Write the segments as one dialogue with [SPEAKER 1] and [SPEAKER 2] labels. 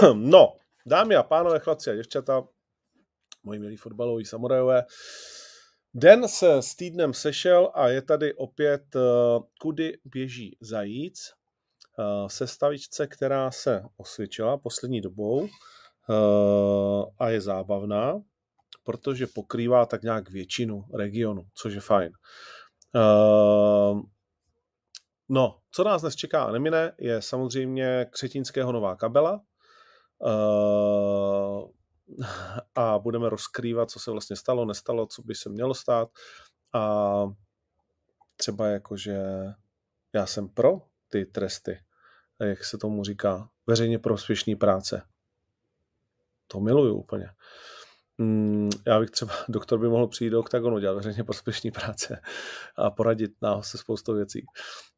[SPEAKER 1] no, dámy a pánové, chlapci a děvčata, moji milí fotbaloví samurajové, Den se s týdnem sešel a je tady opět uh, kudy běží zajíc, uh, sestavičce, která se osvědčila poslední dobou uh, a je zábavná, protože pokrývá tak nějak většinu regionu, což je fajn. No, co nás dnes čeká a nemine, je samozřejmě Křetínského nová kabela. Uh, a budeme rozkrývat, co se vlastně stalo, nestalo, co by se mělo stát a třeba jako, že já jsem pro ty tresty, jak se tomu říká, veřejně prospěšný práce. To miluju úplně. Mm, já bych třeba, doktor by mohl přijít do oktagonu, dělat veřejně prospěšný práce a poradit nás se spoustou věcí.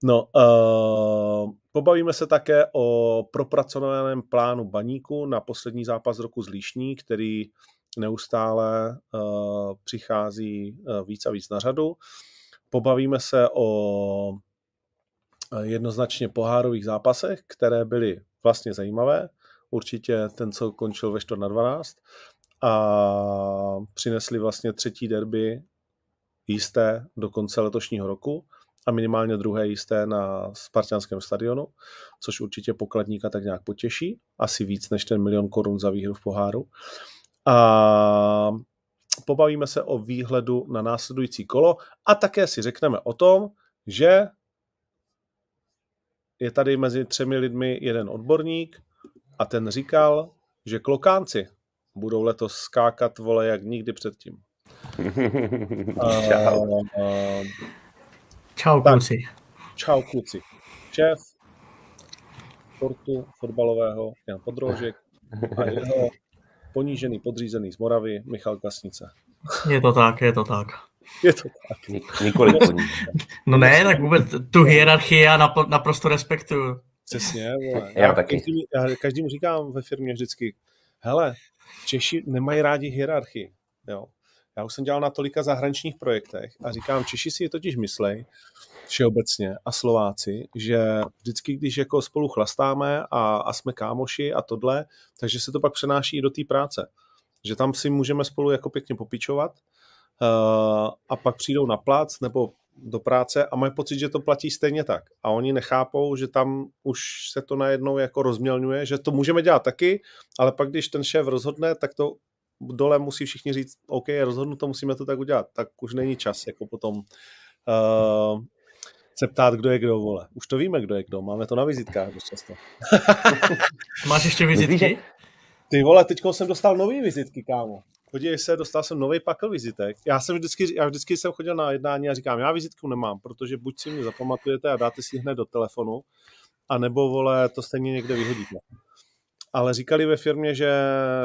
[SPEAKER 1] No, uh, pobavíme se také o propracovaném plánu baníku na poslední zápas roku z Líšní, který neustále uh, přichází uh, víc a víc na řadu. Pobavíme se o jednoznačně pohárových zápasech, které byly vlastně zajímavé. Určitě ten, co končil ve 4 na 12 a přinesli vlastně třetí derby jisté do konce letošního roku a minimálně druhé jisté na Spartianském stadionu, což určitě pokladníka tak nějak potěší, asi víc než ten milion korun za výhru v poháru. A pobavíme se o výhledu na následující kolo a také si řekneme o tom, že je tady mezi třemi lidmi jeden odborník a ten říkal, že klokánci budou letos skákat vole jak nikdy předtím.
[SPEAKER 2] Čau. Uh, uh, čau kluci.
[SPEAKER 1] Čau kluci. Šéf sportu fotbalového Jan Podrožek a jeho ponížený podřízený z Moravy Michal Kasnice.
[SPEAKER 2] Je to tak, je to tak.
[SPEAKER 1] Je to tak.
[SPEAKER 3] Nikoliv
[SPEAKER 2] No ne, tak vůbec tu hierarchii já naprosto respektuju.
[SPEAKER 1] Přesně, vole.
[SPEAKER 3] Já, já taky.
[SPEAKER 1] Každému, já každému říkám ve firmě vždycky, hele, Češi nemají rádi hierarchii. Jo. Já už jsem dělal na tolika zahraničních projektech a říkám, Češi si je totiž myslej, všeobecně a Slováci, že vždycky, když jako spolu chlastáme a, a jsme kámoši a tohle, takže se to pak přenáší i do té práce. Že tam si můžeme spolu jako pěkně popičovat uh, a pak přijdou na plac nebo do práce a mají pocit, že to platí stejně tak. A oni nechápou, že tam už se to najednou jako rozmělňuje, že to můžeme dělat taky, ale pak, když ten šéf rozhodne, tak to dole musí všichni říct, OK, je rozhodnuto, musíme to tak udělat. Tak už není čas, jako potom uh, se ptát, kdo je kdo, vole. Už to víme, kdo je kdo, máme to na vizitkách dost často.
[SPEAKER 2] Máš ještě vizitky?
[SPEAKER 1] Ty vole, teď jsem dostal nový vizitky, kámo podívej se, dostal jsem nový pakl vizitek. Já jsem vždycky, já vždycky jsem chodil na jednání a říkám, já vizitku nemám, protože buď si mě zapamatujete a dáte si hned do telefonu, a nebo vole, to stejně někde vyhodíte. Ale říkali ve firmě, že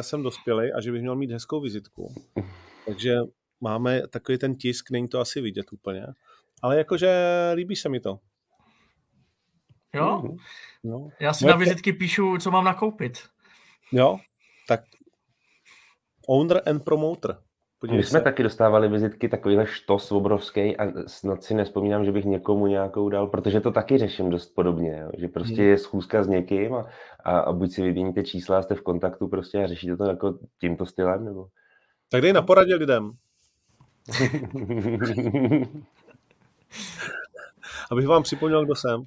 [SPEAKER 1] jsem dospělý a že bych měl mít hezkou vizitku. Takže máme takový ten tisk, není to asi vidět úplně. Ale jakože líbí se mi to.
[SPEAKER 2] Jo? No. Já si no, na vizitky píšu, co mám nakoupit.
[SPEAKER 1] Jo, tak Owner and promoter.
[SPEAKER 3] Podívej My jsme se. taky dostávali vizitky takovýhle štos obrovský a snad si nespomínám, že bych někomu nějakou dal, protože to taky řeším dost podobně, jo? že prostě hmm. je schůzka s někým a, a, a buď si vyměníte čísla, jste v kontaktu prostě a řešíte to jako tímto stylem, nebo?
[SPEAKER 1] Tak dej na poradě lidem. Abych vám připomněl, kdo jsem.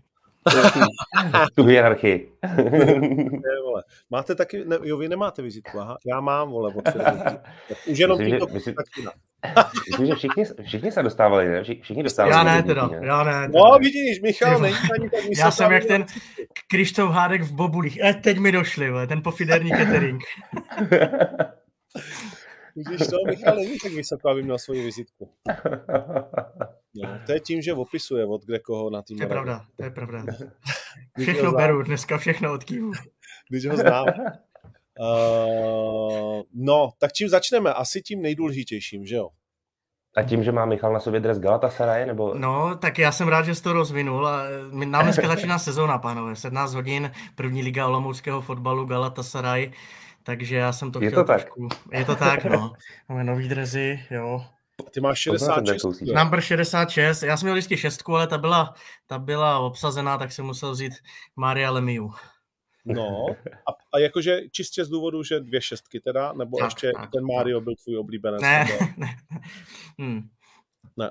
[SPEAKER 3] Tu hierarchii.
[SPEAKER 1] ne, vole. Máte taky, ne, jo, vy nemáte vizitku, aha, já mám, vole, od Už jenom myslím,
[SPEAKER 3] že, myslím, myslím, že všichni, všichni se dostávali, ne? Všichni dostávali.
[SPEAKER 2] Já ne, teda, ne? já ne.
[SPEAKER 1] Teda. No, vidíš, Michal, není ani tak
[SPEAKER 2] Já jsem jak ten Krištof Hádek v Bobulích. E, teď mi došli, vole, ten pofiderní catering.
[SPEAKER 1] Vidíš to, Michal není tak vysoko, aby měl svoji vizitku. No, to je tím, že opisuje od kde koho na tým.
[SPEAKER 2] To je pravda, to je pravda. Všechno beru, dneska všechno od kývu.
[SPEAKER 1] Když ho znám. Uh, no, tak čím začneme? Asi tím nejdůležitějším, že jo?
[SPEAKER 3] A tím, že má Michal na sobě dres Galatasaray, nebo?
[SPEAKER 2] No, tak já jsem rád, že jsi to rozvinul. A nám dneska začíná sezóna, pánové. 17 hodin, první liga olomouckého fotbalu Galatasaray. Takže já jsem to
[SPEAKER 3] je chtěl
[SPEAKER 2] to trošku... tak. Je to tak, no. Máme nový drezy, jo.
[SPEAKER 1] Ty máš 66.
[SPEAKER 2] Number 66. Já jsem měl vždycky šestku, ale ta byla, ta byla obsazená, tak jsem musel vzít Maria Lemiu.
[SPEAKER 1] No, a, a jakože čistě z důvodu, že dvě šestky teda, nebo tak, ještě tak, ten Mario tak. byl tvůj oblíbenec?
[SPEAKER 2] Ne, ne. Hmm.
[SPEAKER 1] ne.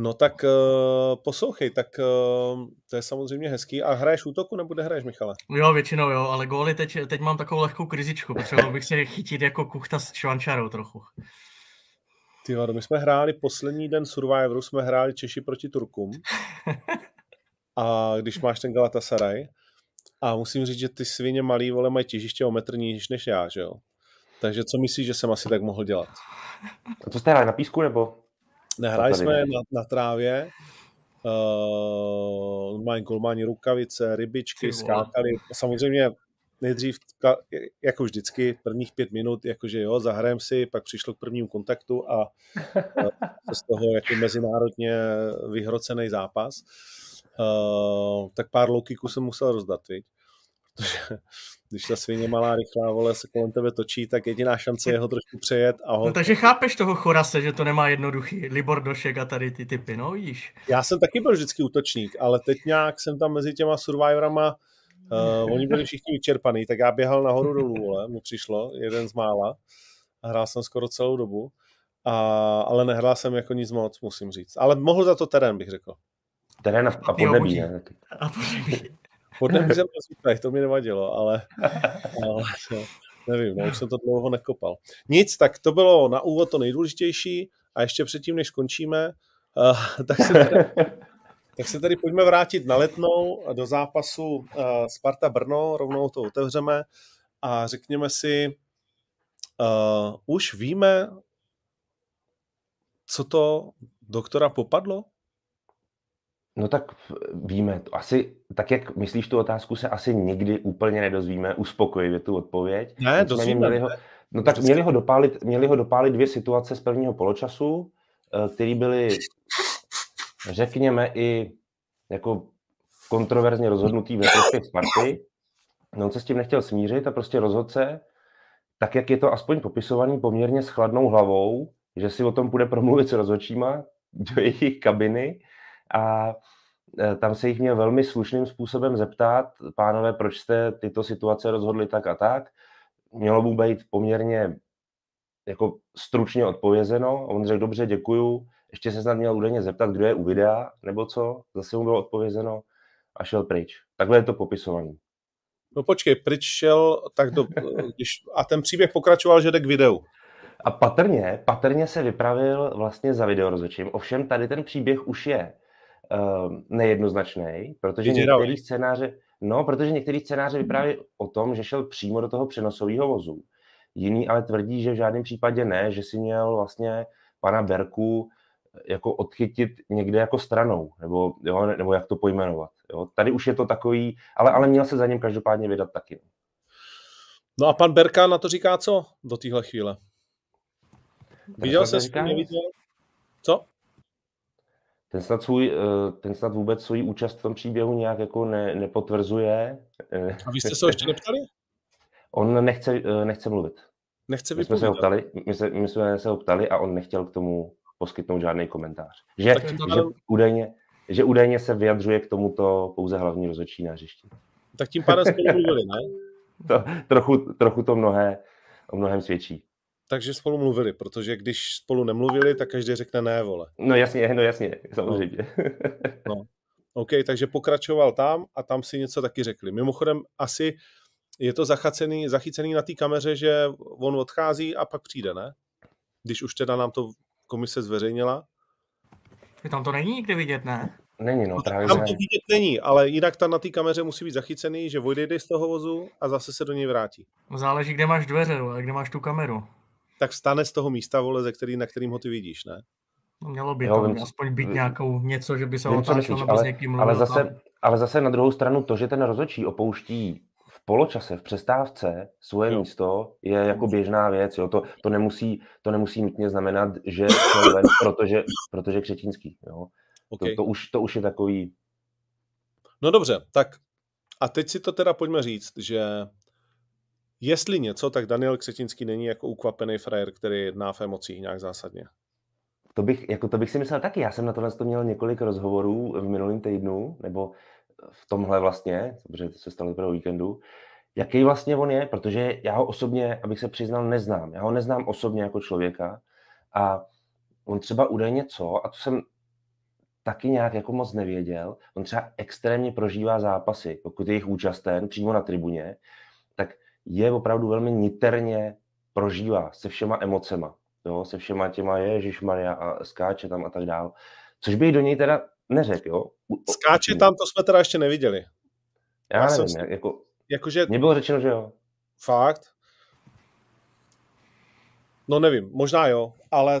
[SPEAKER 1] No tak uh, poslouchej, tak uh, to je samozřejmě hezký. A hraješ útoku nebo hraješ, Michale?
[SPEAKER 2] Jo, většinou jo, ale góly teď, teď mám takovou lehkou krizičku. Potřeboval bych se chytit jako kuchta s švančarou trochu.
[SPEAKER 1] Ty my jsme hráli poslední den Survivoru, jsme hráli Češi proti Turkům. A když máš ten Galatasaray, a musím říct, že ty svině malý vole mají těžiště o metr níž než já, že jo? Takže co myslíš, že jsem asi tak mohl dělat?
[SPEAKER 3] A co jste hráli na písku nebo?
[SPEAKER 1] Nehráli jsme na, na trávě, uh, mají golmani rukavice, rybičky, skákali. Samozřejmě nejdřív, jako vždycky, prvních pět minut, jakože jo, zahrajem si, pak přišlo k prvnímu kontaktu a z toho jako mezinárodně vyhrocený zápas. Uh, tak pár low jsem musel rozdat, viď? protože když ta svině malá, rychlá, vole, se kolem tebe točí, tak jediná šance je ho trošku přejet. A ho...
[SPEAKER 2] No, takže chápeš toho Chorase, že to nemá jednoduchý, Libor Došek a tady ty typy, no víš.
[SPEAKER 1] Já jsem taky byl vždycky útočník, ale teď nějak jsem tam mezi těma survivorama, uh, oni byli všichni vyčerpaný, tak já běhal nahoru dolů, vole, mu přišlo, jeden z mála, a hrál jsem skoro celou dobu, a, ale nehrál jsem jako nic moc, musím říct. Ale mohl za to terén, bych řekl.
[SPEAKER 3] Terén a, a podnebí, ne?
[SPEAKER 2] A podnebí.
[SPEAKER 1] Podle mě jsem super, to mi nevadilo, ale, ale nevím, no, už jsem to dlouho nekopal. Nic, tak to bylo na úvod to nejdůležitější a ještě předtím, než skončíme, uh, tak, se tady, tak se tady pojďme vrátit na letnou do zápasu uh, Sparta Brno, rovnou to otevřeme a řekněme si, uh, už víme, co to doktora popadlo?
[SPEAKER 3] No tak víme, to asi, tak jak myslíš tu otázku, se asi nikdy úplně nedozvíme uspokojivě tu odpověď.
[SPEAKER 1] Ne, dozvíme. Měli
[SPEAKER 3] ho, no tak měli ho, dopálit, měli ho dopálit dvě situace z prvního poločasu, eh, které byly, řekněme, i jako kontroverzně rozhodnutý ve prospěch Sparty. On se s tím nechtěl smířit a prostě rozhodl se, tak jak je to aspoň popisovaný poměrně s chladnou hlavou, že si o tom bude promluvit s rozhodčíma do jejich kabiny a e, tam se jich měl velmi slušným způsobem zeptat, pánové, proč jste tyto situace rozhodli tak a tak. Mělo mu být poměrně jako stručně odpovězeno. On řekl, dobře, děkuju. Ještě se snad měl údajně zeptat, kdo je u videa, nebo co. Zase mu bylo odpovězeno a šel pryč. Takhle je to popisovaný.
[SPEAKER 1] No počkej, pryč šel, tak do, když, a ten příběh pokračoval, že jde k videu.
[SPEAKER 3] A patrně, patrně se vypravil vlastně za video rozhodčím. Ovšem tady ten příběh už je uh, nejednoznačný, protože některý scénáře, no, protože některý scénáře vypráví o tom, že šel přímo do toho přenosového vozu. Jiný ale tvrdí, že v žádném případě ne, že si měl vlastně pana Berku jako odchytit někde jako stranou, nebo, jo, nebo jak to pojmenovat. Jo. Tady už je to takový, ale, ale měl se za ním každopádně vydat taky.
[SPEAKER 1] No a pan Berka na to říká co do téhle chvíle? Viděl jsi Co?
[SPEAKER 3] ten snad, svůj, eh, ten snad vůbec svůj účast v tom příběhu nějak jako ne, nepotvrzuje.
[SPEAKER 1] A vy jste se ho ještě neptali?
[SPEAKER 3] On nechce, eh, nechce mluvit.
[SPEAKER 1] Nechce
[SPEAKER 3] my jsme, se ho ptali, my, se, my jsme se ho ptali a on nechtěl k tomu poskytnout žádný komentář. Že, že, údajně, že údajně se vyjadřuje k tomuto pouze hlavní rozhodčí na hřišti.
[SPEAKER 1] Tak tím pádem spolu mluvili, ne?
[SPEAKER 3] To, trochu, trochu to mnohé, o mnohem svědčí
[SPEAKER 1] takže spolu mluvili, protože když spolu nemluvili, tak každý řekne ne, vole.
[SPEAKER 3] No jasně, no jasně, samozřejmě.
[SPEAKER 1] No. no. OK, takže pokračoval tam a tam si něco taky řekli. Mimochodem, asi je to zachycený, zachycený na té kameře, že on odchází a pak přijde, ne? Když už teda nám to komise zveřejnila.
[SPEAKER 2] Tam to není nikde vidět, ne?
[SPEAKER 3] Není, no, právě
[SPEAKER 1] Tam to vidět není, ale jinak tam na té kameře musí být zachycený, že odejde z toho vozu a zase se do něj vrátí.
[SPEAKER 2] Záleží, kde máš dveře a kde máš tu kameru
[SPEAKER 1] tak stane z toho místa, vole, ze který, na kterým ho ty vidíš, ne?
[SPEAKER 2] No, mělo by jo, to vím, aspoň být nějakou něco, že by se
[SPEAKER 3] otáčel nebo ale, s někým mluvil. Ale zase, ale zase na druhou stranu to, že ten rozhodčí opouští poločase, v přestávce svoje jo. místo, je jako běžná věc. Jo. To, to, nemusí, to nemusí nutně znamenat, že ven, protože, protože Křetínský. Jo. Okay. To, to, už, to už je takový...
[SPEAKER 1] No dobře, tak a teď si to teda pojďme říct, že Jestli něco, tak Daniel Křetinský není jako ukvapený frajer, který jedná v emocích nějak zásadně.
[SPEAKER 3] To bych, jako to bych si myslel taky. Já jsem na tohle to měl několik rozhovorů v minulém týdnu, nebo v tomhle vlastně, protože to se stalo pro víkendu, jaký vlastně on je, protože já ho osobně, abych se přiznal, neznám. Já ho neznám osobně jako člověka a on třeba údajně co, a to jsem taky nějak jako moc nevěděl, on třeba extrémně prožívá zápasy, pokud je jich účasten přímo na tribuně, tak je opravdu velmi niterně prožívá se všema emocema, jo, se všema těma Ježíš Maria a skáče tam a tak dál. Což bych do něj teda neřekl, jo.
[SPEAKER 1] Skáče tam, to jsme teda ještě neviděli.
[SPEAKER 3] Já, já nevím, jsem... jako,
[SPEAKER 1] jakože...
[SPEAKER 3] Mně bylo řečeno, že jo.
[SPEAKER 1] Fakt? No nevím, možná jo, ale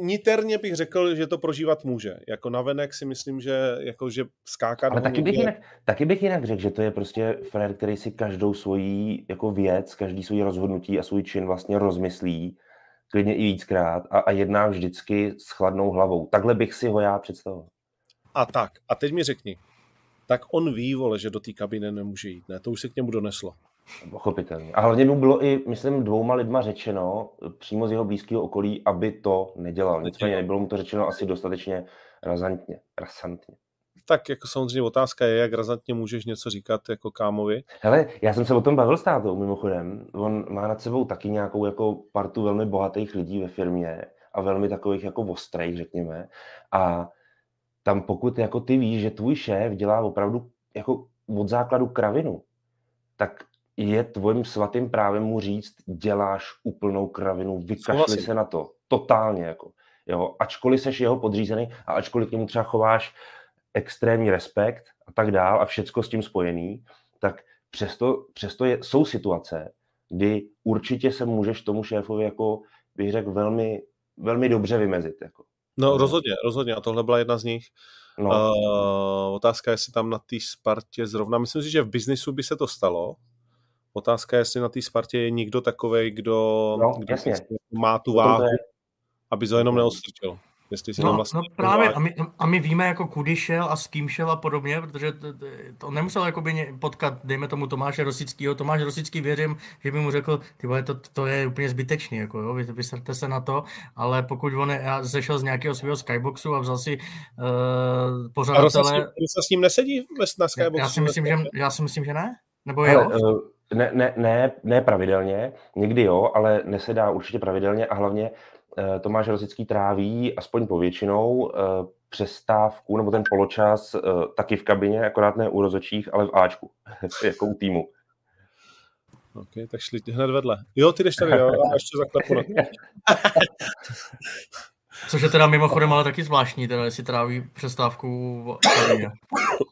[SPEAKER 1] niterně bych řekl, že to prožívat může. Jako navenek si myslím, že, jako, že skákat...
[SPEAKER 3] Ale taky bych, jinak, taky bych jinak řekl, že to je prostě frér, který si každou svoji jako věc, každý svůj rozhodnutí a svůj čin vlastně rozmyslí, klidně i víckrát a, a jedná vždycky s chladnou hlavou. Takhle bych si ho já představoval.
[SPEAKER 1] A tak, a teď mi řekni, tak on ví, vole, že do té kabiny nemůže jít, ne? To už se k němu doneslo.
[SPEAKER 3] Pochopitelně. A hlavně mu bylo i, myslím, dvouma lidma řečeno přímo z jeho blízkého okolí, aby to nedělal. Nicméně nebylo mu to řečeno asi dostatečně razantně. Rasantně.
[SPEAKER 1] Tak jako samozřejmě otázka je, jak razantně můžeš něco říkat jako kámovi.
[SPEAKER 3] Hele, já jsem se o tom bavil s tátou mimochodem. On má nad sebou taky nějakou jako partu velmi bohatých lidí ve firmě a velmi takových jako ostrých, řekněme. A tam pokud jako ty víš, že tvůj šéf dělá opravdu jako od základu kravinu, tak je tvojím svatým právem mu říct, děláš úplnou kravinu, vykašli se na to, totálně jako. Jo, ačkoliv seš jeho podřízený a ačkoliv k němu třeba chováš extrémní respekt a tak dál a všecko s tím spojený, tak přesto, přesto je, jsou situace, kdy určitě se můžeš tomu šéfovi jako, bych řekl, velmi, velmi dobře vymezit. Jako.
[SPEAKER 1] No rozhodně, rozhodně a tohle byla jedna z nich. No. Uh, otázka, jestli tam na té Spartě zrovna, myslím si, že v biznisu by se to stalo, Otázka je, jestli na té Spartě je někdo takový, kdo,
[SPEAKER 3] no,
[SPEAKER 1] kdo
[SPEAKER 3] jasně.
[SPEAKER 1] má tu váhu, aby to jenom neostrčil. Jestli si
[SPEAKER 2] no,
[SPEAKER 1] vlastně
[SPEAKER 2] no právě, a my, a my víme, jako kudy šel a s kým šel a podobně, protože to, to nemusel jakoby potkat, dejme tomu Tomáše Rosického. Tomáš Rosický věřím, že by mu řekl, ty vole, to, to je úplně zbytečný, jako jo, vy, vysrte se na to, ale pokud on je, zešel z nějakého svého skyboxu a vzal si uh, pořadatele... A
[SPEAKER 1] se s ním nesedí na skyboxu?
[SPEAKER 2] Já si myslím, že, já si myslím, že ne. Nebo jo? Uh
[SPEAKER 3] ne, ne, ne, ne pravidelně, někdy jo, ale nesedá určitě pravidelně a hlavně Tomáš Rosický tráví aspoň povětšinou uh, přestávku nebo ten poločas uh, taky v kabině, akorát ne u rozočích, ale v Ačku, jako u týmu.
[SPEAKER 1] OK, tak šli hned vedle. Jo, ty jdeš tady, jo, a ještě za
[SPEAKER 2] Což je teda mimochodem ale taky zvláštní, teda jestli tráví přestávku v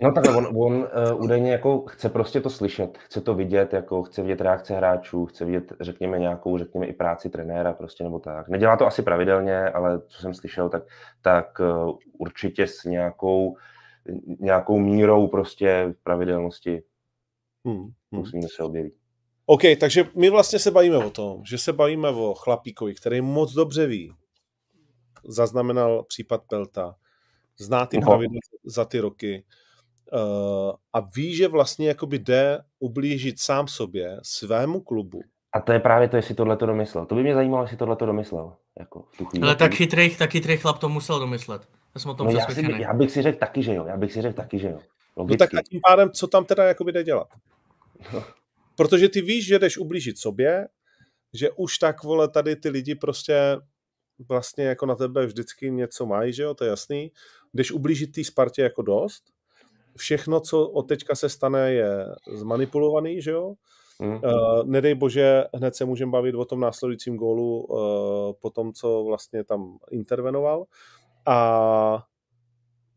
[SPEAKER 3] No takhle, on, on uh, údajně jako chce prostě to slyšet, chce to vidět, jako chce vidět reakce hráčů, chce vidět, řekněme, nějakou, řekněme, i práci trenéra prostě nebo tak. Nedělá to asi pravidelně, ale co jsem slyšel, tak, tak uh, určitě s nějakou, nějakou mírou prostě pravidelnosti hmm, hmm. musíme se objevit.
[SPEAKER 1] OK, takže my vlastně se bavíme o tom, že se bavíme o chlapíkovi, který moc dobře ví, zaznamenal případ Pelta, zná ty no. pravidla za ty roky uh, a ví, že vlastně jakoby jde ublížit sám sobě, svému klubu.
[SPEAKER 3] A to je právě to, jestli tohle to domyslel. To by mě zajímalo, jestli tohle to domyslel. Jako v tu
[SPEAKER 2] chvíli. Ale tak chytrý, tak chytrý chlap to musel domyslet. Já jsem o tom
[SPEAKER 3] no já, si, já, bych si řekl taky, že jo. Já bych si řekl taky, že jo.
[SPEAKER 1] Logicky. No tak a tím pádem, co tam teda jakoby jde dělat? No. Protože ty víš, že jdeš ublížit sobě, že už tak, vole, tady ty lidi prostě vlastně jako na tebe vždycky něco mají, že jo, to je jasný. Když ublížit té Spartě jako dost, všechno, co od teďka se stane, je zmanipulovaný, že jo. Mm. Uh, nedej bože, hned se můžeme bavit o tom následujícím gólu uh, po tom, co vlastně tam intervenoval. A,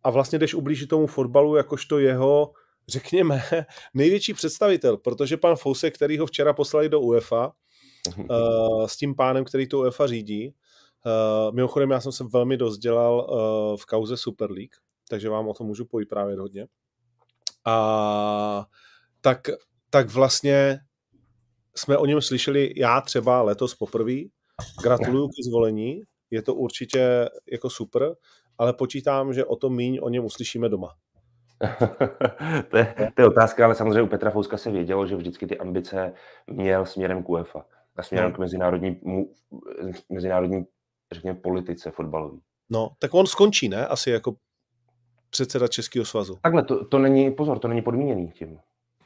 [SPEAKER 1] a vlastně jdeš ublížit tomu fotbalu jakožto jeho, řekněme, největší představitel, protože pan Fousek, který ho včera poslali do UEFA, uh, s tím pánem, který to UEFA řídí, Uh, mimochodem, já jsem se velmi dost dělal uh, v kauze Super League, takže vám o tom můžu povyprávět hodně. A tak, tak vlastně jsme o něm slyšeli já třeba letos poprvé. Gratuluju k zvolení, je to určitě jako super, ale počítám, že o tom míň o něm uslyšíme doma.
[SPEAKER 3] to, je, to je otázka, ale samozřejmě u Petra Fouska se vědělo, že vždycky ty ambice měl směrem k UEFA a směrem no. k mezinárodní, mezinárodní řekněme, politice fotbalový.
[SPEAKER 1] No, tak on skončí, ne? Asi jako předseda Českého svazu.
[SPEAKER 3] Takhle, to, to není, pozor, to není podmíněný tím.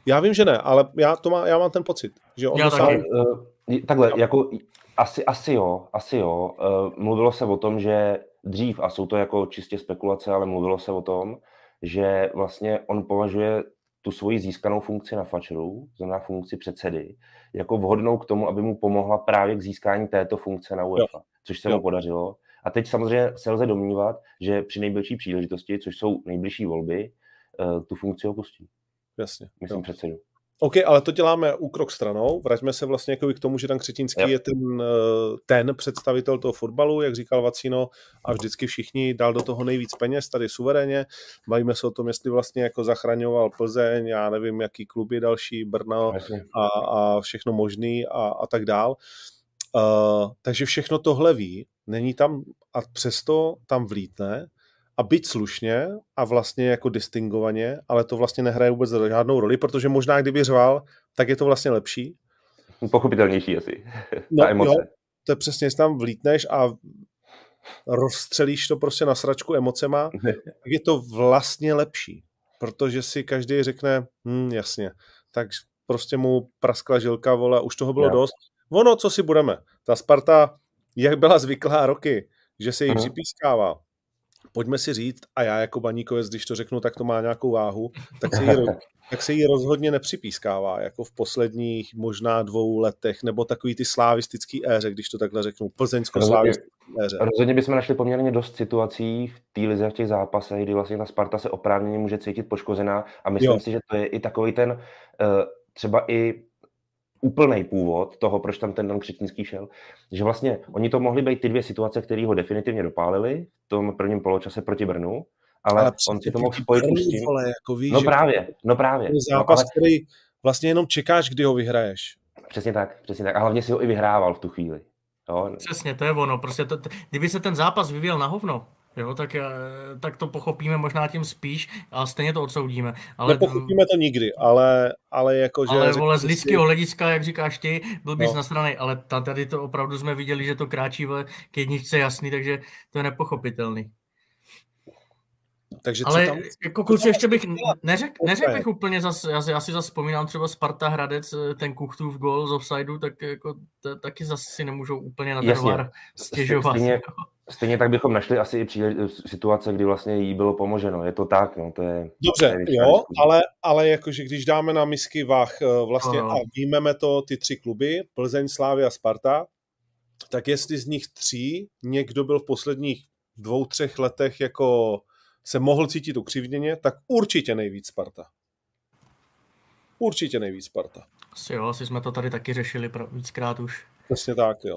[SPEAKER 1] Já vím, že ne, ale já, to má, já mám ten pocit, že on
[SPEAKER 2] Já
[SPEAKER 1] sám,
[SPEAKER 2] taky.
[SPEAKER 3] Uh, takhle, jako asi, asi jo, asi jo. Uh, mluvilo se o tom, že dřív, a jsou to jako čistě spekulace, ale mluvilo se o tom, že vlastně on považuje tu svoji získanou funkci na Fatcheru, znamená funkci předsedy, jako vhodnou k tomu, aby mu pomohla právě k získání této funkce na UEFA, jo. což se
[SPEAKER 1] Jo.
[SPEAKER 3] mu podařilo. A teď samozřejmě se lze domnívat, že při nejbližší příležitosti, což jsou nejbližší volby, eh, tu funkci opustí,
[SPEAKER 1] jasně.
[SPEAKER 3] myslím
[SPEAKER 1] Jo.
[SPEAKER 3] předsedu.
[SPEAKER 1] OK, ale to děláme úkrok stranou. Vraťme se vlastně jako k tomu, že Dan Křetínský
[SPEAKER 3] Jo.
[SPEAKER 1] je ten, eh, ten představitel toho fotbalu, jak říkal Vacino, a vždycky všichni dal do toho nejvíc peněz, tady suverénně. Bavíme se o tom, jestli vlastně jako zachraňoval Plzeň, já nevím, jaký kluby další, Brno a, a všechno možný a, a tak dál. Uh, takže všechno tohle ví, není tam a přesto tam vlítne a byť slušně a vlastně jako distingovaně, ale to vlastně nehraje vůbec žádnou roli, protože možná kdyby řval, tak je to vlastně lepší.
[SPEAKER 3] Pochopitelnější asi.
[SPEAKER 1] No,
[SPEAKER 3] Ta emoce.
[SPEAKER 1] jo, to je přesně, jestli tam vlítneš a rozstřelíš to prostě na sračku emocema, tak je to vlastně lepší, protože si každý řekne, hm, jasně, tak prostě mu praskla žilka, vole, už toho bylo
[SPEAKER 3] Jo.
[SPEAKER 1] dost. Ono, co si budeme, ta Sparta, jak byla zvyklá roky, že se jí
[SPEAKER 3] Mhm.
[SPEAKER 1] připískává, pojďme si říct, a já jako baníkovec, když to řeknu, tak to má nějakou váhu, tak se jí, tak se jí rozhodně nepřipískává, jako v posledních možná dvou letech, nebo takový ty slávistický éře, když to takhle řeknu, plzeňsko-slávistický éře.
[SPEAKER 3] Rozhodně bychom našli poměrně dost situací v té lize, v těch zápasech, kdy vlastně ta Sparta se oprávněně může cítit poškozená a myslím
[SPEAKER 1] Jo.
[SPEAKER 3] si, že to je i takový ten uh, třeba i úplný původ toho, proč tam ten Dan Křetínský šel, že vlastně oni to mohly být ty dvě situace, které ho definitivně dopálily v tom prvním poločase proti Brnu, ale, ale on si to mohl spojit už s tím.
[SPEAKER 1] Vole, jako víš,
[SPEAKER 3] No
[SPEAKER 1] že
[SPEAKER 3] právě, no právě.
[SPEAKER 1] to je
[SPEAKER 3] No,
[SPEAKER 1] zápas,
[SPEAKER 3] ale
[SPEAKER 1] který vlastně jenom čekáš, kdy ho vyhraješ.
[SPEAKER 3] přesně tak, přesně tak. A hlavně si ho i vyhrával v tu chvíli. Jo?
[SPEAKER 2] Přesně, to je ono. Prostě to, kdyby se ten zápas vyvíjel na hovno, jo, tak, eh, tak to pochopíme možná tím spíš a stejně to odsoudíme. Ale,
[SPEAKER 1] Nepochopíme to nikdy, ale, ale jako, že...
[SPEAKER 2] ale vole, z lidského hlediska, jak říkáš ty, byl bys
[SPEAKER 1] No.
[SPEAKER 2] nasranej, ale ta- tady to opravdu jsme viděli, že to kráčí vole, k jedničce jasný, takže to je nepochopitelný.
[SPEAKER 1] Takže co
[SPEAKER 2] Ale
[SPEAKER 1] tam...
[SPEAKER 2] jako kluci, ještě bych neřekl neřek bych úplně, zas, já, si- já si zase vzpomínám třeba Sparta Hradec, eh, ten Kuchtův gol z offsideu, tak jako t, taky zase si nemůžou úplně na ten stěžovat.
[SPEAKER 3] Stejně, stejně tak bychom našli asi i příle, situace, kdy vlastně jí bylo pomoženo. Je to tak, no, to je...
[SPEAKER 1] Dobře,
[SPEAKER 3] to je
[SPEAKER 1] jo,
[SPEAKER 3] diskuze.
[SPEAKER 1] ale, ale jakože když dáme na misky vah eh, vlastně
[SPEAKER 2] Ano.
[SPEAKER 1] a výjmeme to ty tři kluby, Plzeň, Slávy a Sparta, tak jestli z nich tří někdo byl v posledních dvou, třech letech jako se mohl cítit ukřivděně, tak určitě nejvíc Sparta. Určitě nejvíc Sparta.
[SPEAKER 2] Asi jo, asi jsme to tady taky řešili pra- víckrát už.
[SPEAKER 1] Přesně tak, jo.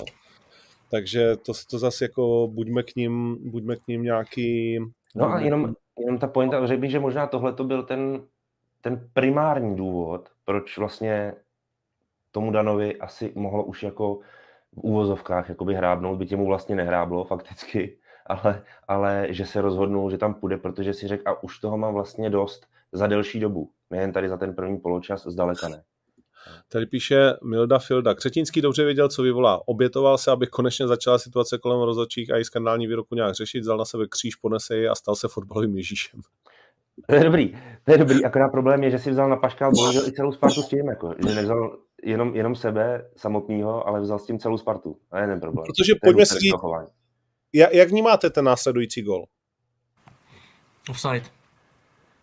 [SPEAKER 1] Takže to, to zase jako buďme k ním, buďme k ním nějaký...
[SPEAKER 3] No a jenom, jenom ta pointa, řekl bych, že možná tohle to byl ten, ten primární důvod, proč vlastně tomu Danovi asi mohlo už jako v úvozovkách jakoby hrábnout, byť mu vlastně nehráblo fakticky, ale, ale že se rozhodnul, že tam půjde, protože si řekl, a už toho mám vlastně dost za delší dobu, nejen tady za ten první poločas, zdaleka ne.
[SPEAKER 1] Tady píše Milda Filda. Křetínský dobře věděl, co vyvolá. Obětoval se, aby konečně začala situace kolem rozhodčích a i skandální výroku nějak řešit, vzal na sebe kříž, ponese ji a stal se fotbalovým Ježíšem.
[SPEAKER 3] To je dobrý, to je dobrý, akorát problém je, že si vzal na paškál bohužel i celou Spartu s tím, jako, že nevzal jenom, jenom sebe samotného, ale vzal s tím celou Spartu. To je ten problém.
[SPEAKER 1] Protože
[SPEAKER 3] To je
[SPEAKER 1] pojďme si říct, jak vnímáte ten následující gol?
[SPEAKER 2] Offside.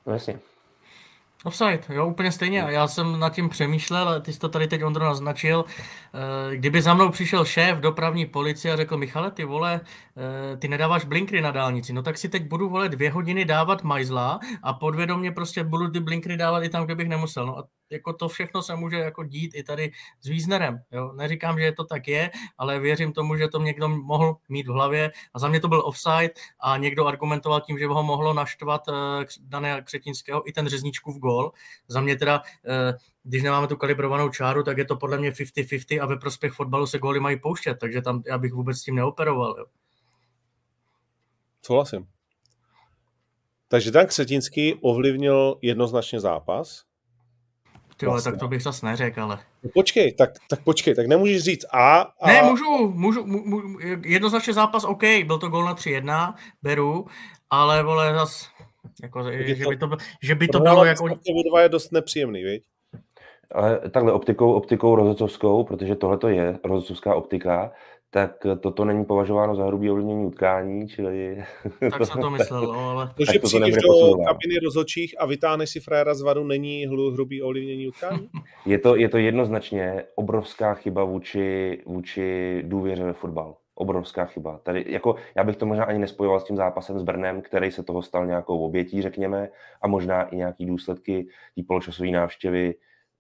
[SPEAKER 3] No jasně.
[SPEAKER 2] Offside, jo, úplně stejně. Já jsem nad tím přemýšlel, ty jsi to tady teď Ondro naznačil. Eh, Kdyby za mnou přišel šéf dopravní policie a řekl, Michale, ty vole, eh, ty nedáváš blinkry na dálnici, no tak si teď budu, vole, dvě hodiny dávat majzla a podvědomě prostě budu ty blinkry dávat i tam, kde bych nemusel. No a jako to všechno se může jako dít i tady s Wiesnerem, jo. Neříkám, že to tak je, ale věřím tomu, že to někdo mohl mít v hlavě a za mě to byl offside a někdo argumentoval tím, že ho mohlo naštvat eh, Dana Křetinského i ten řezničkův gol. Za mě teda, eh, když nemáme tu kalibrovanou čáru, tak je to podle mě 50-50 a ve prospěch fotbalu se góly mají pouštět, takže tam já bych vůbec s tím neoperoval. Jo.
[SPEAKER 1] Souhlasím. Takže Dan Křetínský ovlivnil jednoznačně zápas.
[SPEAKER 2] Ty vole,
[SPEAKER 1] Vlastně.
[SPEAKER 2] tak to bych zase neřekl, ale...
[SPEAKER 1] No Počkej, tak, tak počkej, tak nemůžeš říct A a...
[SPEAKER 2] Ne, můžu, můžu, mu, mu, jednoznačně zápas OK, byl to gól na 3-1, beru, ale vole, zas Jako, že, že, by to, že by to bylo jako...
[SPEAKER 1] Dva je dost nepříjemný, viď?
[SPEAKER 3] Ale takhle optikou, optikou rozhodcovskou, protože tohle to je rozhodcovská optika, tak toto není považováno za hrubý ovlivnění utkání, čili...
[SPEAKER 2] Tak to, jsem to myslel, no, ale...
[SPEAKER 1] To, že přijdeš do kabiny rozhodčích a vytáhneš si frajera z varu, není hrubý ovlivnění utkání?
[SPEAKER 3] Je to, je to jednoznačně obrovská chyba vůči, vůči důvěře ve fotbal. Obrovská chyba. Tady, jako, já bych to možná ani nespojoval s tím zápasem s Brnem, který se toho stal nějakou obětí, řekněme, a možná i nějaký důsledky té poločasové návštěvy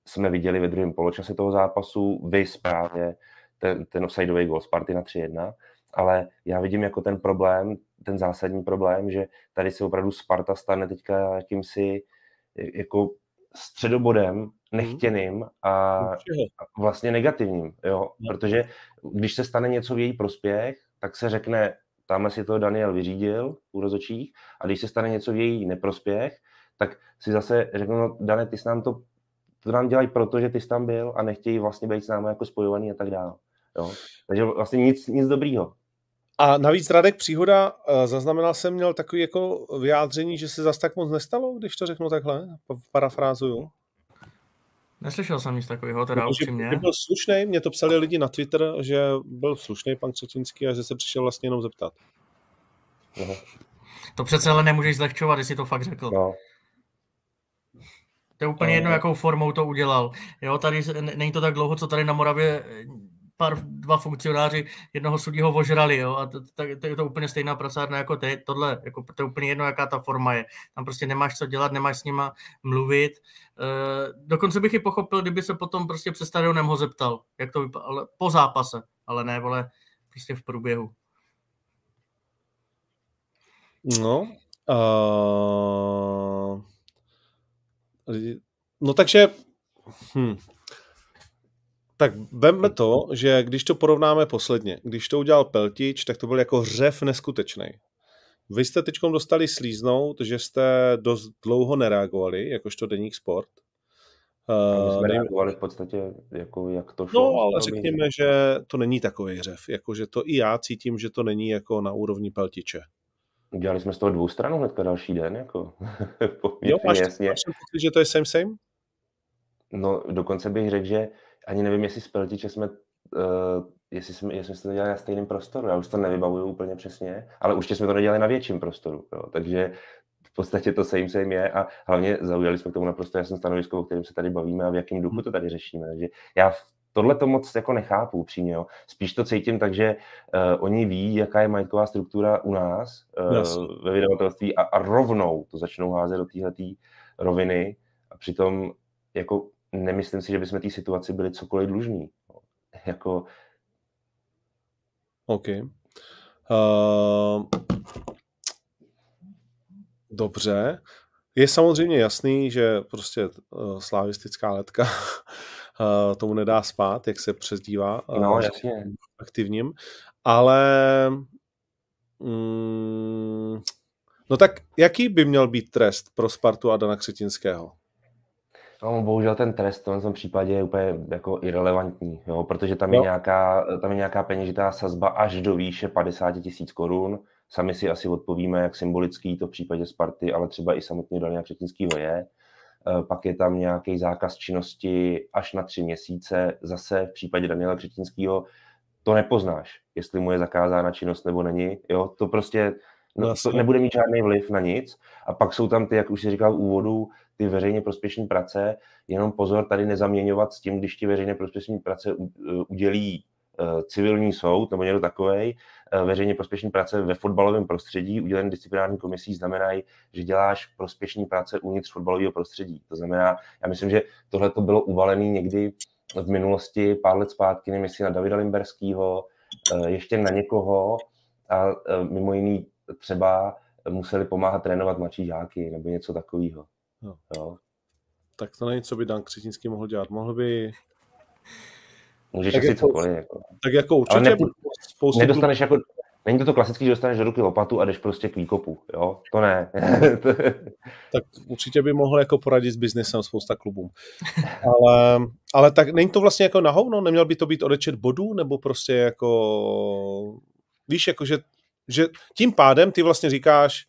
[SPEAKER 3] jsme viděli ve druhém poločase toho zápasu, vy právě ten, ten offsideový gol Sparty na 3-1, ale já vidím jako ten problém, ten zásadní problém, že tady se opravdu Sparta stane teďka jakýmsi jako středobodem mhm. nechtěným a vlastně negativním, jo? protože když se stane něco v její prospěch, tak se řekne, tamhle si to Daniel vyřídil u rozočích a když se stane něco v její neprospěch, tak si zase řeknu, no Dane, ty jsi nám to, to nám dělají proto, že ty jsi tam byl a nechtějí vlastně být s námi jako spojovaný a tak dále. Jo? Takže vlastně nic, nic dobrýho.
[SPEAKER 1] A navíc Radek Příhoda, eh, zaznamenal jsem, měl takový jako vyjádření, že se zas tak moc nestalo, když to řeknu takhle, parafrázuju.
[SPEAKER 2] Neslyšel jsem nic takového, teda Protože upřímně.
[SPEAKER 1] byl slušný, mě to psali lidi na Twitter, že byl slušný pan Křečínský a že se přišel vlastně jenom zeptat.
[SPEAKER 2] No. To přece ale nemůžeš zlehčovat, jestli to fakt řekl. No. To je úplně no, jedno, jakou formou to udělal. Jo, tady není to tak dlouho, co tady na Moravě pár, dva funkcionáři jednoho sudího ožrali, jo, a to, to, to, je to úplně stejná prasárna jako ty, tohle, jako to je úplně jedno, jaká ta forma je. Tam prostě nemáš co dělat, nemáš s nima mluvit. E, dokonce bych i pochopil, kdyby se potom prostě před stadionem ho zeptal, jak to vypadá, ale po zápase, ale ne, vole, prostě v průběhu.
[SPEAKER 1] No, uh... no takže, hm, tak vemme to, že když to porovnáme posledně, když to udělal Peltič, tak to byl jako řev neskutečný. Vy jste teď dostali slíznout, že jste dost dlouho nereagovali, jakožto deník sport.
[SPEAKER 3] A my jsme uh, reagovali v podstatě, jako jak to
[SPEAKER 1] šlo. No, ale řekněme, že to není takový hřev. Jakože to i já cítím, že to není jako na úrovni Peltiče.
[SPEAKER 3] Udělali jsme z toho dvou stranu hnedka další den, jako.
[SPEAKER 1] jo, máš, jasně. máš pocit, že to je same same?
[SPEAKER 3] No, dokonce bych řekl, že ani nevím, jestli s Peltiče jsme, uh, jestli jsme, jestli jsme to dělali na stejném prostoru, já už to nevybavuju úplně přesně, ale určitě jsme to nedělali na větším prostoru, jo. takže v podstatě to same same je a hlavně zaujali jsme k tomu naprosto jasné stanovisko, o kterém se tady bavíme a v jakém duchu to tady řešíme. Takže já tohle to moc jako nechápu upřímně. Jo. Spíš to cítím tak, že uh, oni ví, jaká je majetková struktura u nás uh, yes. ve vydavatelství a, a rovnou to začnou házet do téhle roviny a přitom jako nemyslím si, že bychom té situaci byli cokoliv dlužní. Jako...
[SPEAKER 1] OK. Uh, dobře. Je samozřejmě jasný, že prostě uh, slavistická letka uh, tomu nedá spát, jak se přezdívá.
[SPEAKER 3] Uh, no, jasně.
[SPEAKER 1] Aktivním. Ale mm, no tak jaký by měl být trest pro Spartu a Dana Křetinského?
[SPEAKER 3] No, bohužel ten trest v tom případě je úplně jako irrelevantní, jo, protože tam je, no. nějaká, tam je nějaká peněžitá sazba až do výše 50 tisíc korun. Sami si asi odpovíme, jak symbolický to v případě Sparty, ale třeba i samotný Daniela Křetinskýho je. E, pak je tam nějaký zákaz činnosti až na tři měsíce. Zase v případě Daniela Křetinského to nepoznáš, jestli mu je zakázána činnost nebo není. Jo? To prostě no, to nebude mít žádný vliv na nic. A pak jsou tam ty, jak už si říkal v úvodu, ty veřejně prospěšné prace. Jenom pozor, tady nezaměňovat s tím, když ti veřejně prospěšné prace udělí eh, civilní soud nebo někdo takový, eh, veřejně prospěšné práce ve fotbalovém prostředí, udělený disciplinární komisí, znamenají, že děláš prospěšné práce uvnitř fotbalového prostředí. To znamená, já myslím, že tohle to bylo uvalené někdy v minulosti, pár let zpátky, nevím jestli na Davida Limberského, ještě na někoho a mimo jiný třeba museli pomáhat trénovat mladší žáky nebo něco takového. Jo. jo.
[SPEAKER 1] Tak to není, co by Dan Křetínský mohl dělat. Mohl by...
[SPEAKER 3] Můžeš tak asi jako, cokoliv. Jako.
[SPEAKER 1] Tak jako určitě ne,
[SPEAKER 3] spoustu... Nedostaneš jako... Není to to klasický, že dostaneš do ruky lopatu a jdeš prostě k výkopu, jo? To ne.
[SPEAKER 1] tak určitě by mohl jako poradit s biznesem spousta klubům. Ale, ale tak není to vlastně jako na hovno? Neměl by to být odečet bodů? Nebo prostě jako... Víš, jako že, že tím pádem ty vlastně říkáš,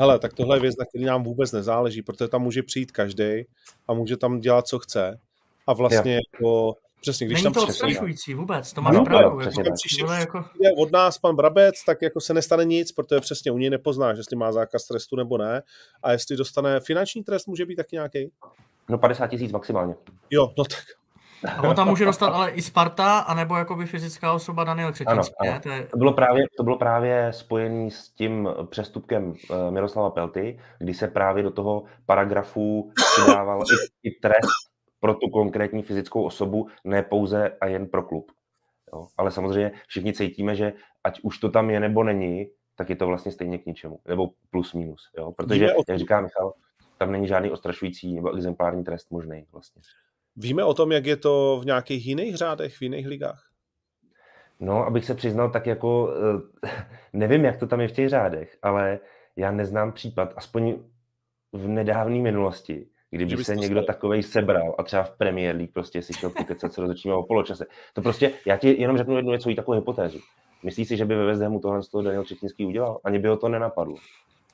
[SPEAKER 1] Hele, tak tohle je věc, na který nám vůbec nezáleží, protože tam může přijít každý a může tam dělat, co chce. A vlastně jo. jako Přesně, když
[SPEAKER 2] Není
[SPEAKER 1] tam
[SPEAKER 2] to
[SPEAKER 1] přesně,
[SPEAKER 2] odstrašující vůbec, to máš
[SPEAKER 1] No,
[SPEAKER 2] pravdu. jako,
[SPEAKER 3] přesně tak.
[SPEAKER 1] přišel
[SPEAKER 2] jako,
[SPEAKER 1] je od nás pan Brabec, tak jako se nestane nic, protože přesně u něj nepoznáš, jestli má zákaz trestu nebo ne. A jestli dostane finanční trest, může být taky nějaký?
[SPEAKER 3] No 50 tisíc maximálně.
[SPEAKER 1] Jo, no tak.
[SPEAKER 2] A on tam může dostat ale i Sparta, anebo jakoby fyzická osoba Daniel
[SPEAKER 3] Ano,
[SPEAKER 2] Křetinský,
[SPEAKER 3] ano.
[SPEAKER 2] ne? To je,
[SPEAKER 3] To bylo právě, to bylo právě spojený s tím přestupkem eh, Miroslava Pelty, kdy se právě do toho paragrafu přidával i, i trest pro tu konkrétní fyzickou osobu, ne pouze a jen pro klub. Jo? Ale samozřejmě všichni cítíme, že ať už to tam je nebo není, tak je to vlastně stejně k ničemu. Nebo plus minus. Jo? Protože, jak říká Michal, tam není žádný ostrašující nebo exemplární trest možný vlastně.
[SPEAKER 1] Víme o tom, jak je to v nějakých jiných řádech, v jiných ligách?
[SPEAKER 3] No, abych se přiznal, tak jako eh, nevím, jak to tam je v těch řádech, ale já neznám případ, aspoň v nedávné minulosti, kdyby
[SPEAKER 1] Že
[SPEAKER 3] se někdo takovej sebral a třeba v Premier League prostě si šel pokecat se rozhodčíme o poločase. To prostě, já ti jenom řeknu jednu věc, takovou hypotézu. Myslíš si, že by ve West Hamu tohle z toho Daniel Četinský udělal? Ani by ho to nenapadlo.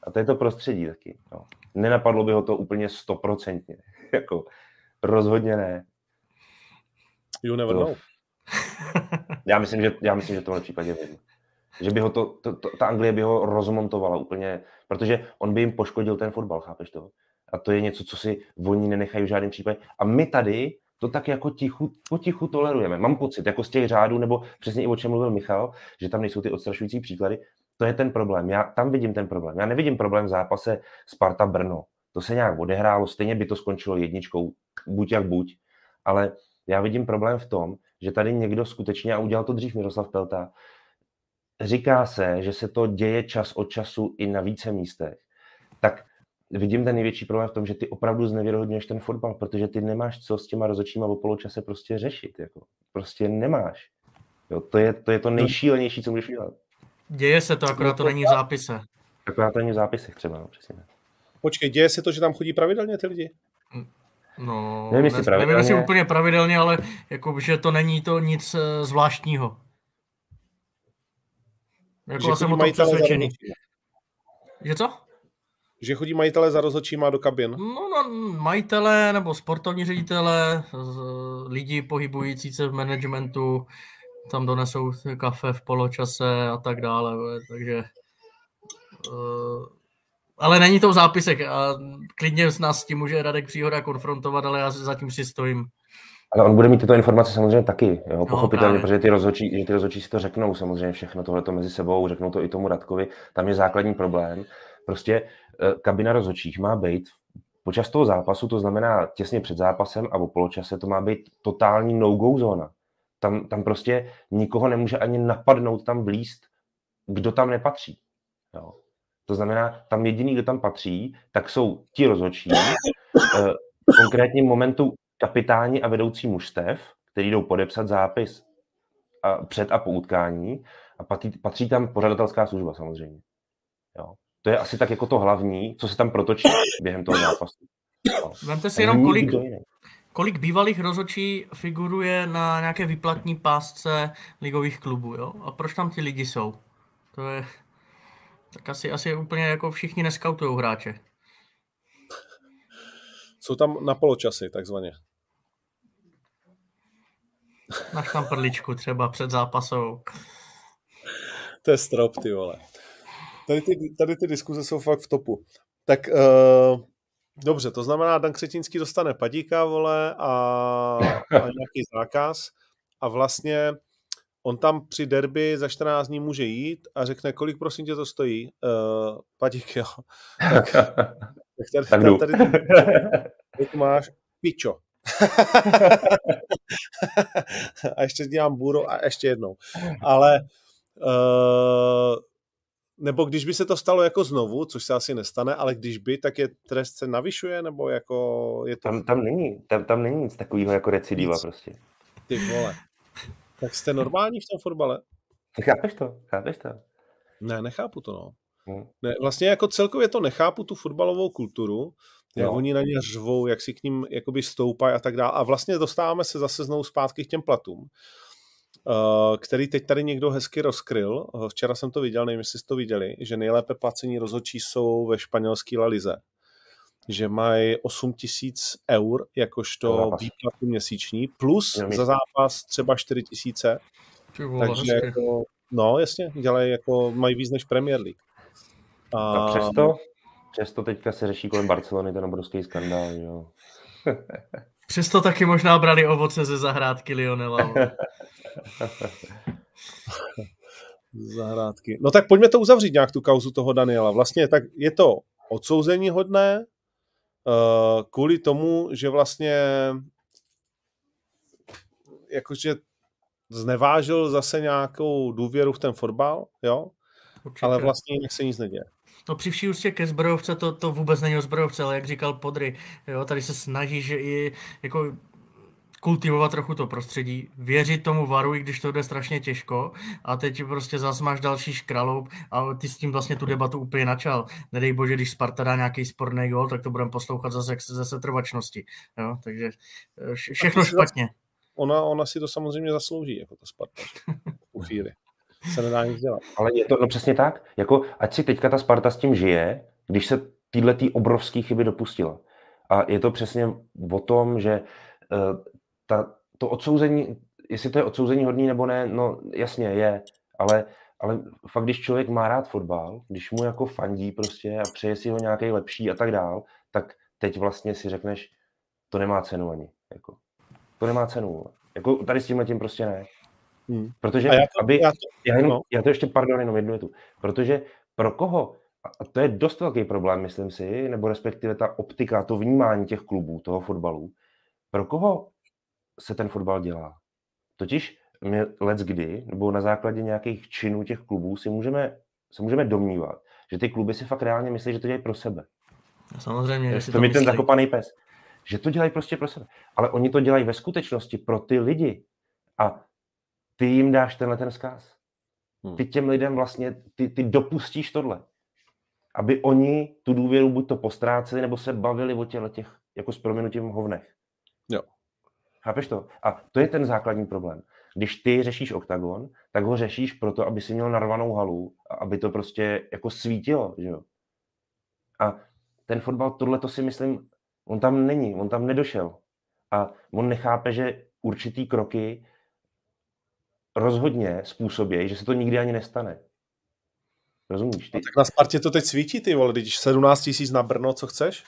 [SPEAKER 3] A to je to prostředí taky. No. Nenapadlo by ho to úplně stoprocentně. jako, rozhodně ne.
[SPEAKER 1] You never
[SPEAKER 3] To-
[SPEAKER 1] know.
[SPEAKER 3] Já myslím, že, já myslím, že v tomhle případě vím. Že by ho to, to, to, ta Anglie by ho rozmontovala úplně, protože on by jim poškodil ten fotbal, chápeš to? A to je něco, co si oni nenechají v žádném případě. A my tady to tak jako tichu, potichu tolerujeme. Mám pocit, jako z těch řádů, nebo přesně i o čem mluvil Michal, že tam nejsou ty odstrašující příklady. To je ten problém. Já tam vidím ten problém. Já nevidím problém v zápase Sparta Brno. To se nějak odehrálo, stejně by to skončilo jedničkou, buď jak buď. Ale já vidím problém v tom, že tady někdo skutečně, a udělal to dřív Miroslav Pelta, říká se, že se to děje čas od času i na více místech, tak vidím ten největší problém v tom, že ty opravdu znevěrohodňuješ ten fotbal, protože ty nemáš co s těma rozočíma o poločase prostě řešit. Jako. Prostě nemáš. Jo, to, je, to je to nejšílenější, co můžeš udělat.
[SPEAKER 2] děje se to, akorát to není v zápise.
[SPEAKER 3] Akorát to není v zápisech třeba, no, přesně.
[SPEAKER 1] Počkej, děje se to, že tam chodí pravidelně ty lidi?
[SPEAKER 2] No,
[SPEAKER 3] Nevím, jestli
[SPEAKER 2] ne- nevím, jestli
[SPEAKER 3] pravidelně.
[SPEAKER 2] úplně pravidelně, ale jako, že to není to nic eh, zvláštního. Jako
[SPEAKER 1] Že
[SPEAKER 2] jsem
[SPEAKER 1] chodí
[SPEAKER 2] o tom přesvědčený. Že co?
[SPEAKER 1] Že chodí majitelé za rozhodčíma do kabin.
[SPEAKER 2] No, no, majitele nebo sportovní ředitele, z- lidi pohybující se v managementu, tam donesou kafe v poločase a tak dále, takže uh, ale není to v zápisech a klidně s nás s tím může Radek Příhoda konfrontovat, ale já zatím si stojím.
[SPEAKER 3] Ale on bude mít tyto informace samozřejmě taky, jo, pochopitelně,
[SPEAKER 2] právě.
[SPEAKER 3] protože ty rozhodčí, že ty rozhodčí si to řeknou samozřejmě všechno tohleto mezi sebou, řeknou to i tomu Radkovi, tam je základní problém. Prostě eh, kabina rozhodčích má být počas toho zápasu, to znamená těsně před zápasem a po poločase, to má být totální no-go zóna. Tam, tam prostě nikoho nemůže ani napadnout tam blízt, kdo tam nepatří. To znamená, tam jediný, kdo tam patří, tak jsou ti rozhodčí, eh, v konkrétním momentu kapitáni a vedoucí mužstev, který jdou podepsat zápis a před a po utkání a patří, patří tam pořadatelská služba samozřejmě. Jo. To je asi tak jako to hlavní, co se tam protočí během toho zápasu. Jo.
[SPEAKER 2] Vemte si jenom, kolik, kolik bývalých rozhodčí figuruje na nějaké vyplatní pásce ligových klubů, jo? A proč tam ti lidi jsou? To je... Tak asi, asi úplně jako všichni neskautujou hráče.
[SPEAKER 1] Jsou tam na poločasy, takzvaně.
[SPEAKER 2] Na štamprličku třeba před zápasou.
[SPEAKER 1] To je strop, ty vole. Tady ty, tady ty diskuze jsou fakt v topu. Tak uh, dobře, to znamená, Dan Křetínský dostane padíka, vole, a, a nějaký zákaz a vlastně on tam při derby za 14 dní může jít a řekne, kolik prosím tě to stojí? Uh, padík, jo. Tak, tak tady,
[SPEAKER 3] Tak jdu.
[SPEAKER 1] tady, tady, tady máš pičo. a ještě dělám bůro a ještě jednou. Ale uh, nebo když by se to stalo jako znovu, což se asi nestane, ale když by, tak je trest se navyšuje, nebo jako je to
[SPEAKER 3] Tam, tam, není, tam, tam není nic takového jako recidiva
[SPEAKER 1] Nic.
[SPEAKER 3] prostě.
[SPEAKER 1] ty vole. Tak jste normální v tom fotbale?
[SPEAKER 3] Chápeš to? Chápeš to?
[SPEAKER 1] Ne, nechápu to, no.
[SPEAKER 3] Hm.
[SPEAKER 1] Ne, vlastně jako celkově to nechápu, tu fotbalovou kulturu, jak
[SPEAKER 3] Jo.
[SPEAKER 1] oni na ně řvou, jak si k ním jakoby stoupají a tak dále. A vlastně dostáváme se zase znovu zpátky k těm platům. uh, který teď tady někdo hezky rozkryl. Včera jsem to viděl, nevím, jestli jste to viděli, že nejlépe placení rozhodčí jsou ve španělské La Lize že mají 8 tisíc eur jakožto výplatu měsíční, plus za zápas třeba 4 tisíce. Takže jako, no jasně, dělají jako, mají víc než Premier League.
[SPEAKER 3] A, a přesto, přesto teďka se řeší kolem Barcelony ten obrovský skandál, jo.
[SPEAKER 2] Přesto taky možná brali ovoce ze zahrádky Lionela.
[SPEAKER 1] zahrádky. No tak pojďme to uzavřít nějak tu kauzu toho Daniela. Vlastně tak je to odsouzení hodné, kvůli tomu, že vlastně jakože znevážil zase nějakou důvěru v ten fotbal, jo? Určitě. Ale vlastně jinak se nic neděje.
[SPEAKER 2] No při vší ústě ke zbrojovce to, to vůbec není o zbrojovce, ale jak říkal Podry, jo, tady se snaží, že i jako kultivovat trochu to prostředí, věřit tomu varu, i když to jde strašně těžko a teď prostě zase máš další škraloup a ty s tím vlastně tu debatu úplně načal. Nedej bože, když Sparta dá nějaký sporný gol, tak to budeme poslouchat zase ze setrvačnosti. Jo? Takže eh, všechno špatně.
[SPEAKER 1] Ona, ona si to samozřejmě zaslouží, jako to Sparta. U chvíli. Se nedá nic dělat.
[SPEAKER 3] Ale je to no přesně tak. Jako, ať si teďka ta Sparta s tím žije, když se tyhle tý obrovské chyby dopustila. A je to přesně o tom, že uh, ta, to odsouzení, jestli to je odsouzení hodný nebo ne, no jasně je, ale, ale fakt, když člověk má rád fotbal, když mu jako fandí prostě a přeje si ho nějaký lepší a tak dál, tak teď vlastně si řekneš, to nemá cenu ani. Jako. To nemá cenu. Jako tady s tímhle tím prostě ne. Hmm. Protože, já to, aby, já to, já, jenom, no. já to ještě, pardon, jenom jednu větu. Protože pro koho, a to je dost velký problém, myslím si, nebo respektive ta optika, to vnímání těch klubů, toho fotbalu, pro koho se ten fotbal dělá. Totiž my let kdy, nebo na základě nějakých činů těch klubů si můžeme, se můžeme domnívat, že ty kluby si fakt reálně myslí, že to dělají pro sebe.
[SPEAKER 2] No, samozřejmě.
[SPEAKER 3] To, to mi ten zakopaný pes. Že to dělají prostě pro sebe. Ale oni to dělají ve skutečnosti pro ty lidi. A ty jim dáš tenhle ten zkáz. Hmm. Ty těm lidem vlastně, ty, ty dopustíš tohle. Aby oni tu důvěru buď to postráceli, nebo se bavili o těle těch, jako s proměnutím hovnech.
[SPEAKER 1] Jo.
[SPEAKER 3] Chápeš to? A to je ten základní problém. Když ty řešíš oktagon, tak ho řešíš proto, aby si měl narvanou halu, aby to prostě jako svítilo, že jo? A ten fotbal, tohle to si myslím, on tam není, on tam nedošel. A on nechápe, že určitý kroky rozhodně způsobí, že se to nikdy ani nestane. Rozumíš?
[SPEAKER 1] Ty? No, tak na Spartě to teď svítí, ty vole, když 17 tisíc na Brno, co chceš?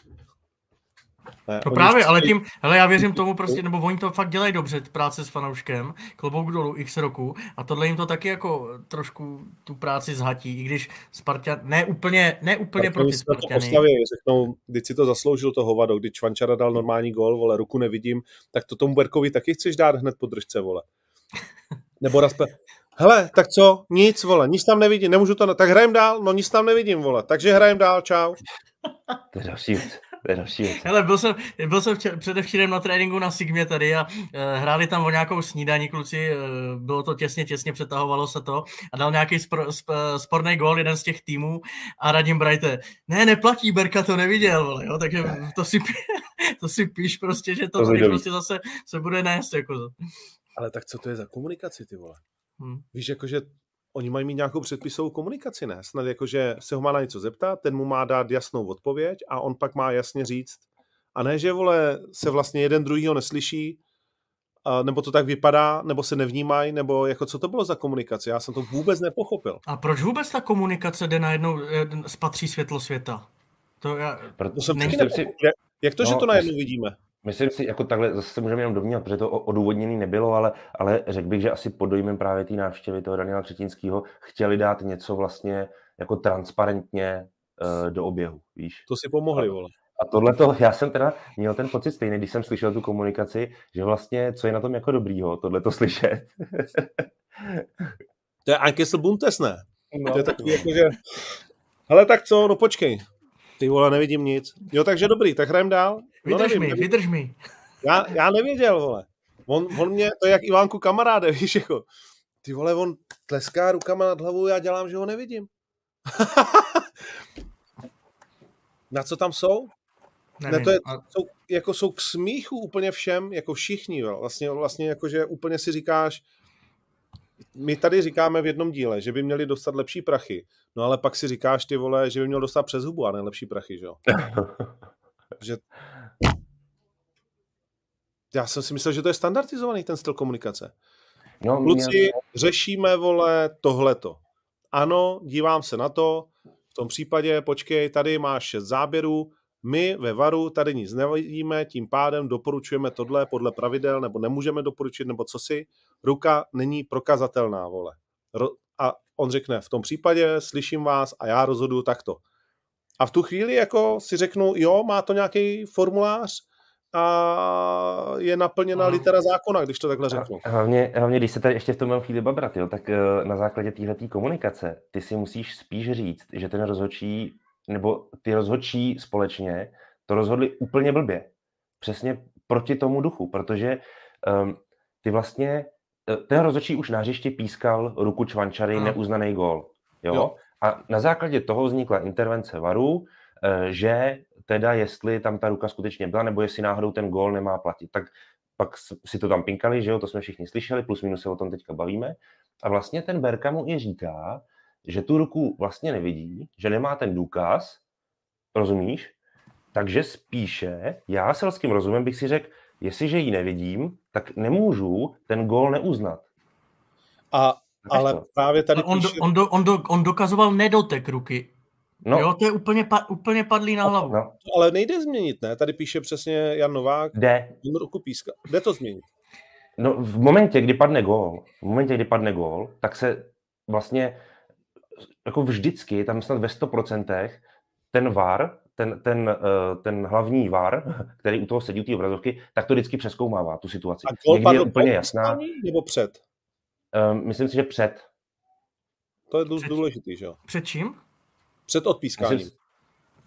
[SPEAKER 2] Ne, to právě, ale tím, hele, já věřím tomu prostě, nebo oni to fakt dělají dobře, práce s fanouškem, klobouk dolů x roku a tohle jim to taky jako trošku tu práci zhatí, i když Sparta, ne úplně, ne úplně proti Spartany.
[SPEAKER 1] postaví, řeknou, když si to zasloužil to hovado, když Čvančara dal normální gol, vole, ruku nevidím, tak to tomu Berkovi taky chceš dát hned po držce, vole. Nebo raspe, hele, tak co, nic, vole, nic tam nevidím, nemůžu to, tak hrajem dál, no nic tam nevidím, vole, takže hrajem dál, čau.
[SPEAKER 3] To je. To je další věc.
[SPEAKER 2] Hele, byl jsem, byl jsem včer, předevčírem na tréninku na Sigmě tady a uh, hráli tam o nějakou snídaní kluci, uh, bylo to těsně, těsně, přetahovalo se to a dal nějaký spor, sp, sporný gól jeden z těch týmů a Radim Brajte, ne, neplatí, Berka to neviděl, vole, jo, takže to si, to si píš prostě, že to, to tady prostě zase se bude nést, jako.
[SPEAKER 1] Ale tak co to je za komunikaci, ty vole? Hmm. Víš, jakože oni mají mít nějakou předpisovou komunikaci, ne? Snad jako, že se ho má na něco zeptat, ten mu má dát jasnou odpověď a on pak má jasně říct. A ne, že vole, se vlastně jeden druhýho neslyší, a, nebo to tak vypadá, nebo se nevnímají, nebo jako co to bylo za komunikace? Já jsem to vůbec nepochopil.
[SPEAKER 2] A proč vůbec ta komunikace jde najednou, eh, spatří světlo světa?
[SPEAKER 1] To já... Proto jsem taky si... Jak to, no, že to najednou vidíme?
[SPEAKER 3] Myslím si, jako takhle zase se můžeme jenom domnívat, protože to odůvodněný nebylo, ale, ale řekl bych, že asi pod dojmem právě té návštěvy toho Daniela Třetínského chtěli dát něco vlastně jako transparentně uh, do oběhu, víš.
[SPEAKER 1] To si pomohli, vole.
[SPEAKER 3] A tohle to, já jsem teda měl ten pocit stejný, když jsem slyšel tu komunikaci, že vlastně, co je na tom jako dobrýho, tohle to slyšet.
[SPEAKER 1] to je Ankesl Buntes, ne? No, to je takový jako, že... Hele, tak co, no počkej, ty vole, nevidím nic. Jo, takže dobrý, tak hrajem dál. No,
[SPEAKER 2] vydrž nevím, mi, nevím. vydrž mi.
[SPEAKER 1] Já, já nevěděl, vole. On, on mě, to je jak Ivánku kamaráde, víš, jako. Ty vole, on tleská rukama nad hlavou, já dělám, že ho nevidím. Na co tam jsou? Nevím, ne, to je, a... jsou, jako jsou k smíchu úplně všem, jako všichni, jo. Vlastně, vlastně jako, že úplně si říkáš, my tady říkáme v jednom díle, že by měli dostat lepší prachy, no ale pak si říkáš ty vole, že by měl dostat přes hubu a ne lepší prachy, že jo? že... Já jsem si myslel, že to je standardizovaný ten styl komunikace. No, Kluci, mě... řešíme, vole, tohleto. Ano, dívám se na to, v tom případě, počkej, tady máš šest záběrů, my ve VARu tady nic nevidíme, tím pádem doporučujeme tohle podle pravidel, nebo nemůžeme doporučit, nebo co si. Ruka není prokazatelná, vole. A on řekne, v tom případě slyším vás a já rozhoduju takto. A v tu chvíli jako si řeknu, jo, má to nějaký formulář, a je naplněna no. litera zákona, když to takhle řeknu.
[SPEAKER 3] Hlavně, hlavně když se tady ještě v tom chvíli babrat, jo, tak eh, na základě téhleté komunikace ty si musíš spíš říct, že ten rozhodčí, nebo ty rozhodčí společně to rozhodli úplně blbě. Přesně proti tomu duchu, protože um, ty vlastně, eh, ten rozhodčí už na hřišti pískal ruku Čvančary, hmm. neuznaný gól. Jo? jo? A na základě toho vznikla intervence varu, eh, že teda jestli tam ta ruka skutečně byla, nebo jestli náhodou ten gól nemá platit. Tak pak si to tam pinkali, že jo, to jsme všichni slyšeli, plus minus se o tom teďka bavíme. A vlastně ten Berka mu i říká, že tu ruku vlastně nevidí, že nemá ten důkaz, rozumíš? Takže spíše, já selským rozumem bych si řekl, jestliže ji nevidím, tak nemůžu ten gól neuznat.
[SPEAKER 1] A, ale právě tady
[SPEAKER 2] on, píše... on, do, on, do, on dokazoval nedotek ruky. No. Jo, to je úplně, pa, úplně padlý na hlavu. No.
[SPEAKER 1] Ale nejde změnit, ne? Tady píše přesně Jan Novák.
[SPEAKER 3] Jde.
[SPEAKER 1] Ruku píska. Jde to změnit.
[SPEAKER 3] No, v momentě, kdy padne gól, v momentě, kdy padne gól, tak se vlastně jako vždycky, tam snad ve 100% ten VAR, ten, ten, eh, ten hlavní VAR, který u toho sedí u té obrazovky, tak to vždycky přeskoumává tu situaci.
[SPEAKER 1] A gól padl je úplně jasná. Nebo před?
[SPEAKER 3] Um, myslím si, že před.
[SPEAKER 1] To je dost důležitý, že jo?
[SPEAKER 2] Před čím?
[SPEAKER 1] Před odpískáním. Myslím,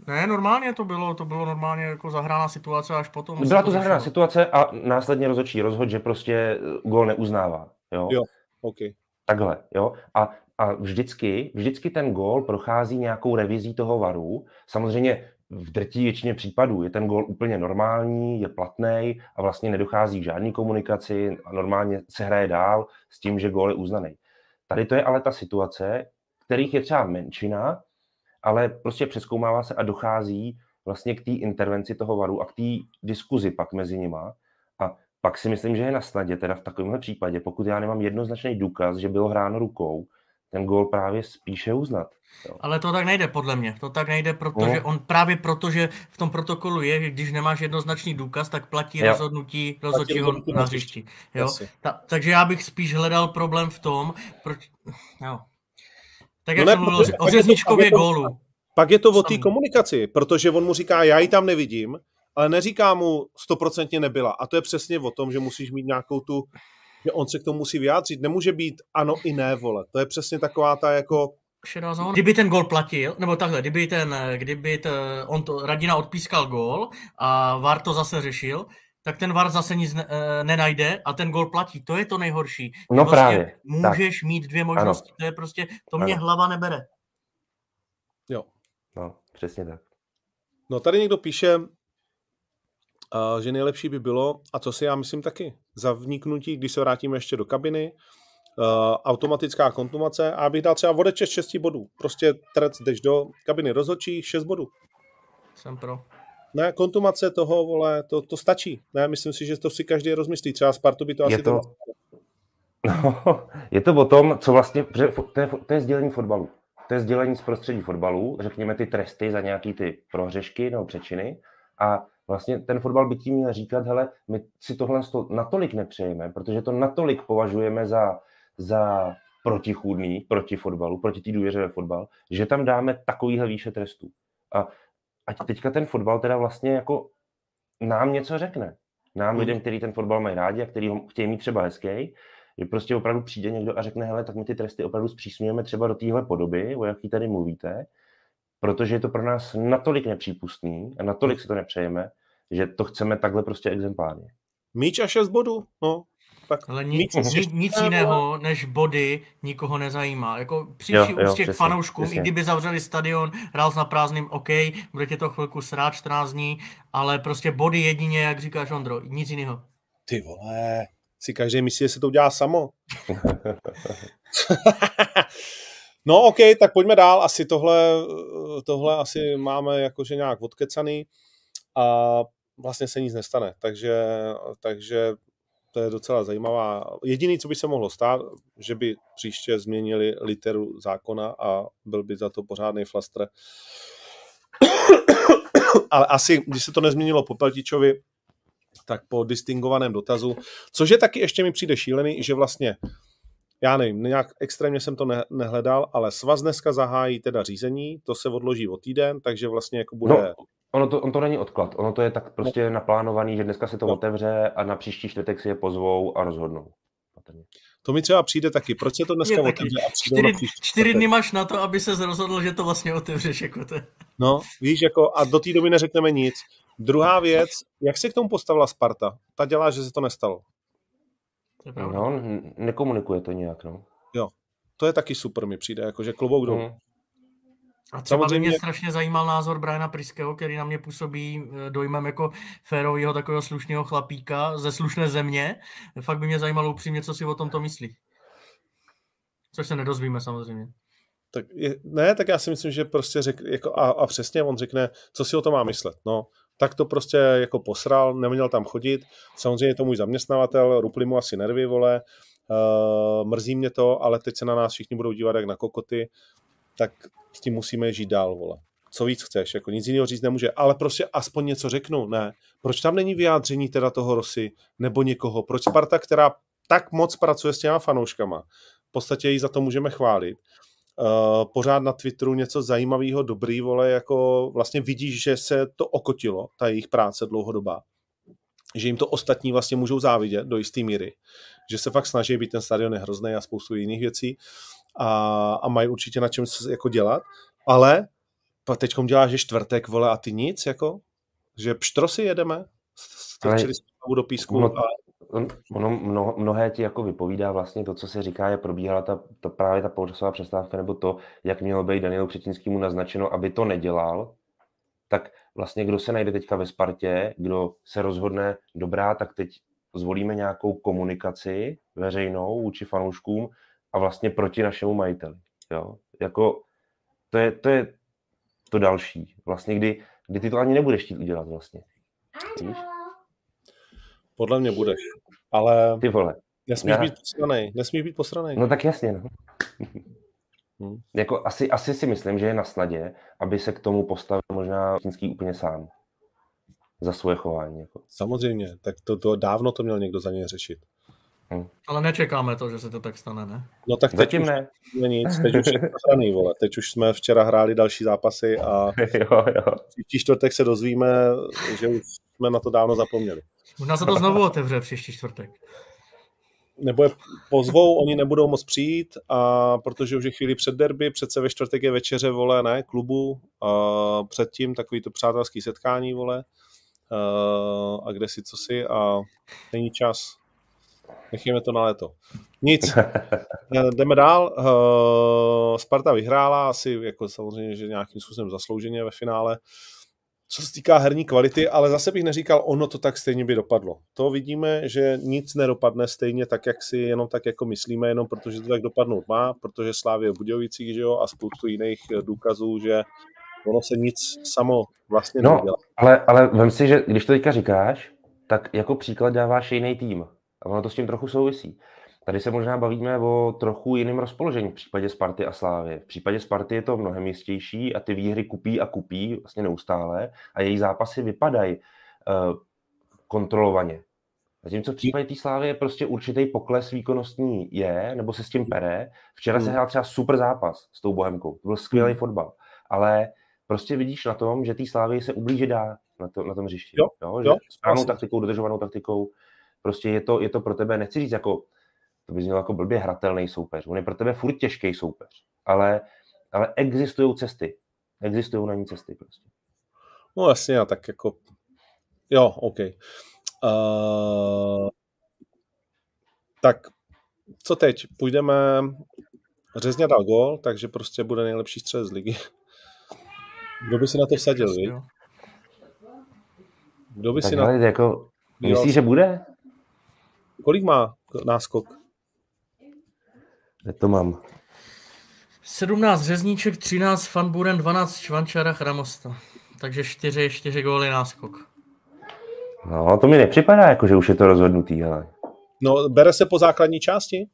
[SPEAKER 2] ne, normálně to bylo, to bylo normálně jako zahrána situace až potom.
[SPEAKER 3] Byla to zahrána situace a následně rozhodčí rozhod, že prostě eh, gól neuznává. Jo,
[SPEAKER 1] jo OK.
[SPEAKER 3] Takhle, jo. A, a vždycky, vždycky ten gól prochází nějakou revizí toho varu. Samozřejmě v drtí většině případů je ten gól úplně normální, je platný a vlastně nedochází k žádné komunikaci a normálně se hraje dál s tím, že gól je uznaný. Tady to je ale ta situace, kterých je třeba menšina, ale prostě přeskoumává se a dochází vlastně k té intervenci toho varu a k té diskuzi pak mezi nima. A pak si myslím, že je na snadě teda v takovémhle případě, pokud já nemám jednoznačný důkaz, že bylo hráno rukou, ten gol právě spíše uznat.
[SPEAKER 2] Jo. Ale to tak nejde podle mě. To tak nejde, protože no. on právě proto, že v tom protokolu je, že když nemáš jednoznačný důkaz, tak platí jo. rozhodnutí rozhodčího na hřišti. Jo? Ta, takže já bych spíš hledal problém v tom, proč... Jo. Tak jak no jsem mluvil o řezničkově gólu.
[SPEAKER 1] Pak je to o té komunikaci, protože on mu říká, já ji tam nevidím, ale neříká mu stoprocentně nebyla. A to je přesně o tom, že musíš mít nějakou tu, že on se k tomu musí vyjádřit. Nemůže být ano i ne, vole. To je přesně taková ta jako...
[SPEAKER 2] Kdyby ten gol platil, nebo takhle, kdyby ten, kdyby ten, on to, Radina odpískal gol a VAR to zase řešil, tak ten VAR zase nic ne, e, nenajde a ten gol platí. To je to nejhorší.
[SPEAKER 3] No vlastně právě.
[SPEAKER 2] Můžeš tak. mít dvě možnosti. Ano. To je prostě, to mě ano. hlava nebere.
[SPEAKER 1] Jo.
[SPEAKER 3] No, přesně tak.
[SPEAKER 1] No tady někdo píše, uh, že nejlepší by bylo, a to si já myslím taky, za vniknutí, když se vrátíme ještě do kabiny, uh, automatická kontumace a abych dal třeba odeče 6 bodů. Prostě trec jdeš do kabiny rozhodčí 6 bodů.
[SPEAKER 2] Jsem pro.
[SPEAKER 1] Ne, kontumace toho, vole, to, to stačí. Ne, myslím si, že to si každý rozmyslí. Třeba Spartu by to asi...
[SPEAKER 3] Je to, no, je to o tom, co vlastně... To je, to je sdělení fotbalu. To je sdělení z prostředí fotbalu, řekněme ty tresty za nějaký ty prohřešky nebo přečiny. A vlastně ten fotbal by tím měl říkat, hele, my si tohle natolik nepřejeme, protože to natolik považujeme za, za protichůdný proti fotbalu, proti té důvěře ve fotbal, že tam dáme takovýhle výše trestů. A ať teďka ten fotbal teda vlastně jako nám něco řekne. Nám hmm. lidem, kteří ten fotbal mají rádi a který ho chtějí mít třeba hezký, že prostě opravdu přijde někdo a řekne, hele, tak my ty tresty opravdu zpřísňujeme třeba do téhle podoby, o jaký tady mluvíte, protože je to pro nás natolik nepřípustný a natolik si to nepřejeme, že to chceme takhle prostě exemplárně.
[SPEAKER 1] Míč a šest bodů, no,
[SPEAKER 2] tak Ale nic, nic, nic jiného než body nikoho nezajímá. Jako při vší úctě k fanouškům, přesně. i kdyby zavřeli stadion, hrál na prázdným, OK, bude tě to chvilku srát 14 dní, ale prostě body jedině, jak říkáš Ondro, nic jiného.
[SPEAKER 1] Ty vole, Si každý myslí, že se to udělá samo. no ok, tak pojďme dál. Asi tohle, tohle asi máme jakože nějak odkecaný a vlastně se nic nestane. Takže, takže to je docela zajímavá. Jediný, co by se mohlo stát, že by příště změnili literu zákona a byl by za to pořádný flastr. Ale asi, když se to nezměnilo po Peltičovi, tak po distingovaném dotazu, což je taky ještě mi přijde šílený, že vlastně já nevím, nějak extrémně jsem to ne, nehledal, ale svaz dneska zahájí teda řízení, to se odloží o týden, takže vlastně jako bude... No,
[SPEAKER 3] ono to, on to není odklad, ono to je tak prostě no. naplánovaný, že dneska se to no. otevře a na příští čtvrtek si je pozvou a rozhodnou.
[SPEAKER 1] To mi třeba přijde taky. Proč se to dneska otevře a
[SPEAKER 2] čtyři, čtyři dny máš na to, aby se rozhodl, že to vlastně otevřeš. Jako to.
[SPEAKER 1] No, víš, jako a do té doby neřekneme nic. Druhá věc, jak se k tomu postavila Sparta? Ta dělá, že se to nestalo.
[SPEAKER 3] No, nekomunikuje to nějak, no.
[SPEAKER 1] Jo, to je taky super, mi přijde, jakože klobouk dolů. Mm.
[SPEAKER 2] A třeba Samozřejmě... by mě strašně zajímal názor Briana Priského, který na mě působí eh, dojmem jako férového takového slušného chlapíka ze slušné země. Fakt by mě zajímalo upřímně, co si o tomto myslí. Což se nedozvíme samozřejmě.
[SPEAKER 1] Tak je, ne, tak já si myslím, že prostě řek, jako a, a přesně on řekne, co si o to má myslet. No, tak to prostě jako posral, neměl tam chodit. Samozřejmě to můj zaměstnavatel, rupli mu asi nervy, vole, uh, mrzí mě to, ale teď se na nás všichni budou dívat jak na kokoty, tak s tím musíme žít dál, vole. Co víc chceš, jako nic jiného říct nemůže, ale prostě aspoň něco řeknu, ne. Proč tam není vyjádření teda toho Rosy nebo někoho? Proč Sparta, která tak moc pracuje s těma fanouškama, v podstatě ji za to můžeme chválit, Uh, pořád na Twitteru něco zajímavého, dobrý, vole, jako vlastně vidíš, že se to okotilo, ta jejich práce dlouhodobá. Že jim to ostatní vlastně můžou závidět do jisté míry. Že se fakt snaží být ten stadion hrozný a spoustu jiných věcí a, a mají určitě na čem se jako dělat, ale teď děláš, že čtvrtek, vole, a ty nic, jako? Že pštrosy jedeme? Strčili jsme do písku no, a
[SPEAKER 3] ono mno, mnohé ti jako vypovídá vlastně to, co se říká, je probíhala ta, to právě ta poločasová přestávka, nebo to, jak mělo být Danielu Křetinskýmu naznačeno, aby to nedělal, tak vlastně kdo se najde teďka ve Spartě, kdo se rozhodne, dobrá, tak teď zvolíme nějakou komunikaci veřejnou vůči fanouškům a vlastně proti našemu majiteli. Jo? Jako, to, je, to je to další. Vlastně, kdy, kdy ty to ani nebudeš chtít udělat vlastně. Víš?
[SPEAKER 1] Podle mě budeš. Ale
[SPEAKER 3] Ty vole.
[SPEAKER 1] nesmíš Já... být posranej. Nesmíš být posranej.
[SPEAKER 3] No tak jasně, no. hmm. Jako asi, asi si myslím, že je na snadě, aby se k tomu postavil možná Čínský úplně sám. Za svoje chování. Jako.
[SPEAKER 1] Samozřejmě, tak to, to dávno to měl někdo za něj řešit.
[SPEAKER 2] Hmm. Ale nečekáme to, že se to tak stane, ne?
[SPEAKER 1] No tak teď
[SPEAKER 3] Zatím ne.
[SPEAKER 1] Už, nic, teď už je vole. Teď už jsme včera hráli další zápasy a
[SPEAKER 3] jo, jo.
[SPEAKER 1] příští čtvrtek se dozvíme, že už jsme na to dávno zapomněli.
[SPEAKER 2] Možná se to znovu otevře příští čtvrtek.
[SPEAKER 1] Nebo je pozvou, oni nebudou moc přijít, a protože už je chvíli před derby, přece ve čtvrtek je večeře, vole, ne, klubu, a předtím takový to přátelský setkání, vole, a, a kde si, co si a není čas. Nechíme to na léto. Nic. Jdeme dál. Sparta vyhrála, asi jako samozřejmě, že nějakým způsobem zaslouženě ve finále co se týká herní kvality, ale zase bych neříkal, ono to tak stejně by dopadlo. To vidíme, že nic nedopadne stejně tak, jak si jenom tak jako myslíme, jenom protože to tak dopadnout má, protože Slávě v Budějovicích, že jo, a spoustu jiných důkazů, že ono se nic samo vlastně
[SPEAKER 3] no, nedělá. Ale, ale vem si, že když to teďka říkáš, tak jako příklad dáváš jiný tým. A ono to s tím trochu souvisí. Tady se možná bavíme o trochu jiném rozpoložení v případě Sparty a Slávy. V případě Sparty je to mnohem jistější a ty výhry kupí a kupí vlastně neustále a její zápasy vypadají uh, kontrolovaně. Zatímco v případě té Slávy je prostě určitý pokles výkonnostní je, nebo se s tím pere. Včera hmm. se hrál třeba super zápas s tou Bohemkou. To byl skvělý hmm. fotbal. Ale prostě vidíš na tom, že té Slávy se ublíže dá na, to, na tom hřišti. Jo, jo, že jo, správnou taktikou, dodržovanou taktikou. Prostě je to, je to pro tebe, nechci říct jako to by znělo jako blbě hratelný soupeř. On je pro tebe furt těžký soupeř, ale, ale existují cesty. Existují na ní cesty prostě.
[SPEAKER 1] No jasně, a tak jako, jo, OK. Uh, tak, co teď? Půjdeme, Řezně dal gol, takže prostě bude nejlepší střed z ligy. Kdo by si na to vsadil, vy? Kdo by tak si na...
[SPEAKER 3] Jako, myslíš, že bude?
[SPEAKER 1] Kolik má náskok?
[SPEAKER 3] Kde to mám?
[SPEAKER 2] 17 řezníček, 13 Fanburen, 12 Švančara, Chramosta. Takže 4, 4 góly náskok.
[SPEAKER 3] No, to mi nepřipadá, jako že už je to rozhodnutý, ale...
[SPEAKER 1] No, bere se po základní části?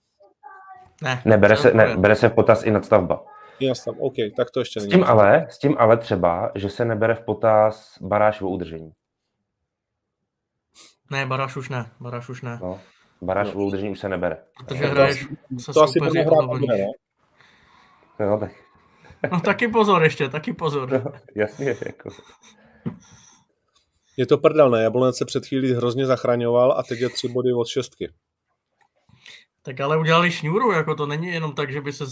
[SPEAKER 2] Ne,
[SPEAKER 3] Ne, bere se, ne, bere se v potaz i nadstavba.
[SPEAKER 1] Jasně, OK, tak to ještě
[SPEAKER 3] S
[SPEAKER 1] není.
[SPEAKER 3] tím ale, s tím ale třeba, že se nebere v potaz baráž o udržení.
[SPEAKER 2] Ne, Baráš už ne, Baráš už ne.
[SPEAKER 3] No, baráž
[SPEAKER 1] No.
[SPEAKER 3] udržení už se nebere.
[SPEAKER 2] Protože
[SPEAKER 1] to
[SPEAKER 2] hraješ
[SPEAKER 1] asi-
[SPEAKER 2] se
[SPEAKER 1] To asi bude
[SPEAKER 2] jako
[SPEAKER 1] hrát bude, ne?
[SPEAKER 3] No, tak
[SPEAKER 2] No taky pozor ještě, taky pozor.
[SPEAKER 3] jasně, jako.
[SPEAKER 1] Je to prdel, ne? Jablonec se před chvílí hrozně zachraňoval a teď je tři body od šestky.
[SPEAKER 2] Tak ale udělali šňůru, jako to není jenom tak, že by se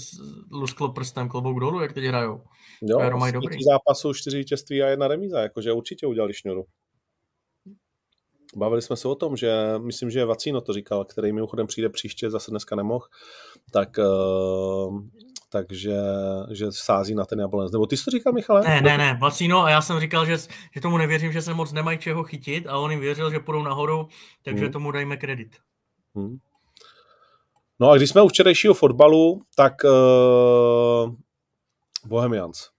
[SPEAKER 2] lusklo prstem klobouk dolů, jak teď hrajou.
[SPEAKER 1] Jo,
[SPEAKER 2] mají dobrý.
[SPEAKER 1] zápasů, čtyři vítězství a jedna remíza, jakože určitě udělali šňuru. Bavili jsme se o tom, že myslím, že Vacíno to říkal, který mimochodem přijde příště, zase dneska nemohl, tak, uh, takže že sází na ten jablonec. Nebo ty jsi to říkal, Michale?
[SPEAKER 2] Ne, ne, ne, Vacíno a já jsem říkal, že, že tomu nevěřím, že se moc nemají čeho chytit a on jim věřil, že půjdou nahoru, takže
[SPEAKER 1] Hmm.
[SPEAKER 2] tomu dejme kredit.
[SPEAKER 1] Hmm. No a když jsme u včerejšího fotbalu, tak uh, Bohemians.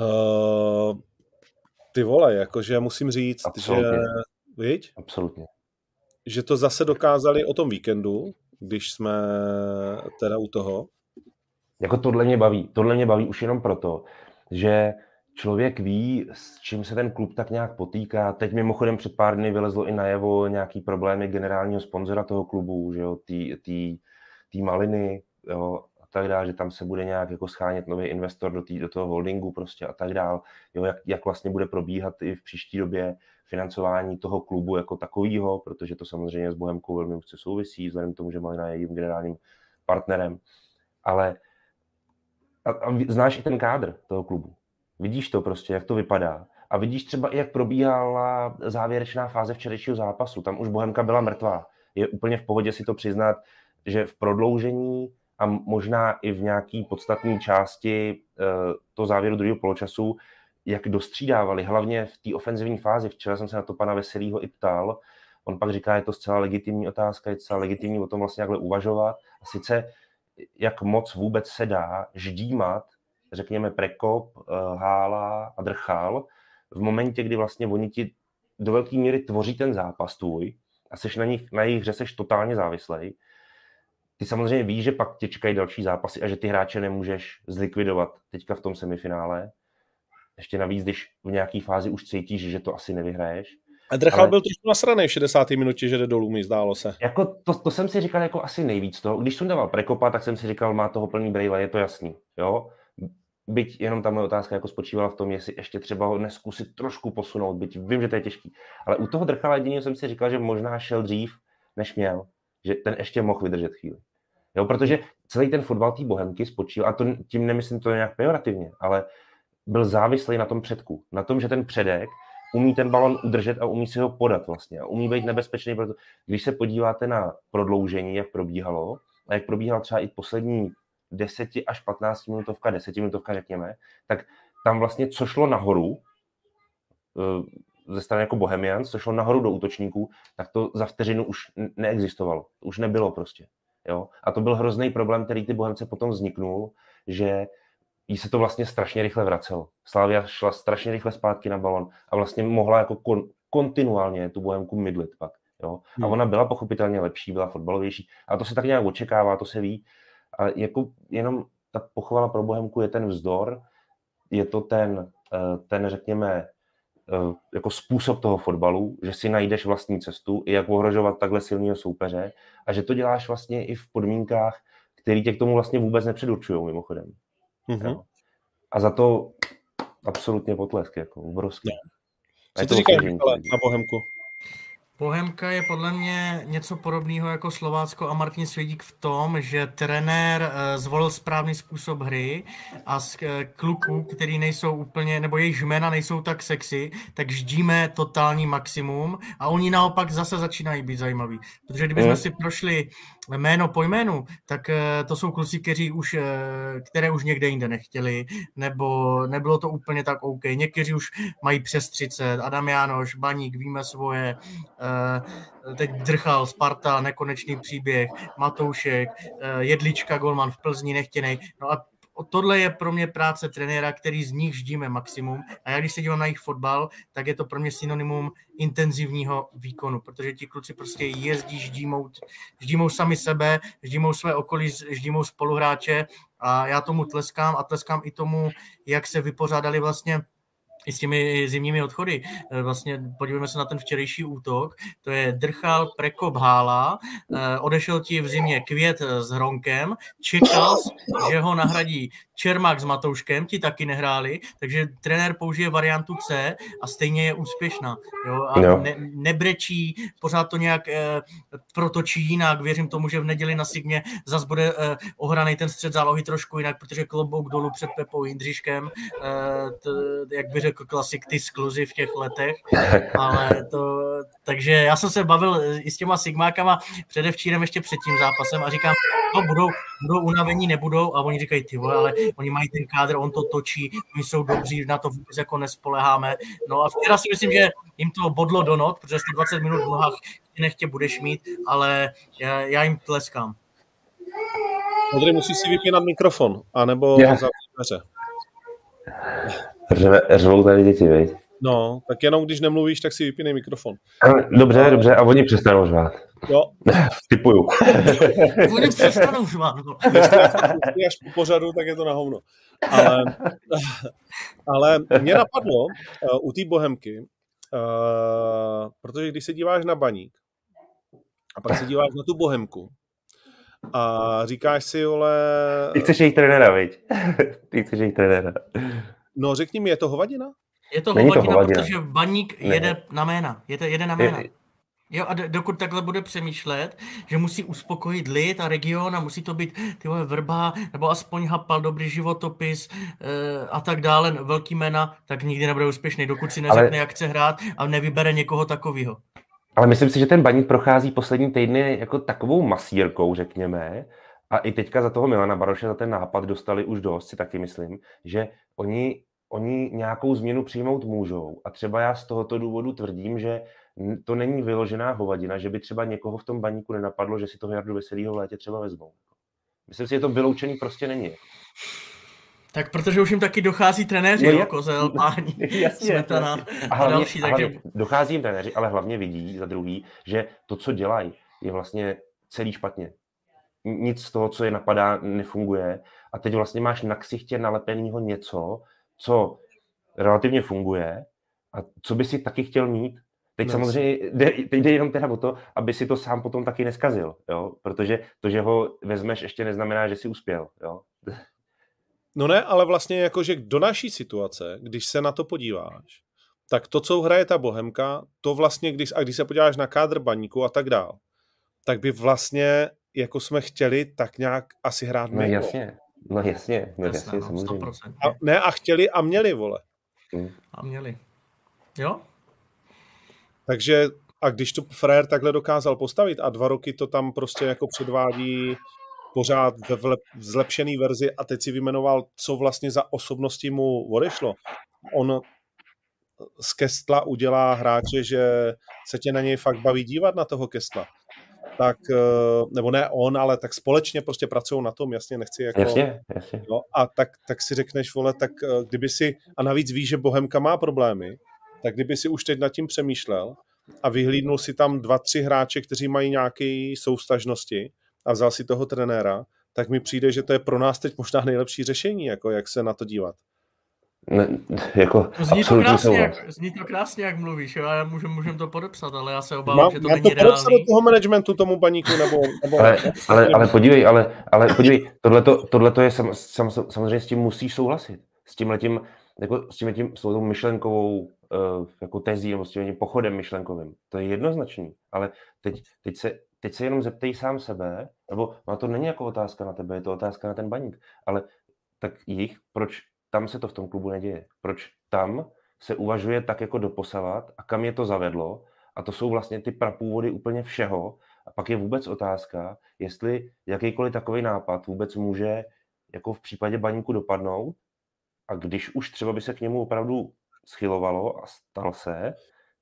[SPEAKER 1] Uh, ty vole, jakože musím říct,
[SPEAKER 3] Absolutně.
[SPEAKER 1] že viď,
[SPEAKER 3] Absolutně.
[SPEAKER 1] že to zase dokázali o tom víkendu, když jsme teda u toho.
[SPEAKER 3] Jako tohle mě baví. Tohle mě baví už jenom proto, že člověk ví, s čím se ten klub tak nějak potýká. Teď mimochodem před pár dny vylezlo i najevo nějaký problémy generálního sponzora toho klubu, že jo, tý, tý, tý maliny, jo, tak dále, že tam se bude nějak jako schánět nový investor do, tý, do toho holdingu prostě a tak dále, jo, jak, jak vlastně bude probíhat i v příští době financování toho klubu jako takového, protože to samozřejmě s Bohemkou velmi úzce souvisí, vzhledem k tomu, že Malina je jejím generálním partnerem, ale a, a znáš i ten kádr toho klubu. Vidíš to prostě, jak to vypadá. A vidíš třeba jak probíhala závěrečná fáze včerejšího zápasu. Tam už Bohemka byla mrtvá. Je úplně v pohodě si to přiznat, že v prodloužení a možná i v nějaký podstatné části eh, to závěru druhého poločasu, jak dostřídávali, hlavně v té ofenzivní fázi. Včera jsem se na to pana Veselýho i ptal. On pak říká, je to zcela legitimní otázka, je zcela legitimní o tom vlastně takhle uvažovat. A sice jak moc vůbec se dá ždímat, řekněme, Prekop, eh, Hála a Drchal v momentě, kdy vlastně oni ti do velké míry tvoří ten zápas tvůj a seš na, nich, na jejich hře seš totálně závislej. Ty samozřejmě víš, že pak tě čekají další zápasy a že ty hráče nemůžeš zlikvidovat teďka v tom semifinále. Ještě navíc, když v nějaké fázi už cítíš, že to asi nevyhraješ.
[SPEAKER 1] A Drchal
[SPEAKER 3] Ale-
[SPEAKER 1] byl trošku nasranej v 60. minutě, že jde dolů, mi zdálo se.
[SPEAKER 3] Jako to, to, jsem si říkal jako asi nejvíc toho. Když jsem dával Prekopa, tak jsem si říkal, má toho plný brejle, je to jasný. Jo? Byť jenom ta moje otázka jako spočívala v tom, jestli ještě třeba ho neskusit trošku posunout, byť vím, že to je těžký. Ale u toho Drchala jediného jsem si říkal, že možná šel dřív, než měl. Že ten ještě mohl vydržet chvíli. Jo, protože celý ten fotbal té bohemky spočíval, a to tím nemyslím to nějak pejorativně, ale byl závislý na tom předku. Na tom, že ten předek umí ten balon udržet a umí si ho podat vlastně. A umí být nebezpečný, proto když se podíváte na prodloužení, jak probíhalo, a jak probíhala třeba i poslední 10 až 15 minutovka, 10 minutovka řekněme, tak tam vlastně co šlo nahoru, eh, ze strany jako Bohemians, co šlo nahoru do útočníků, tak to za vteřinu už neexistovalo. Už nebylo prostě. Jo? A to byl hrozný problém, který ty Bohemce potom vzniknul, že jí se to vlastně strašně rychle vracelo. Slávia šla strašně rychle zpátky na balon a vlastně mohla jako kon, kontinuálně tu Bohemku mydlit pak. Jo? A
[SPEAKER 1] Hmm.
[SPEAKER 3] ona byla pochopitelně lepší, byla fotbalovější. A to se tak nějak očekává, to se ví. A jako jenom ta pochvala pro Bohemku je ten vzdor, je to ten, eh, ten řekněme, jako způsob toho fotbalu, že si najdeš vlastní cestu, i jak ohrožovat takhle silného soupeře a že to děláš vlastně i v podmínkách, které tě k tomu vlastně vůbec nepředurčují mimochodem.
[SPEAKER 1] Mhm.
[SPEAKER 3] Jo. A za to absolutně potlesk, jako obrovský.
[SPEAKER 1] Co ty
[SPEAKER 3] to
[SPEAKER 1] říkáš, na Bohemku?
[SPEAKER 2] Bohemka je podle mě něco podobného jako Slovácko a Martin Svědík v tom, že trenér eh, zvolil správný způsob hry a z eh, kluků, který nejsou úplně, nebo jejich jména nejsou tak sexy, tak ždíme totální maximum a oni naopak zase začínají být zajímaví. Protože kdybychom si prošli jméno po jménu, tak eh, to jsou kluci, kteří už, které už někde jinde nechtěli, nebo nebylo to úplně tak OK. Někteří už mají přes 30, Adam Jánoš, Baník, víme svoje, teď drchal Sparta, nekonečný příběh, Matoušek, Jedlička, Golman v Plzni, nechtěnej. No a tohle je pro mě práce trenéra, který z nich ždíme maximum. A já když se dívám na jejich fotbal, tak je to pro mě synonymum intenzivního výkonu, protože ti kluci prostě jezdí, ždímou, ždímou sami sebe, ždímou své okolí, ždímou spoluhráče a já tomu tleskám a tleskám i tomu, jak se vypořádali vlastně i s těmi zimními odchody. Eh, vlastně podívejme se na ten včerejší útok. To je Drchal, Prekop, Hála. Eh, odešel ti v zimě Květ s Hronkem. Čekal, že ho nahradí Čermák s Matouškem, ti taky nehráli, takže trenér použije variantu C a stejně je úspěšná. Jo? A jo. Ne, nebrečí, pořád to nějak eh, protočí jinak. Věřím tomu, že v neděli na Signě zase bude eh, ohraný ten střed zálohy trošku jinak, protože klobouk dolů před Pepou Jindřiškem, eh, t, jak by řekl klasik, ty skluzy v těch letech. Ale to, takže já jsem se bavil i s těma Sigmákama předevčírem ještě před tím zápasem a říkám, no budou, budou unavení, nebudou a oni říkají, ty vole, ale oni mají ten kádr, on to točí, my jsou dobří, na to vůbec jako nespoleháme. No a včera si myslím, že jim to bodlo do not, protože 120 minut v nohách nechtě budeš mít, ale já, já jim tleskám.
[SPEAKER 1] Modry, musíš si vypínat mikrofon, anebo yeah. zavřít
[SPEAKER 3] Řvou tady děti, veď?
[SPEAKER 1] No, tak jenom když nemluvíš, tak si vypínej mikrofon.
[SPEAKER 3] Dobře, dobře, a oni přestanou řvát.
[SPEAKER 1] Jo.
[SPEAKER 3] Typuju.
[SPEAKER 2] oni přestanou řvát. No.
[SPEAKER 1] Když až po pořadu, tak je to na hovno. Ale, ale mě napadlo uh, u té bohemky, uh, protože když se díváš na baník a pak se díváš na tu bohemku a říkáš si, ale...
[SPEAKER 3] Ty chceš jejich trenéra, viď? Ty chceš jejich trenéra.
[SPEAKER 1] No řekni mi, je to hovadina?
[SPEAKER 2] Je to hovadina, to hovadina, protože baník ne. jede na jména. Je to, jede na jména. Je, Jo, a dokud takhle bude přemýšlet, že musí uspokojit lid a region a musí to být ty vole, vrba, nebo aspoň hapal, dobrý životopis e, a tak dále, velký jména, tak nikdy nebude úspěšný, dokud si neřekne, Ale... jak chce hrát a nevybere někoho takového.
[SPEAKER 3] Ale myslím si, že ten baník prochází poslední týdny jako takovou masírkou, řekněme, a i teďka za toho Milana Baroše za ten nápad dostali už dost, si taky myslím, že oni, oni nějakou změnu přijmout můžou. A třeba já z tohoto důvodu tvrdím, že to není vyložená hovadina, že by třeba někoho v tom baníku nenapadlo, že si toho Jardu Veselýho v létě třeba vezmou. Myslím si, že to vyloučený prostě není.
[SPEAKER 2] Tak protože už jim taky dochází trenéři, no, jo, Kozel, Páni, Smetana a, hlavně, a další. Takže...
[SPEAKER 3] Hlavně dochází jim trenéři, ale hlavně vidí za druhý, že to, co dělají, je vlastně celý špatně. Nic z toho, co je napadá, nefunguje. A teď vlastně máš na ksichtě nalepenýho něco, co relativně funguje a co by si taky chtěl mít. Teď no. samozřejmě jde, teď jde jenom teda o to, aby si to sám potom taky neskazil, jo? protože to, že ho vezmeš, ještě neznamená, že si uspěl. Jo?
[SPEAKER 1] No ne, ale vlastně jakože do naší situace, když se na to podíváš, tak to, co hraje ta Bohemka, to vlastně, když, a když se podíváš na kádr baníku a tak dál, tak by vlastně, jako jsme chtěli, tak nějak asi hrát
[SPEAKER 3] No jasně, no jasně, no jasně, jasně no, samozřejmě.
[SPEAKER 1] A, ne, a chtěli a měli, vole.
[SPEAKER 2] Hmm. A měli. Jo?
[SPEAKER 1] Takže a když to frajer takhle dokázal postavit a dva roky to tam prostě jako předvádí pořád ve zlepšený verzi a teď si vymenoval, co vlastně za osobnosti mu odešlo. On z Kestla udělá hráče, že se tě na něj fakt baví dívat na toho Kestla. Tak, eh, nebo ne on, ale tak společně prostě pracují na tom, jasně, nechci jako...
[SPEAKER 3] Jasně, jasně.
[SPEAKER 1] No, a tak, tak si řekneš, vole, tak eh, kdyby si, a navíc víš, že Bohemka má problémy, tak kdyby si už teď nad tím přemýšlel a vyhlídnul si tam dva, tři hráče, kteří mají nějaké soustažnosti a vzal si toho trenéra, tak mi přijde, že to je pro nás teď možná nejlepší řešení, jako jak se na to dívat.
[SPEAKER 3] Ne, jako
[SPEAKER 2] zní, to krásně, jak, zní to krásně, jak mluvíš, jo? já můžem, můžem to podepsat, ale já se obávám, Mám, že to já není to reálný.
[SPEAKER 1] do toho managementu, tomu baníku, nebo... nebo
[SPEAKER 3] ale, ale, ale, podívej, ale, ale podívej, tohleto, tohleto je sam, sam, samozřejmě s tím musíš souhlasit. S tím letím, jako s tím, tím, s tou myšlenkovou uh, jako tezí, nebo s tím pochodem myšlenkovým. To je jednoznačný, ale teď, teď, se, teď se jenom zeptej sám sebe, nebo no to není jako otázka na tebe, je to otázka na ten baník, ale tak jich, proč tam se to v tom klubu neděje? Proč tam se uvažuje tak jako doposavat a kam je to zavedlo? A to jsou vlastně ty prapůvody úplně všeho. A pak je vůbec otázka, jestli jakýkoliv takový nápad vůbec může jako v případě baníku dopadnout a když už třeba by se k němu opravdu schylovalo a stal se,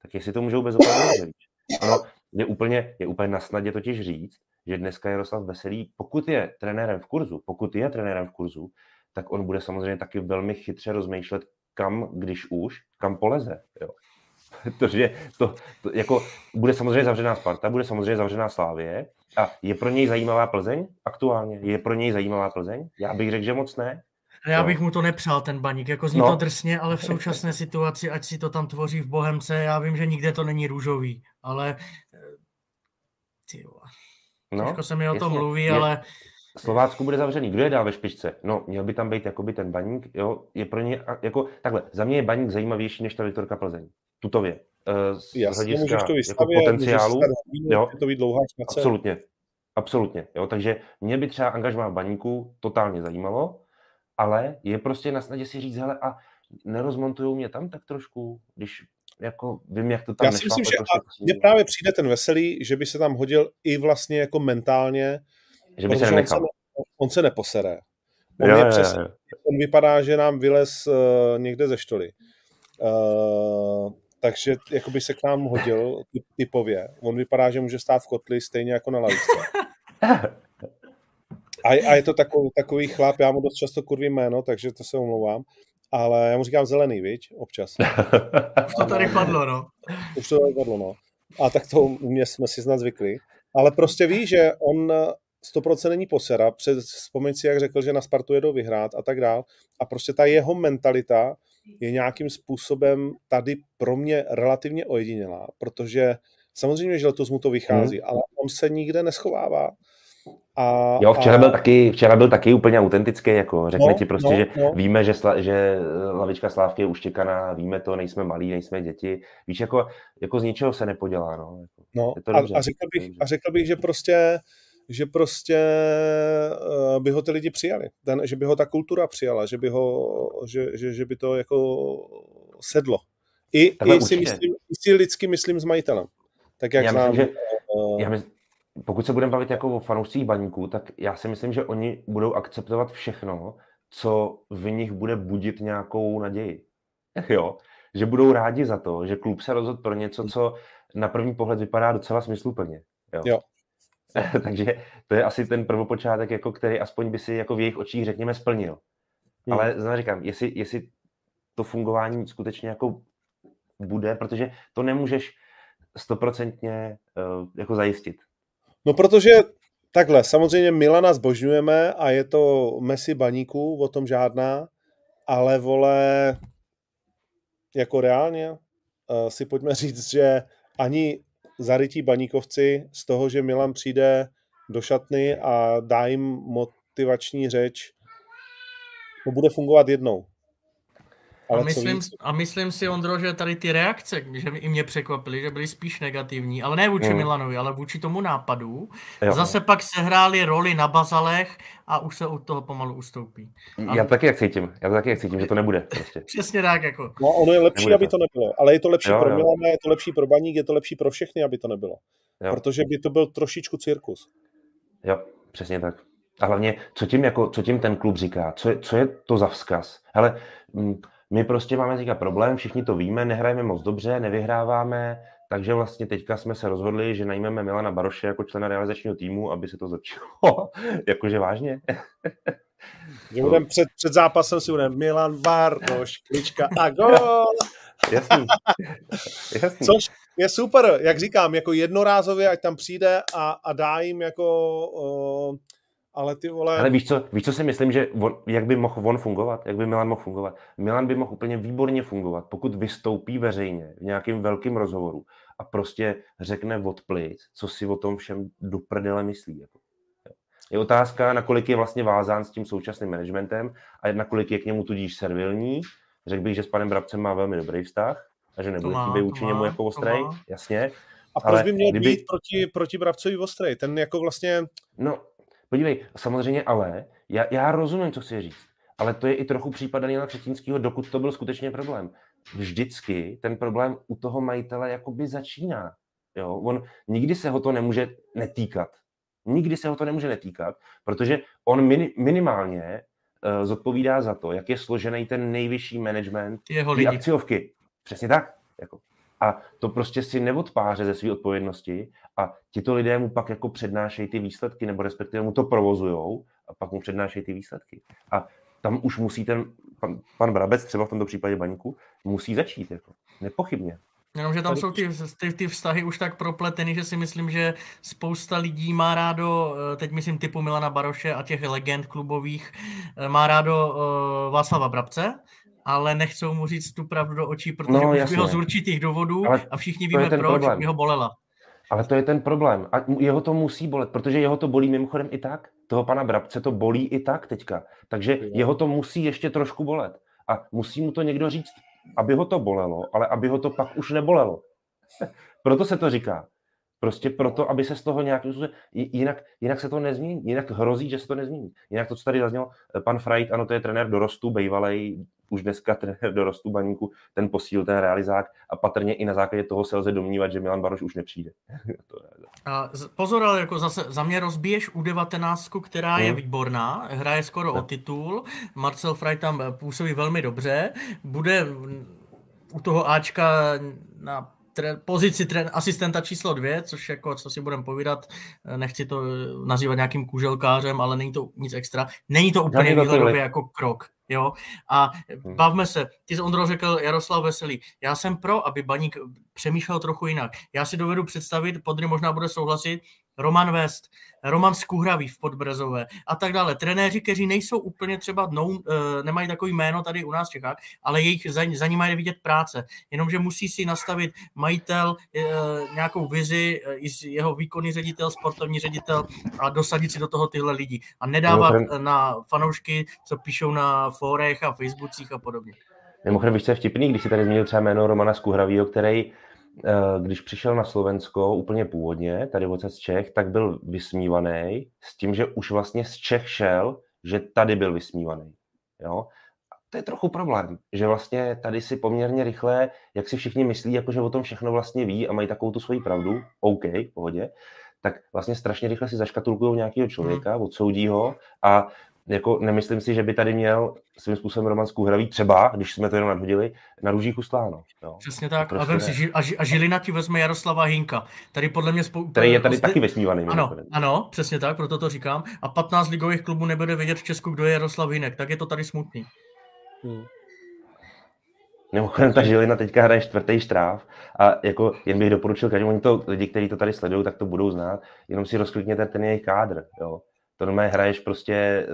[SPEAKER 3] tak jestli to může vůbec opravdu Ano, je úplně, je úplně na snadě totiž říct, že dneska Jaroslav Veselý, pokud je trenérem v kurzu, pokud je trenérem v kurzu, tak on bude samozřejmě taky velmi chytře rozmýšlet, kam, když už, kam poleze. Jo. Protože to, to, jako, bude samozřejmě zavřená Sparta, bude samozřejmě zavřená Slávě a je pro něj zajímavá Plzeň aktuálně? Je pro něj zajímavá Plzeň? Já bych řekl, že moc ne.
[SPEAKER 2] Já bych mu to nepřál, ten baník. Jako zní no. to drsně, ale v současné situaci, ať si to tam tvoří v Bohemce, já vím, že nikde to není růžový, ale eh, ty no, Těžko se mi o tom mluví, je, ale...
[SPEAKER 3] Slovácku bude zavřený. Kdo je dál ve špičce? No, měl by tam být jakoby ten baník, jo, je pro ně, jako, takhle, za mě je baník zajímavější než ta Viktorka Plzeň. Tutově. Eh, z Jasně, hlediska to vystavě, jako potenciálu, jo,
[SPEAKER 1] to být dlouhá špace.
[SPEAKER 3] Absolutně. Absolutně. Jo, takže mě by třeba angažmá v baníku totálně zajímalo, ale je prostě na snadě si říct, hele, a nerozmontujou mě tam tak trošku, když jako vím, jak to tam
[SPEAKER 1] Já si myslím, že mně právě přijde ten veselý, že by se tam hodil i vlastně jako mentálně,
[SPEAKER 3] že by se on se,
[SPEAKER 1] on se neposere. On, jo, je přes, jo, jo. on vypadá, že nám vylez uh, někde ze štoly. Uh, takže jako by se k nám hodil typově. On vypadá, že může stát v kotli stejně jako na lavice. A, a je to takový, takový chlap, já mu dost často kurvím jméno, takže to se omlouvám, ale já mu říkám zelený, viď, občas.
[SPEAKER 2] Už to tady padlo, no.
[SPEAKER 1] Už to tady padlo, no. A tak to u mě jsme si snad zvykli. Ale prostě ví, že on 100% není posera, před, vzpomeň si, jak řekl, že na Spartu jedou vyhrát a tak dál. A prostě ta jeho mentalita je nějakým způsobem tady pro mě relativně ojedinělá, protože samozřejmě, že letos mu to vychází, hmm. ale on se nikde neschovává.
[SPEAKER 3] A, jo, včera, a... byl taky, včera byl taky úplně autentický, jako řekne no, ti prostě, no, že no. víme, že, sla, že lavička Slávky je uštěkaná, víme to, nejsme malí, nejsme děti, víš, jako, jako z ničeho se nepodělá, no. Jako,
[SPEAKER 1] no je to dobře, a, řekl bych, a řekl bych, že prostě že prostě uh, by ho ty lidi přijali, ten, že by ho ta kultura přijala, že by, ho, že, že, že by to jako sedlo. I, i si, myslím, si lidsky myslím s majitelem. Tak jak
[SPEAKER 3] já
[SPEAKER 1] znám,
[SPEAKER 3] myslím, že, uh, já myslím, pokud se budeme bavit jako o fanoušcích baníků, tak já si myslím, že oni budou akceptovat všechno, co v nich bude budit nějakou naději. Jo, že budou rádi za to, že klub se rozhodl pro něco, co na první pohled vypadá docela smysluplně. Jo. jo. Takže to je asi ten prvopočátek, jako který aspoň by si jako v jejich očích, řekněme, splnil. Hmm. Ale znamená, říkám, jestli, jestli to fungování skutečně jako bude, protože to nemůžeš stoprocentně uh, jako zajistit.
[SPEAKER 1] No protože takhle, samozřejmě Milana zbožňujeme a je to Messi baníků, o tom žádná, ale vole, jako reálně uh, si pojďme říct, že ani zarytí baníkovci z toho, že Milan přijde do šatny a dá jim motivační řeč, to bude fungovat jednou.
[SPEAKER 2] Ale a, myslím, a myslím si, Ondro, že tady ty reakce, že i mě překvapily, že byly spíš negativní, ale ne vůči mm. Milanovi, ale vůči tomu nápadu. Jo. Zase pak sehráli roli na bazalech a už se od toho pomalu ustoupí.
[SPEAKER 3] A... Já taky jak cítím, já taky jak cítím, že to nebude. Prostě.
[SPEAKER 2] Přesně tak. Jako.
[SPEAKER 1] No ono je lepší, nebude aby to. to nebylo, ale je to lepší jo, pro Milana, je to lepší pro Baník, je to lepší pro všechny, aby to nebylo. Jo. Protože by to byl trošičku cirkus.
[SPEAKER 3] Jo, přesně tak. A hlavně, co tím, jako, co tím ten klub říká? Co je, co je to za vzkaz? Hele, mm, my prostě máme teďka problém, všichni to víme, nehrajeme moc dobře, nevyhráváme, takže vlastně teďka jsme se rozhodli, že najmeme Milana Baroše jako člena realizačního týmu, aby se to zlepšilo. Jakože vážně?
[SPEAKER 1] že budeme před, před zápasem si budeme Milan Baroš, klička a gol!
[SPEAKER 3] Jasný. Jasný.
[SPEAKER 1] Což je super, jak říkám, jako jednorázově, ať tam přijde a, a dá jim jako uh, ale ty vole...
[SPEAKER 3] Ale víš co, víš, co si myslím, že on, jak by mohl on fungovat, jak by Milan mohl fungovat? Milan by mohl úplně výborně fungovat, pokud vystoupí veřejně v nějakém velkém rozhovoru a prostě řekne od plic, co si o tom všem do prdele myslí. Jako. Je otázka, nakolik je vlastně vázán s tím současným managementem a nakolik je k němu tudíž servilní. Řekl bych, že s panem Brabcem má velmi dobrý vztah a že nebude chybět vůči němu jako ostrej, jasně.
[SPEAKER 1] A proč by měl kdyby... být proti, proti Brabcovi ostrej? Ten jako vlastně...
[SPEAKER 3] No, Podívej, samozřejmě ale, já, já rozumím, co chci říct, ale to je i trochu případ Daniela Třetínského, dokud to byl skutečně problém. Vždycky ten problém u toho majitele jakoby začíná. Jo? On nikdy se ho to nemůže netýkat. Nikdy se ho to nemůže netýkat, protože on mini, minimálně uh, zodpovídá za to, jak je složený ten nejvyšší management
[SPEAKER 2] Jeho lidi.
[SPEAKER 3] akciovky. Přesně tak. Jako. A to prostě si neodpáře ze své odpovědnosti a tito lidé mu pak jako přednášejí ty výsledky, nebo respektive mu to provozujou a pak mu přednášejí ty výsledky. A tam už musí ten pan, pan Brabec, třeba v tomto případě baňku, musí začít, jako, nepochybně.
[SPEAKER 2] Jenomže tam jsou ty, ty, ty vztahy už tak propleteny, že si myslím, že spousta lidí má rádo, eh, teď myslím typu Milana Baroše a těch legend klubových, eh, má rádo uh, Václava Brabce, ale nechcou mu říct tu pravdu do očí, protože no, už by ho z určitých důvodů ale a všichni víme proč, problém. by ho bolela.
[SPEAKER 3] Ale to je ten problém. A jeho to musí bolet, protože jeho to bolí mimochodem i tak. Toho pana Brabce to bolí i tak teďka. Takže jeho to musí ještě trošku bolet. A musí mu to někdo říct, aby ho to bolelo, ale aby ho to pak už nebolelo. Proto se to říká. Prostě proto, aby se z toho nějak... Jinak, jinak se to nezmění. Jinak hrozí, že se to nezmění. Jinak to, co tady zaznělo, pan Freit, ano, to je trenér dorostu, bejvalej, už dneska trenér dorostu baníku, ten posíl, ten realizák a patrně i na základě toho se lze domnívat, že Milan Baroš už nepřijde.
[SPEAKER 2] a pozor, ale jako zase za mě rozbiješ u 19, která hmm. je výborná, hraje skoro no. o titul, Marcel Freit tam působí velmi dobře, bude u toho Ačka na tre, pozici tre, asistenta číslo dvě, což jako, co si budeme povídat, eh, nechci to eh, nazývat nějakým kuželkářem, ale není to nic extra. Není to úplně výhledově jako krok. Jo? A hmm. bavme se, ty jsi Ondro řekl Jaroslav Veselý, já jsem pro, aby Baník přemýšlel trochu jinak. Já si dovedu představit, Podry možná bude souhlasit, Roman West, Roman Skuhravý v Podbrezové a tak dále. Trenéři, kteří nejsou úplně třeba, no, nemají takový jméno tady u nás v Čechách, ale jejich, za, za nimi je vidět práce. Jenomže musí si nastavit majitel eh, nějakou vizi, eh, jeho výkonný ředitel, sportovní ředitel a dosadit si do toho tyhle lidi. A nedávat Mimochodem, na fanoušky, co píšou na fórech a Facebookcích a podobně.
[SPEAKER 3] Mimochodem, víš, co je vtipný, když si tady zmínil třeba jméno Romana Skuhravýho, který když přišel na Slovensko úplně původně, tady od z Čech, tak byl vysmívaný s tím, že už vlastně z Čech šel, že tady byl vysmívaný. Jo? A to je trochu problém, že vlastně tady si poměrně rychle, jak si všichni myslí, jako že o tom všechno vlastně ví a mají takovou tu svoji pravdu, OK, v pohodě, tak vlastně strašně rychle si zaškatulkují nějakého člověka, hmm. odsoudí ho a jako nemyslím si, že by tady měl svým způsobem Roman Skůhravý třeba, když jsme to jenom nadhodili, na růžích ustláno. Jo.
[SPEAKER 2] Přesně tak. Prostě a, vem si, a, a Žilina ti vezme Jaroslava Hinka. Tady podle mě... Spou...
[SPEAKER 3] Který je tady Zde... taky vysmívaný.
[SPEAKER 2] Ano, ano, přesně tak, proto to říkám. A 15 ligových klubů nebude vědět v Česku, kdo je Jaroslav Hinek, tak je to tady smutný. Hmm.
[SPEAKER 3] Mimochodem, ta Žilina teďka hraje čtvrtý štráv a jako jen bych doporučil každému, to lidi, kteří to tady sledují, tak to budou znát, jenom si rozklikněte ten jejich kádr, jo to normálně hraješ prostě eh,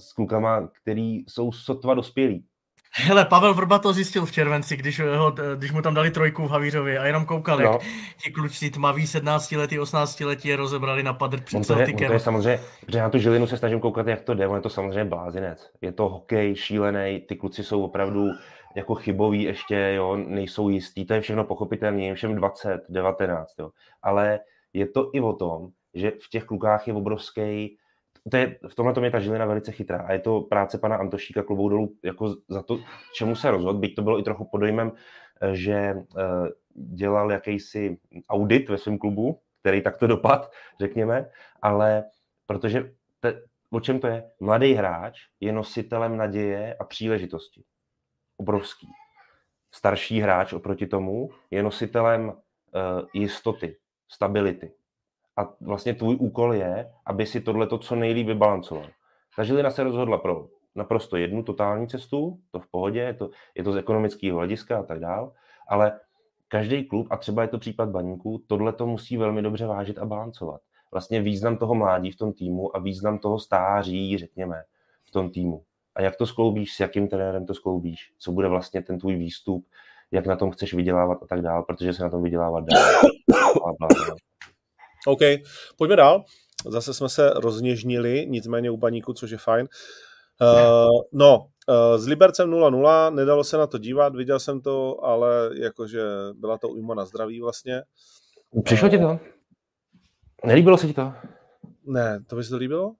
[SPEAKER 3] s klukama, který jsou sotva dospělí.
[SPEAKER 2] Hele, Pavel Vrba to zjistil v červenci, když, ho, když mu tam dali trojku v Havířově a jenom koukal, no. jak ti kluci tmaví 17 letí, 18 letí je rozebrali na padr před on
[SPEAKER 3] to, je, on to je samozřejmě, protože na tu žilinu se snažím koukat, jak to jde, on je to samozřejmě blázinec. Je to hokej šílený, ty kluci jsou opravdu jako chyboví ještě, jo, nejsou jistý, to je všechno pochopitelné, všem 20, 19, jo. Ale je to i o tom, že v těch klukách je obrovský to je, v tomhle tom je ta Žilina velice chytrá a je to práce pana Antošíka klubou dolů jako za to, čemu se rozhodl, byť to bylo i trochu pod dojmem, eh, že eh, dělal jakýsi audit ve svém klubu, který takto dopad, řekněme, ale protože te, o čem to je? Mladý hráč je nositelem naděje a příležitosti. Obrovský. Starší hráč oproti tomu je nositelem uh, jistoty, stability. A vlastně tvůj úkol je, aby si tohle to co nejlíp vybalancoval. Ta Žilina se rozhodla pro naprosto jednu totální cestu, to v pohodě, je to, je to z ekonomického hlediska a tak dál, ale každý klub, a třeba je to případ baníků, tohle to musí velmi dobře vážit a balancovat. Vlastně význam toho mládí v tom týmu a význam toho stáří, řekněme, v tom týmu. A jak to skloubíš, s jakým trenérem to skloubíš, co bude vlastně ten tvůj výstup, jak na tom chceš vydělávat a tak dál, protože se na tom vydělávat dá.
[SPEAKER 1] OK, pojďme dál. Zase jsme se rozněžnili, nicméně u baníku, což je fajn. Uh, no, uh, s Libercem 0-0, nedalo se na to dívat, viděl jsem to, ale jakože byla to ujma na zdraví vlastně.
[SPEAKER 3] Přišlo ti to? Nelíbilo se ti to?
[SPEAKER 1] Ne, to by se to líbilo?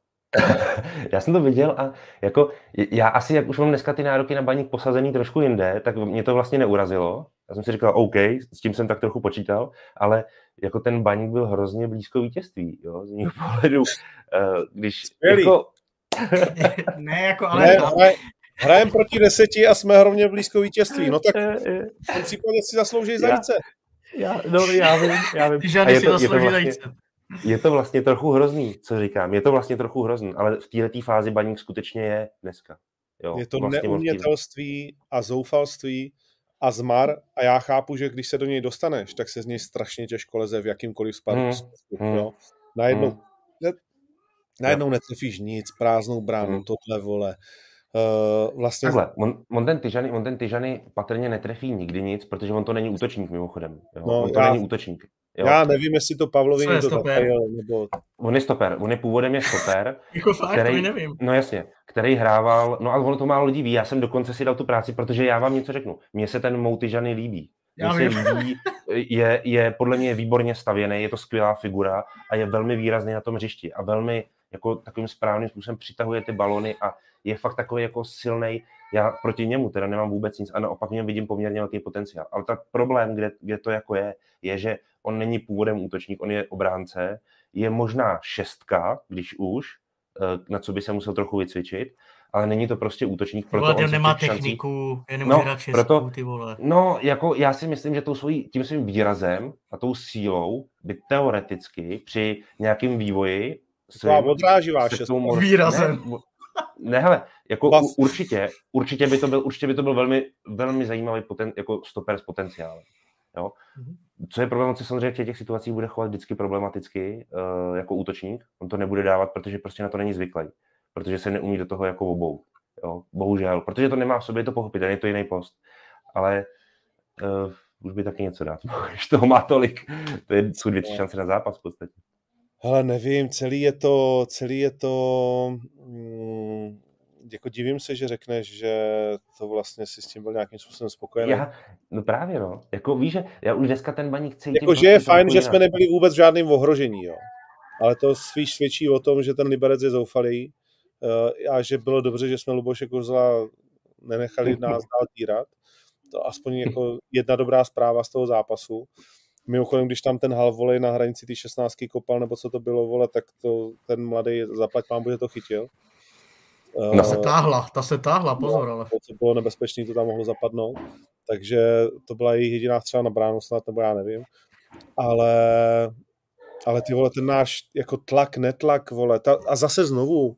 [SPEAKER 3] já jsem to viděl a jako já asi, jak už mám dneska ty nároky na baník posazený trošku jinde, tak mě to vlastně neurazilo. Já jsem si říkal, OK, s tím jsem tak trochu počítal, ale jako ten baník byl hrozně blízko vítězství, jo, z mého pohledu. Uh, když jako...
[SPEAKER 2] ne, jako ale... Ne,
[SPEAKER 1] ale hrajem proti deseti a jsme hrozně blízko vítězství. No tak v tom případě si zaslouží zajíce.
[SPEAKER 3] Já, no, já vím, já vím.
[SPEAKER 2] Žádný
[SPEAKER 3] je
[SPEAKER 2] si
[SPEAKER 3] to, je, to
[SPEAKER 2] zaslouží
[SPEAKER 3] vlastně,
[SPEAKER 2] zajíce.
[SPEAKER 3] je to vlastně trochu hrozný, co říkám. Je to vlastně trochu hrozný, ale v této fázi baník skutečně je dneska. Jo,
[SPEAKER 1] Je to
[SPEAKER 3] vlastně
[SPEAKER 1] neumětelství a zoufalství a zmar a já chápu, že když se do něj dostaneš, tak se z něj strašně těžko leze v jakýmkoliv spadu.
[SPEAKER 3] Hmm, hmm,
[SPEAKER 1] jo. Najednou,
[SPEAKER 3] hmm.
[SPEAKER 1] ne, najednou netrefíš nic, prázdnou bránu,
[SPEAKER 3] Hmm.
[SPEAKER 1] tohle vole. Uh, vlastně
[SPEAKER 3] Takhle, on, on, ten Tyžany, on ten Tyžany patrně netrefí nikdy nic, protože on to není útočník mimochodem. Jo?
[SPEAKER 1] No,
[SPEAKER 3] on to
[SPEAKER 1] já-
[SPEAKER 3] není útočník. Jo?
[SPEAKER 1] já nevím, jestli to Pavlovi někdo zatajil, nebo
[SPEAKER 3] On je stoper, on je původem je stoper,
[SPEAKER 2] Jako fakt,
[SPEAKER 3] Který-
[SPEAKER 2] to nevím.
[SPEAKER 3] no jasně, který hrával, no a ono to málo lidí ví, já jsem dokonce si dal tu práci, protože já vám něco řeknu. Mně se ten Mou Tyžany líbí.
[SPEAKER 2] Já
[SPEAKER 3] Mně se líbí, je, je podle mě výborně stavěný, je to skvělá figura a je velmi výrazný na tom hřišti a velmi jako takovým správným způsobem přitahuje ty balony a je fakt takový jako silný. Já proti němu teda nemám vůbec nic a naopak v něm vidím poměrně velký potenciál. Ale tak problém, kde, kde to jako je, je, že on není původem útočník, on je obránce, je možná šestka, když už, eh, na co by se musel trochu vycvičit, ale není to prostě útočník, proto
[SPEAKER 2] Vole,
[SPEAKER 3] on se
[SPEAKER 2] nemá techniku, je nemůže
[SPEAKER 3] No,
[SPEAKER 2] hrát českou,
[SPEAKER 3] proto-
[SPEAKER 2] ty vole.
[SPEAKER 3] No, jako já si myslím, že tou svojí, tím svým výrazem a tou sílou by teoreticky při nějakém vývoji svým
[SPEAKER 1] odráživá
[SPEAKER 3] se
[SPEAKER 1] šest.
[SPEAKER 3] tomu mohl-
[SPEAKER 2] Výrazem.
[SPEAKER 3] Ne, ne, hele, jako
[SPEAKER 1] Bas.
[SPEAKER 3] určitě, určitě by to byl, určitě by to byl velmi, velmi zajímavý poten, jako stoper s potenciálem. Jo?
[SPEAKER 2] Mhm.
[SPEAKER 3] Co je problém, on se samozřejmě v těch situacích bude chovat vždycky problematicky uh, jako útočník. On to nebude dávat, protože prostě na to není zvyklý. Protože se neumí do toho jako obou. Jo? Bohužel. Protože to nemá v sobě, je to pochopitelné, je to jiný post. Ale uh, už by taky něco dát. Když toho má tolik, to je jsou dvě, tři šance na zápas v podstatě.
[SPEAKER 1] Ale nevím, celý je to, celý je to, mm, jako divím se, že řekneš, že to vlastně si s tím byl nějakým způsobem spokojený.
[SPEAKER 3] Já, no právě no, jako víš, že já už dneska ten baník cítím.
[SPEAKER 1] jako, že je
[SPEAKER 3] prostě
[SPEAKER 1] fajn,
[SPEAKER 3] trochu
[SPEAKER 1] že jsme nebyli vůbec v žádném ohrožení, jo. Ale to spíš svědčí o tom, že ten Liberec je zoufalý eh, a že bylo dobře, že jsme Luboše Kozla nenechali nás dál týrat. To aspoň jako jedna dobrá zpráva z toho zápasu. Mimochodem, když tam ten halvolej na hranici ty 16 kopal, nebo co to bylo, vole, tak to ten mladý zaplať pán, že to chytil.
[SPEAKER 3] No.
[SPEAKER 2] Ta se táhla, ta se táhla, pozor, ale.
[SPEAKER 1] To, co bylo nebezpečné, to tam mohlo zapadnout. Takže to byla jejich jediná střela na bránu snad, nebo já nevím. Ale, ale ty vole, ten náš jako tlak, netlak, vole, ta, a zase znovu,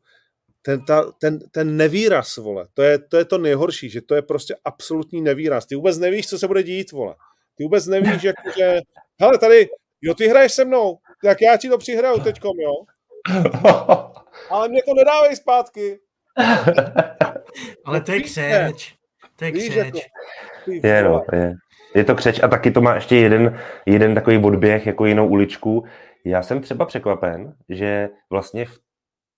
[SPEAKER 1] ten, ta, ten, ten nevýraz, vole, to je, to je to nejhorší, že to je prostě absolutní nevýraz. Ty vůbec nevíš, co se bude dít, vole. Ty vůbec nevíš, jako, že, hele, tady, jo, ty hraješ se mnou, tak já ti to přihraju teďkom, jo. Ale mě to nedávej zpátky.
[SPEAKER 2] Ale to je křeč. To je křeč.
[SPEAKER 1] jako,
[SPEAKER 3] Je, no, je. Je to křeč a taky to má ještě jeden, jeden takový odběh, jako jinou uličku. Já jsem třeba překvapen, že vlastně v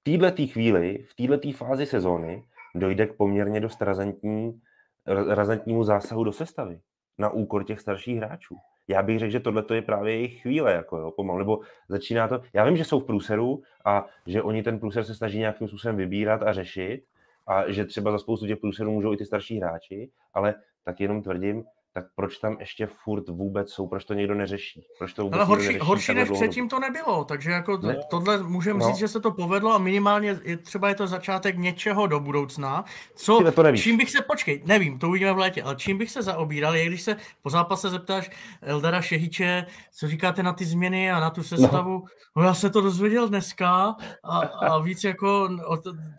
[SPEAKER 3] této chvíli, v této fázi sezóny dojde k poměrně dost razantní, ra- razantnímu zásahu do sestavy na úkor těch starších hráčů. Já bych řekl, že tohle je právě jejich chvíle, jako jo, pomalu, nebo začíná to, já vím, že jsou v průseru a že oni ten průser se snaží nějakým způsobem vybírat a řešit a že třeba za spoustu těch průserů můžou i ty starší hráči, ale tak jenom tvrdím, tak proč tam ještě furt vůbec jsou, proč to někdo neřeší? Proč to vůbec
[SPEAKER 2] Ale horší,
[SPEAKER 3] neřeší
[SPEAKER 2] horší než předtím to nebylo, takže jako to,
[SPEAKER 3] Ne.
[SPEAKER 2] tohle můžeme
[SPEAKER 3] No.
[SPEAKER 2] říct, že se to povedlo a minimálně je, třeba je to začátek něčeho do budoucna. Co,
[SPEAKER 3] to nevíš.
[SPEAKER 2] čím bych se, počkej, nevím, to uvidíme v létě, ale čím bych se zaobíral, je když se po zápase zeptáš Eldara Šehiče, co říkáte na ty změny a na tu sestavu, no, já se to dozvěděl dneska a, a víc jako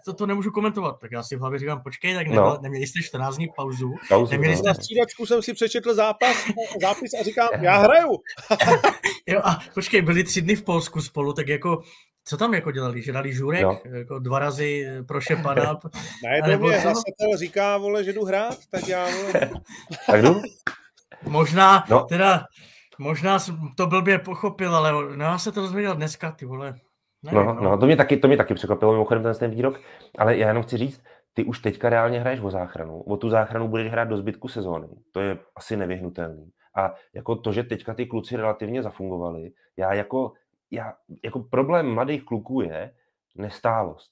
[SPEAKER 2] to, to, nemůžu komentovat. Tak já si v hlavě říkám, počkej, tak nebyl,
[SPEAKER 3] No.
[SPEAKER 2] neměli jste 14 dní pauzu,
[SPEAKER 3] Pauzu,
[SPEAKER 2] neměli
[SPEAKER 3] no.
[SPEAKER 2] jste
[SPEAKER 1] střídačku jsem si přečetl zápas, zápis a říkám, já hraju.
[SPEAKER 2] Jo, a počkej, byli tři dny v Polsku spolu, tak jako, co tam jako dělali? Že dali žurek,
[SPEAKER 3] Jo.
[SPEAKER 2] jako dva razy pro Šepana.
[SPEAKER 1] Najednou
[SPEAKER 2] Nebo
[SPEAKER 1] mě
[SPEAKER 2] co?
[SPEAKER 1] hasatel říká, vole, že jdu hrát, tak já, vole,
[SPEAKER 3] Tak jdu?
[SPEAKER 2] možná,
[SPEAKER 3] No.
[SPEAKER 2] no. teda, možná to blbě pochopil, ale no, já se to dozvěděl dneska, ty vole. Nevím,
[SPEAKER 3] No, no, to mě taky, to mě taky překvapilo mimochodem ten, ten výrok, ale já jenom chci říct, ty už teďka reálně hraješ o záchranu. O tu záchranu budeš hrát do zbytku sezóny. To je asi nevyhnutelný. A jako to, že teďka ty kluci relativně zafungovali, já jako, já, jako problém mladých kluků je nestálost.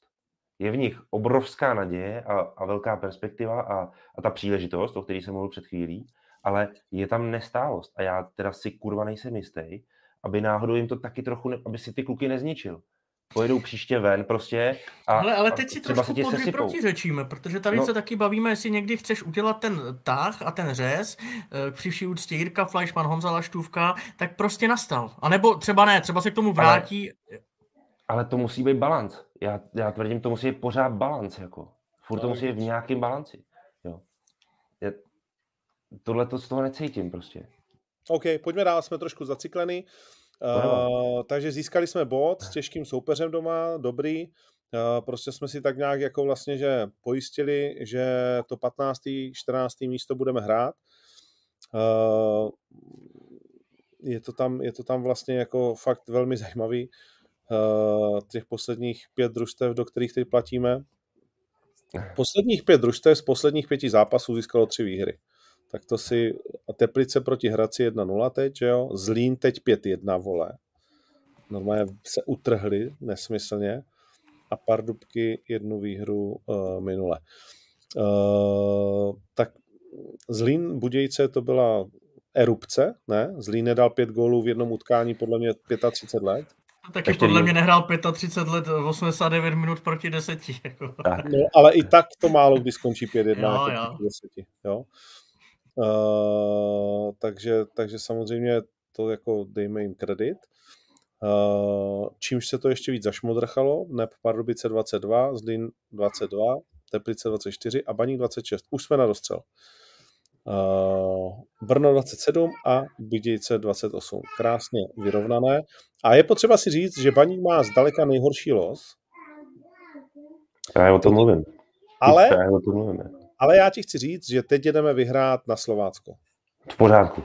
[SPEAKER 3] Je v nich obrovská naděje a, a velká perspektiva a, a ta příležitost, o které jsem mluvil před chvílí, ale je tam nestálost. A já teda si kurva nejsem jistý, aby náhodou jim to taky trochu, ne, aby si ty kluky nezničil. Pojedou příště ven prostě. A,
[SPEAKER 2] ale, ale teď si trošku podry protiřečíme, protože tady no. se taky bavíme, jestli někdy chceš udělat ten tah a ten řez, eh, při vší úctě Jirka Fleischmann, Honza Laštůvka, tak prostě nastal. A nebo třeba ne, třeba se k tomu vrátí.
[SPEAKER 3] Ale, ale to musí být balans. Já, já tvrdím, to musí být pořád balans. Jako. Furt to musí být v nějakém balanci. Jo. tohle to z toho necítím prostě.
[SPEAKER 1] OK, pojďme dál, jsme trošku zaciklený. Uh, takže získali jsme bod s těžkým soupeřem doma, dobrý. Uh, prostě jsme si tak nějak jako vlastně, že pojistili, že to 15. 14. místo budeme hrát. Uh, je to tam, je to tam vlastně jako fakt velmi zajímavý. Uh, těch posledních pět družstev, do kterých teď platíme. Posledních pět družstev z posledních pěti zápasů získalo tři výhry tak to si, a Teplice proti Hradci 1-0 teď, že jo, Zlín teď 5-1, vole. Normálně se utrhli nesmyslně a Pardubky jednu výhru uh, minule. Uh, tak Zlín Budějce to byla erupce, ne? Zlín nedal pět gólů v jednom utkání podle mě 35 let.
[SPEAKER 2] Taky Ještě podle mě nehrál 35 let, 89 minut proti 10. Jako.
[SPEAKER 1] Tak. No, ale i tak to málo kdy skončí 5-1 jo, jako jo. 10. Jo? Uh, takže, takže samozřejmě to jako dejme jim kredit. Uh, čímž se to ještě víc zašmodrchalo, NEP Pardubice 22, Zlín 22, Teplice 24 a Baník 26. Už jsme na dostřel. Uh, Brno 27 a Budějce 28. Krásně vyrovnané. A je potřeba si říct, že Baník má zdaleka nejhorší los.
[SPEAKER 3] Já o tom mluvím.
[SPEAKER 1] Ale, já o tom mluvím. Ale já ti chci říct, že teď jedeme vyhrát na Slovácko.
[SPEAKER 3] V pořádku.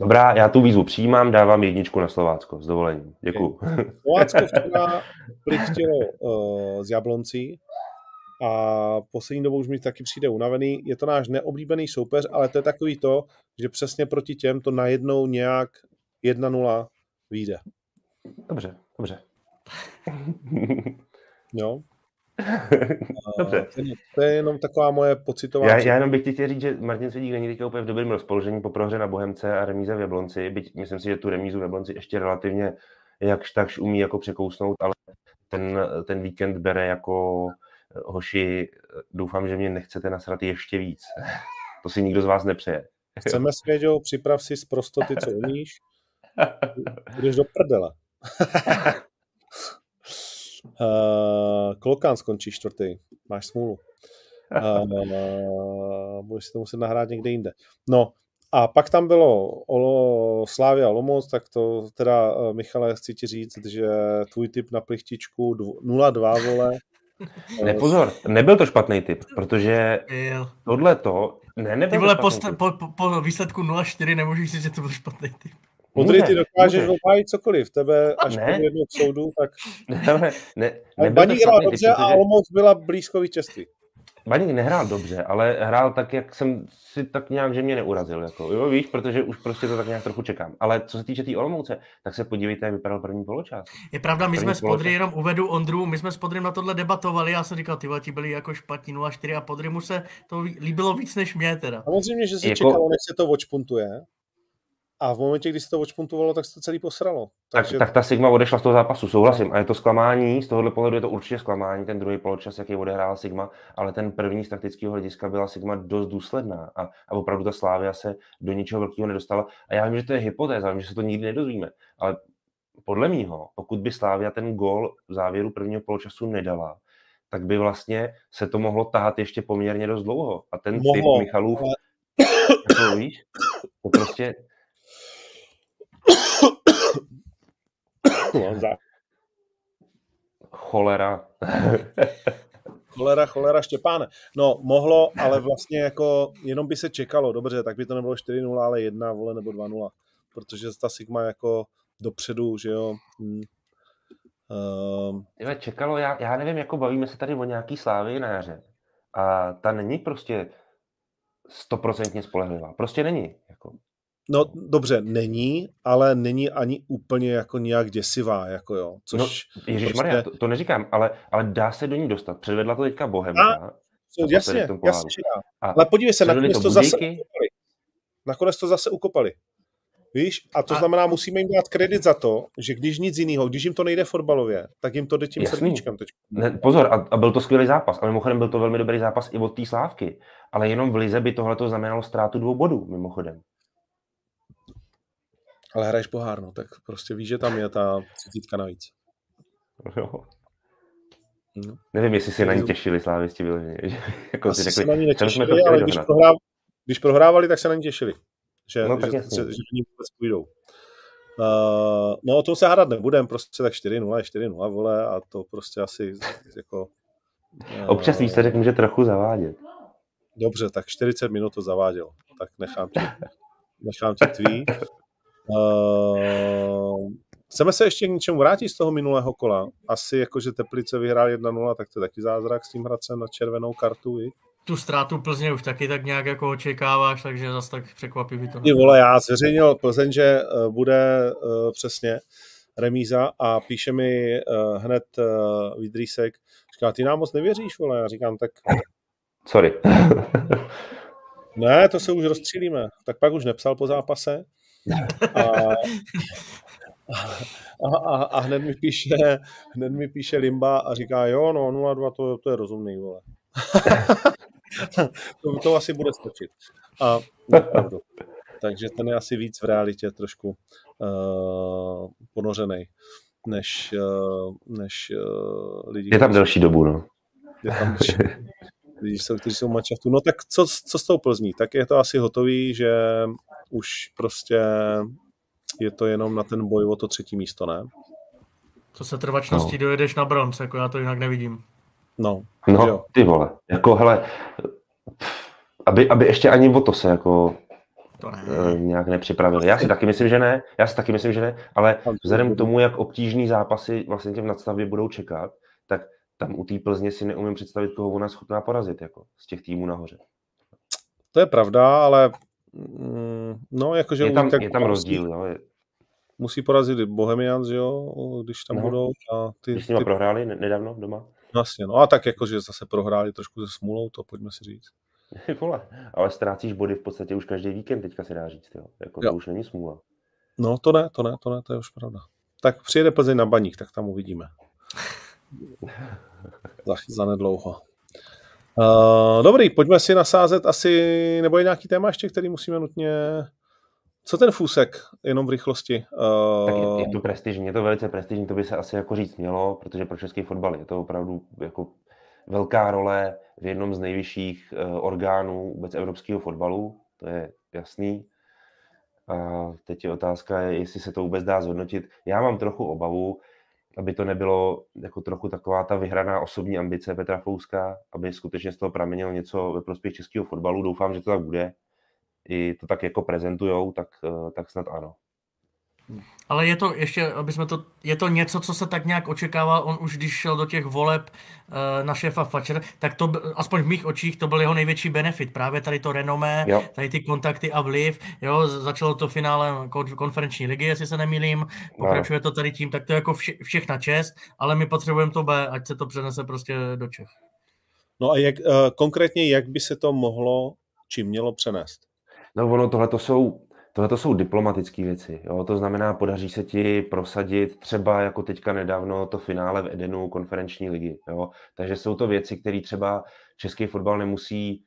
[SPEAKER 3] Dobrá, já tu výzvu přijímám, dávám jedničku na Slovácko, s dovolením. Děkuju.
[SPEAKER 1] Slovácko včera plichtilo uh, z Jabloncí a poslední dobou už mi taky přijde unavený. Je to náš neoblíbený soupeř, ale to je takový to, že přesně proti těm to najednou nějak 1-0 vyjde.
[SPEAKER 3] Dobře, dobře.
[SPEAKER 1] jo.
[SPEAKER 3] Dobře.
[SPEAKER 1] To je jenom taková moje pocitová...
[SPEAKER 3] Já, já jenom bych ti chtěl říct, že Martin Svědík není teďka úplně v dobrém rozpoložení po prohře na Bohemce a remíze v Jablonci, byť myslím si, že tu remízu v Jablonci ještě relativně jakž takž umí jako překousnout, ale ten, ten víkend bere jako eh, hoši, doufám, že mě nechcete nasrat ještě víc. To si nikdo z vás nepřeje.
[SPEAKER 1] Chceme, Svěďo, připrav si z prostoty, co umíš. Budeš do prdele. Uh, Klokán skončí čtvrtý. Máš smůlu. Uh, budeš si to muset nahrát někde jinde. No, a pak tam bylo Olo, Slávia Lomoc, tak to teda, uh, Michale, chci ti říct, že tvůj typ na plichtičku 0-2, vole.
[SPEAKER 3] Ne, pozor, nebyl to špatný typ, protože tohle to, ne, nebyl
[SPEAKER 2] Ty vole, po, po, po, výsledku 0-4 nemůžeš říct, že to byl špatný typ.
[SPEAKER 1] Modrý, ty dokážeš obhájit cokoliv. Tebe až ne. jednu k soudu, tak...
[SPEAKER 3] Ne, ne,
[SPEAKER 1] ne Baník hrál dobře protože... a Olomouc byla blízko vítězství.
[SPEAKER 3] Baník nehrál dobře, ale hrál tak, jak jsem si tak nějak, že mě neurazil. Jako, jo, víš, protože už prostě to tak nějak trochu čekám. Ale co se týče té tý Olomouce, tak se podívejte, jak vypadal první poločas.
[SPEAKER 2] Je pravda, my jsme s Podry, jenom uvedu Ondru, my jsme s Podrym na tohle debatovali, já jsem říkal, ty ti byli jako špatní 0-4 a Podry mu se to líbilo víc než mě teda.
[SPEAKER 1] Samozřejmě, že se jako... čekalo, než se to očpuntuje. A v momentě, kdy se to odšpuntovalo, tak se to celý posralo.
[SPEAKER 3] Takže... Tak, tak ta Sigma odešla z toho zápasu, souhlasím. A je to zklamání, z tohohle pohledu je to určitě zklamání, ten druhý poločas, jaký odehrála Sigma, ale ten první z taktického hlediska byla Sigma dost důsledná a, a opravdu ta Slávia se do ničeho velkého nedostala. A já vím, že to je hypotéza, vím, že se to nikdy nedozvíme, ale podle mýho, pokud by Slávia ten gol v závěru prvního poločasu nedala, tak by vlastně se to mohlo tahat ještě poměrně dost dlouho. A ten mohlo, typ Michalův, ale... jako víš, to prostě Cholera.
[SPEAKER 1] cholera, cholera, Štěpáne. No, mohlo, ale vlastně jako jenom by se čekalo, dobře, tak by to nebylo 4-0, ale 1, vole, nebo 2-0. Protože ta Sigma jako dopředu, že jo. Hmm.
[SPEAKER 3] Um... čekalo, já, já nevím, jako bavíme se tady o nějaký slávy na jaře. A ta není prostě stoprocentně spolehlivá. Prostě není. Jako.
[SPEAKER 1] No dobře, není, ale není ani úplně jako nějak děsivá, jako jo. Což no,
[SPEAKER 3] Ježíš prostě... Maria, to, to, neříkám, ale, ale dá se do ní dostat. Předvedla to teďka Bohemka. A,
[SPEAKER 1] jasně, jasně, A ale podívej se, nakonec to, to zase ukopali. Nakonec to zase ukopali. Víš? A to a... znamená, musíme jim dát kredit za to, že když nic jiného, když jim to nejde fotbalově, tak jim to jde tím Jasný. srdíčkem teď.
[SPEAKER 3] Ne, pozor, a, a, byl to skvělý zápas. A mimochodem byl to velmi dobrý zápas i od té slávky. Ale jenom v Lize by tohle to znamenalo ztrátu dvou bodů, mimochodem.
[SPEAKER 1] Ale hraješ pohár, no, tak prostě víš, že tam je ta třicítka navíc.
[SPEAKER 3] Jo. No. Nevím, jestli si na ní těšili slávisti vyloženě. jako
[SPEAKER 1] Asi si řekli, se na ní netěšili, ale když, prohrá, když prohrávali, tak se na ní těšili. Že, no, že, že, že, že ní vůbec půjdou. Uh, no o tom se hádat nebudem, prostě tak 4-0 4-0, vole, a to prostě asi jako...
[SPEAKER 3] Uh, Občas výsledek může trochu zavádět.
[SPEAKER 1] Dobře, tak 40 minut to zaváděl. Tak nechám ti, nechám ti tvý. Uh, chceme se ještě k něčemu vrátit z toho minulého kola. Asi jako, že Teplice vyhrál 1-0, tak to je taky zázrak s tím Hradcem na červenou kartu. I?
[SPEAKER 2] Tu ztrátu Plzně už taky tak nějak jako očekáváš, takže zase tak překvapivý to.
[SPEAKER 1] Ty vole, já zveřejnil Plzeň, že eh, bude uh, přesně remíza a píše mi uh, hned uh, Vidrýsek, říká, ty nám moc nevěříš, vole, já říkám, tak...
[SPEAKER 3] Sorry.
[SPEAKER 1] ne, to se už rozstřílíme. Tak pak už nepsal po zápase, a, a, a, a hned, mi píše, hned mi píše Limba a říká, jo, no 0-2, to, to je rozumný, vole. to, to asi bude stačit. A nepravdu. Takže ten je asi víc v realitě trošku uh, ponořený, než, uh, než uh, lidi.
[SPEAKER 3] Je tam delší dobu, no.
[SPEAKER 1] Je tam delší lidi, kteří jsou manšaftu. No tak co, co s tou Plzní? Tak je to asi hotový, že už prostě je to jenom na ten boj o to třetí místo, ne?
[SPEAKER 2] Co se trvačností no. dojedeš na bronz, jako já to jinak nevidím.
[SPEAKER 1] No,
[SPEAKER 3] no jo. ty vole, jako hele, aby, aby ještě ani o to se jako to ne. Eh, nějak nepřipravili. Já si taky myslím, že ne, já si taky myslím, že ne, ale vzhledem k tomu, jak obtížný zápasy vlastně těm nadstavě budou čekat, tak tam u té Plzně si neumím představit, koho ona schopná porazit jako z těch týmů nahoře.
[SPEAKER 1] To je pravda, ale mm, no, jakože...
[SPEAKER 3] Je tam, tak je tam rozdíl. Je...
[SPEAKER 1] Musí porazit Bohemians, jo, když tam no. budou. A
[SPEAKER 3] ty, když s nimi ty... prohráli nedávno doma?
[SPEAKER 1] Vlastně, no a tak jakože zase prohráli trošku ze smůlou, to pojďme si říct.
[SPEAKER 3] Vole, ale ztrácíš body v podstatě už každý víkend, teďka se dá říct, jo. Jako jo. to už není smůla.
[SPEAKER 1] No to ne, to ne, to ne, to je už pravda. Tak přijede Plzeň na baník, tak tam uvidíme za, za nedlouho. Uh, dobrý, pojďme si nasázet asi, nebo je nějaký téma ještě, který musíme nutně... Co ten fůsek, jenom v rychlosti?
[SPEAKER 3] Uh... Tak je, je to prestižní, je to velice prestižní, to by se asi jako říct mělo, protože pro český fotbal je to opravdu jako velká role v jednom z nejvyšších uh, orgánů vůbec evropského fotbalu, to je jasný. A teď je otázka, jestli se to vůbec dá zhodnotit. Já mám trochu obavu, aby to nebylo jako trochu taková ta vyhraná osobní ambice Petra Fouska, aby skutečně z toho pramenilo něco ve prospěch českého fotbalu. Doufám, že to tak bude. I to tak jako prezentujou, tak, eh, tak snad ano.
[SPEAKER 2] Ale je to ještě, aby jsme to, je to něco, co se tak nějak očekával, on už když šel do těch voleb uh, na šéfa Fatscher, tak to, aspoň v mých očích, to byl jeho největší benefit, právě tady to renomé, jo. tady ty kontakty a vliv, jo, začalo to finále konferenční ligy, jestli se nemýlím, pokračuje to tady tím, tak to je jako vše, všechna čest, ale my potřebujeme to B, ať se to přenese prostě do Čech.
[SPEAKER 1] No a jak, uh, konkrétně, jak by se to mohlo, či mělo přenést?
[SPEAKER 3] No ono tohle to jsou Tohle to jsou diplomatické věci. Jo? To znamená, podaří se ti prosadit třeba jako teďka nedávno to finále v Edenu konferenční ligy. Jo? Takže jsou to věci, které třeba český fotbal nemusí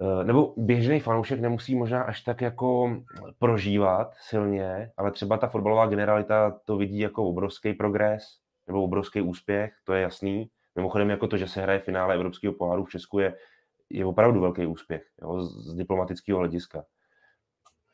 [SPEAKER 3] eh, nebo běžný fanoušek nemusí možná až tak jako prožívat silně, ale třeba ta fotbalová generalita to vidí jako obrovský progres nebo obrovský úspěch, to je jasný. Mimochodem jako to, že se hraje finále Evropského poháru v Česku je, je opravdu velký úspěch jo, z diplomatického hlediska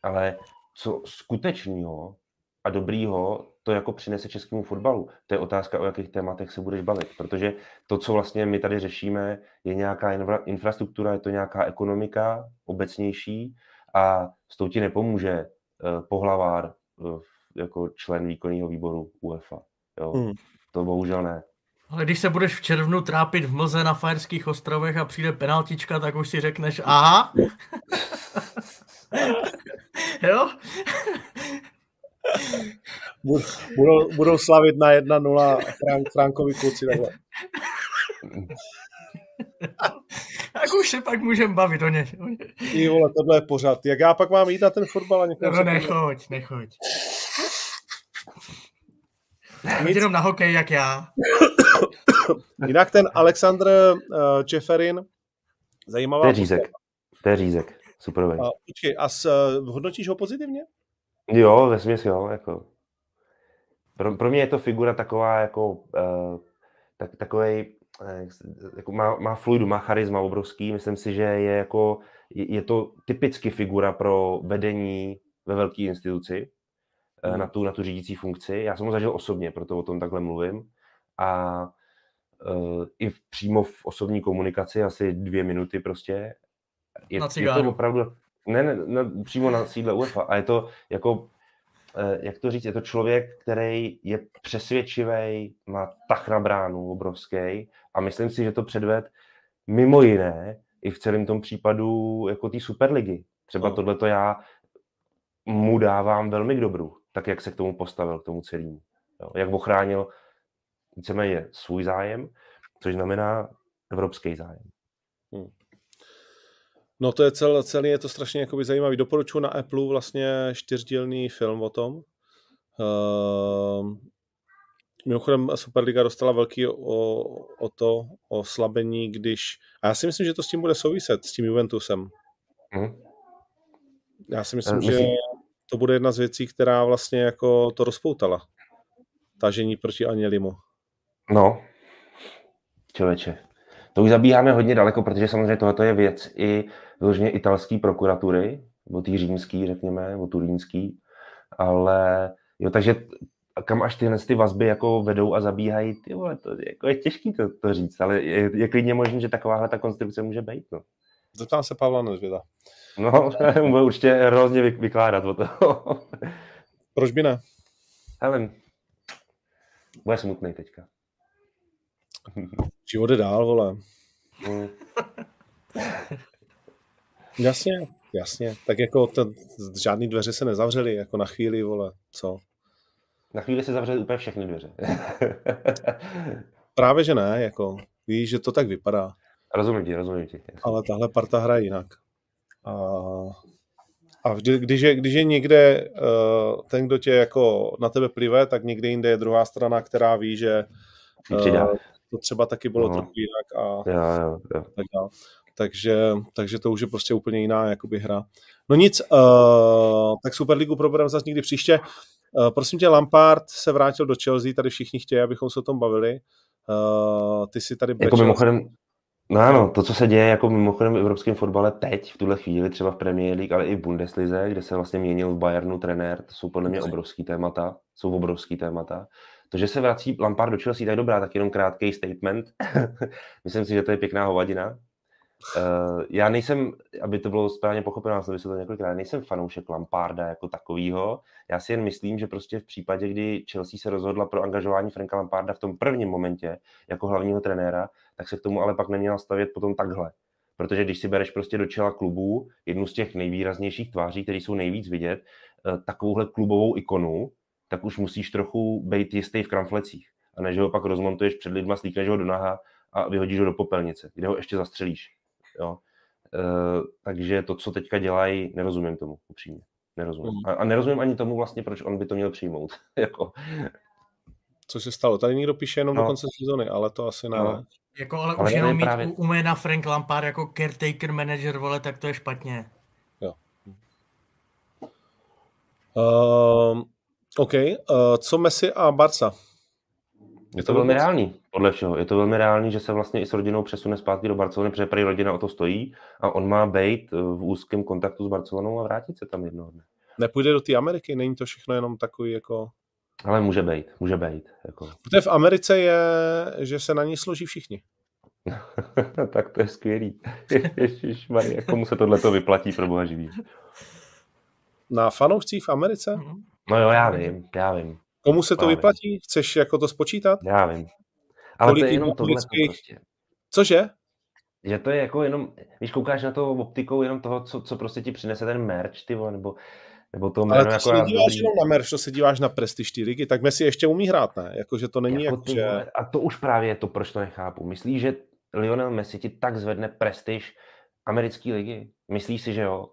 [SPEAKER 3] ale co skutečného a dobrýho to jako přinese českému fotbalu. To je otázka, o jakých tématech se budeš bavit, protože to, co vlastně my tady řešíme, je nějaká infra- infrastruktura, je to nějaká ekonomika obecnější a s tou ti nepomůže uh, pohlavár uh, jako člen výkonného výboru UEFA. Jo? Hmm. To bohužel ne.
[SPEAKER 2] Ale když se budeš v červnu trápit v mlze na Fajerských ostrovech a přijde penaltička, tak už si řekneš, aha. jo?
[SPEAKER 1] budou, budou slavit na 1-0 Frank, Frankovi kluci takhle.
[SPEAKER 2] Tak už se pak můžeme bavit o ně.
[SPEAKER 1] Ty vole, tohle je pořád. Jak já pak mám jít na ten fotbal a někam
[SPEAKER 2] No nechoď, nechoď. Nic. jenom na hokej, jak já.
[SPEAKER 1] Jinak ten Alexandr uh, Čeferin, zajímavá...
[SPEAKER 3] To je řízek. To je řízek. Super.
[SPEAKER 1] A, počkej, a s, uh, hodnotíš ho pozitivně?
[SPEAKER 3] Jo, ve smyslu, jo. Jako. Pro, pro mě je to figura taková jako uh, tak, takovej, jako má, má fluidu, má charisma obrovský. Myslím si, že je jako, je, je to typicky figura pro vedení ve velké instituci mm. na, tu, na tu řídící funkci. Já jsem ho zažil osobně, proto o tom takhle mluvím. A uh, i v, přímo v osobní komunikaci, asi dvě minuty prostě.
[SPEAKER 2] Je, na je to
[SPEAKER 3] opravdu, ne, ne, ne, přímo na sídle UEFA. A je to jako Eh, jak to říct, je to člověk, který je přesvědčivý, má tak na bránu obrovský a myslím si, že to předved mimo jiné i v celém tom případu jako té Superligy. Třeba no. tohle to já mu dávám velmi k dobru, tak jak se k tomu postavil, k tomu celému. Jo, jak ochránil víceméně svůj zájem, což znamená evropský zájem.
[SPEAKER 1] No to je cel, celý, je to strašně jakoby zajímavý. Doporučuji na Apple vlastně čtyřdílný film o tom. Uh, mimochodem Superliga dostala velký o, o to oslabení, když... A já si myslím, že to s tím bude souviset, s tím Juventusem. Hmm. Já si myslím, myslím, že to bude jedna z věcí, která vlastně jako to rozpoutala. Tažení proti Anělimu.
[SPEAKER 3] No, člověče. To už zabíháme hodně daleko, protože samozřejmě tohle je věc i vyloženě italské prokuratury, nebo tý římský, řekněme, nebo turínský, ale jo, takže kam až tyhle ty vazby jako vedou a zabíhají, ty vole, to jako je těžký to, to říct, ale je, je klidně možné, že takováhle ta konstrukce může být, no.
[SPEAKER 1] Zeptám se Pavla Nezvěda.
[SPEAKER 3] No, bude určitě hrozně vykládat o to.
[SPEAKER 1] Proč by ne?
[SPEAKER 3] Hele, bude smutný teďka.
[SPEAKER 1] Život jde dál, vole. Mm. Jasně, jasně. Tak jako ten, žádný dveře se nezavřely, jako na chvíli, vole, co?
[SPEAKER 3] Na chvíli se zavřely úplně všechny dveře.
[SPEAKER 1] Právě, že ne, jako víš, že to tak vypadá.
[SPEAKER 3] Rozumím ti, rozumím ti.
[SPEAKER 1] Ale tahle parta hraje jinak. A, a vždy, když, je, když je někde uh, ten, kdo tě jako na tebe plive, tak někde jinde je druhá strana, která ví, že uh, to třeba taky bylo no. trochu jinak a,
[SPEAKER 3] jo, jo, jo.
[SPEAKER 1] tak dále takže, takže to už je prostě úplně jiná jakoby hra. No nic, uh, tak Superligu probereme zase někdy příště. Uh, prosím tě, Lampard se vrátil do Chelsea, tady všichni chtějí, abychom se o tom bavili. Uh, ty si tady
[SPEAKER 3] Jako mimochodem, No ano, to, co se děje jako mimochodem v evropském fotbale teď, v tuhle chvíli, třeba v Premier League, ale i v Bundeslize, kde se vlastně měnil v Bayernu trenér, to jsou podle mě obrovský témata, jsou obrovský témata. To, že se vrací Lampard do Chelsea, tak dobrá, tak jenom krátký statement. Myslím si, že to je pěkná hovadina, Uh, já nejsem, aby to bylo správně pochopeno, já jsem vysvětlil několikrát, nejsem fanoušek Lamparda jako takovýho. Já si jen myslím, že prostě v případě, kdy Chelsea se rozhodla pro angažování Franka Lamparda v tom prvním momentě jako hlavního trenéra, tak se k tomu ale pak neměla stavět potom takhle. Protože když si bereš prostě do čela klubů jednu z těch nejvýraznějších tváří, které jsou nejvíc vidět, uh, takovouhle klubovou ikonu, tak už musíš trochu být jistý v kramflecích. A než ho pak rozmontuješ před lidma, slíkneš ho do naha a vyhodíš ho do popelnice, kde ho ještě zastřelíš. Jo? E, takže to, co teďka dělají, nerozumím tomu upřímně. Nerozumím. Mm. A, a nerozumím ani tomu vlastně, proč on by to měl přijmout. jako.
[SPEAKER 1] Co se stalo? Tady někdo píše jenom no. do konce sezóny, ale to asi ne. No.
[SPEAKER 2] Jako, ale, ale už jenom mít právě... u jména Frank Lampard jako caretaker manager, vole, tak to je špatně.
[SPEAKER 1] Jo. Uh, OK. Uh, co Messi a Barca?
[SPEAKER 3] Je to velmi reálný, podle všeho. Je to velmi reálný, že se vlastně i s rodinou přesune zpátky do Barcelony, protože prý rodina o to stojí a on má být v úzkém kontaktu s Barcelonou a vrátit se tam jednoho dne.
[SPEAKER 1] Nepůjde do té Ameriky, není to všechno jenom takový jako...
[SPEAKER 3] Ale může být, může být. Jako...
[SPEAKER 1] Protože v Americe je, že se na ní složí všichni.
[SPEAKER 3] tak to je skvělý. Ježišmarja, komu se tohle to vyplatí pro boha živý?
[SPEAKER 1] Na fanoušcích v Americe?
[SPEAKER 3] No jo, já vím, já vím.
[SPEAKER 1] Komu se to já vyplatí? Vím. Chceš jako to spočítat?
[SPEAKER 3] Já vím. Ale Kolik to je jenom tohle prostě.
[SPEAKER 1] Cože?
[SPEAKER 3] Že to je jako jenom, když koukáš na to optikou jenom toho, co, co prostě ti přinese ten merch, ty vole, nebo, nebo to
[SPEAKER 1] Ale jako se nedíváš jenom na merch, to se díváš na prestiž té ligy, tak Messi ještě umí hrát, ne? Jako, že to není jako,
[SPEAKER 3] ty, že... A to už právě je to, proč to nechápu. Myslíš, že Lionel Messi ti tak zvedne prestiž americké ligy? Myslíš si, že jo?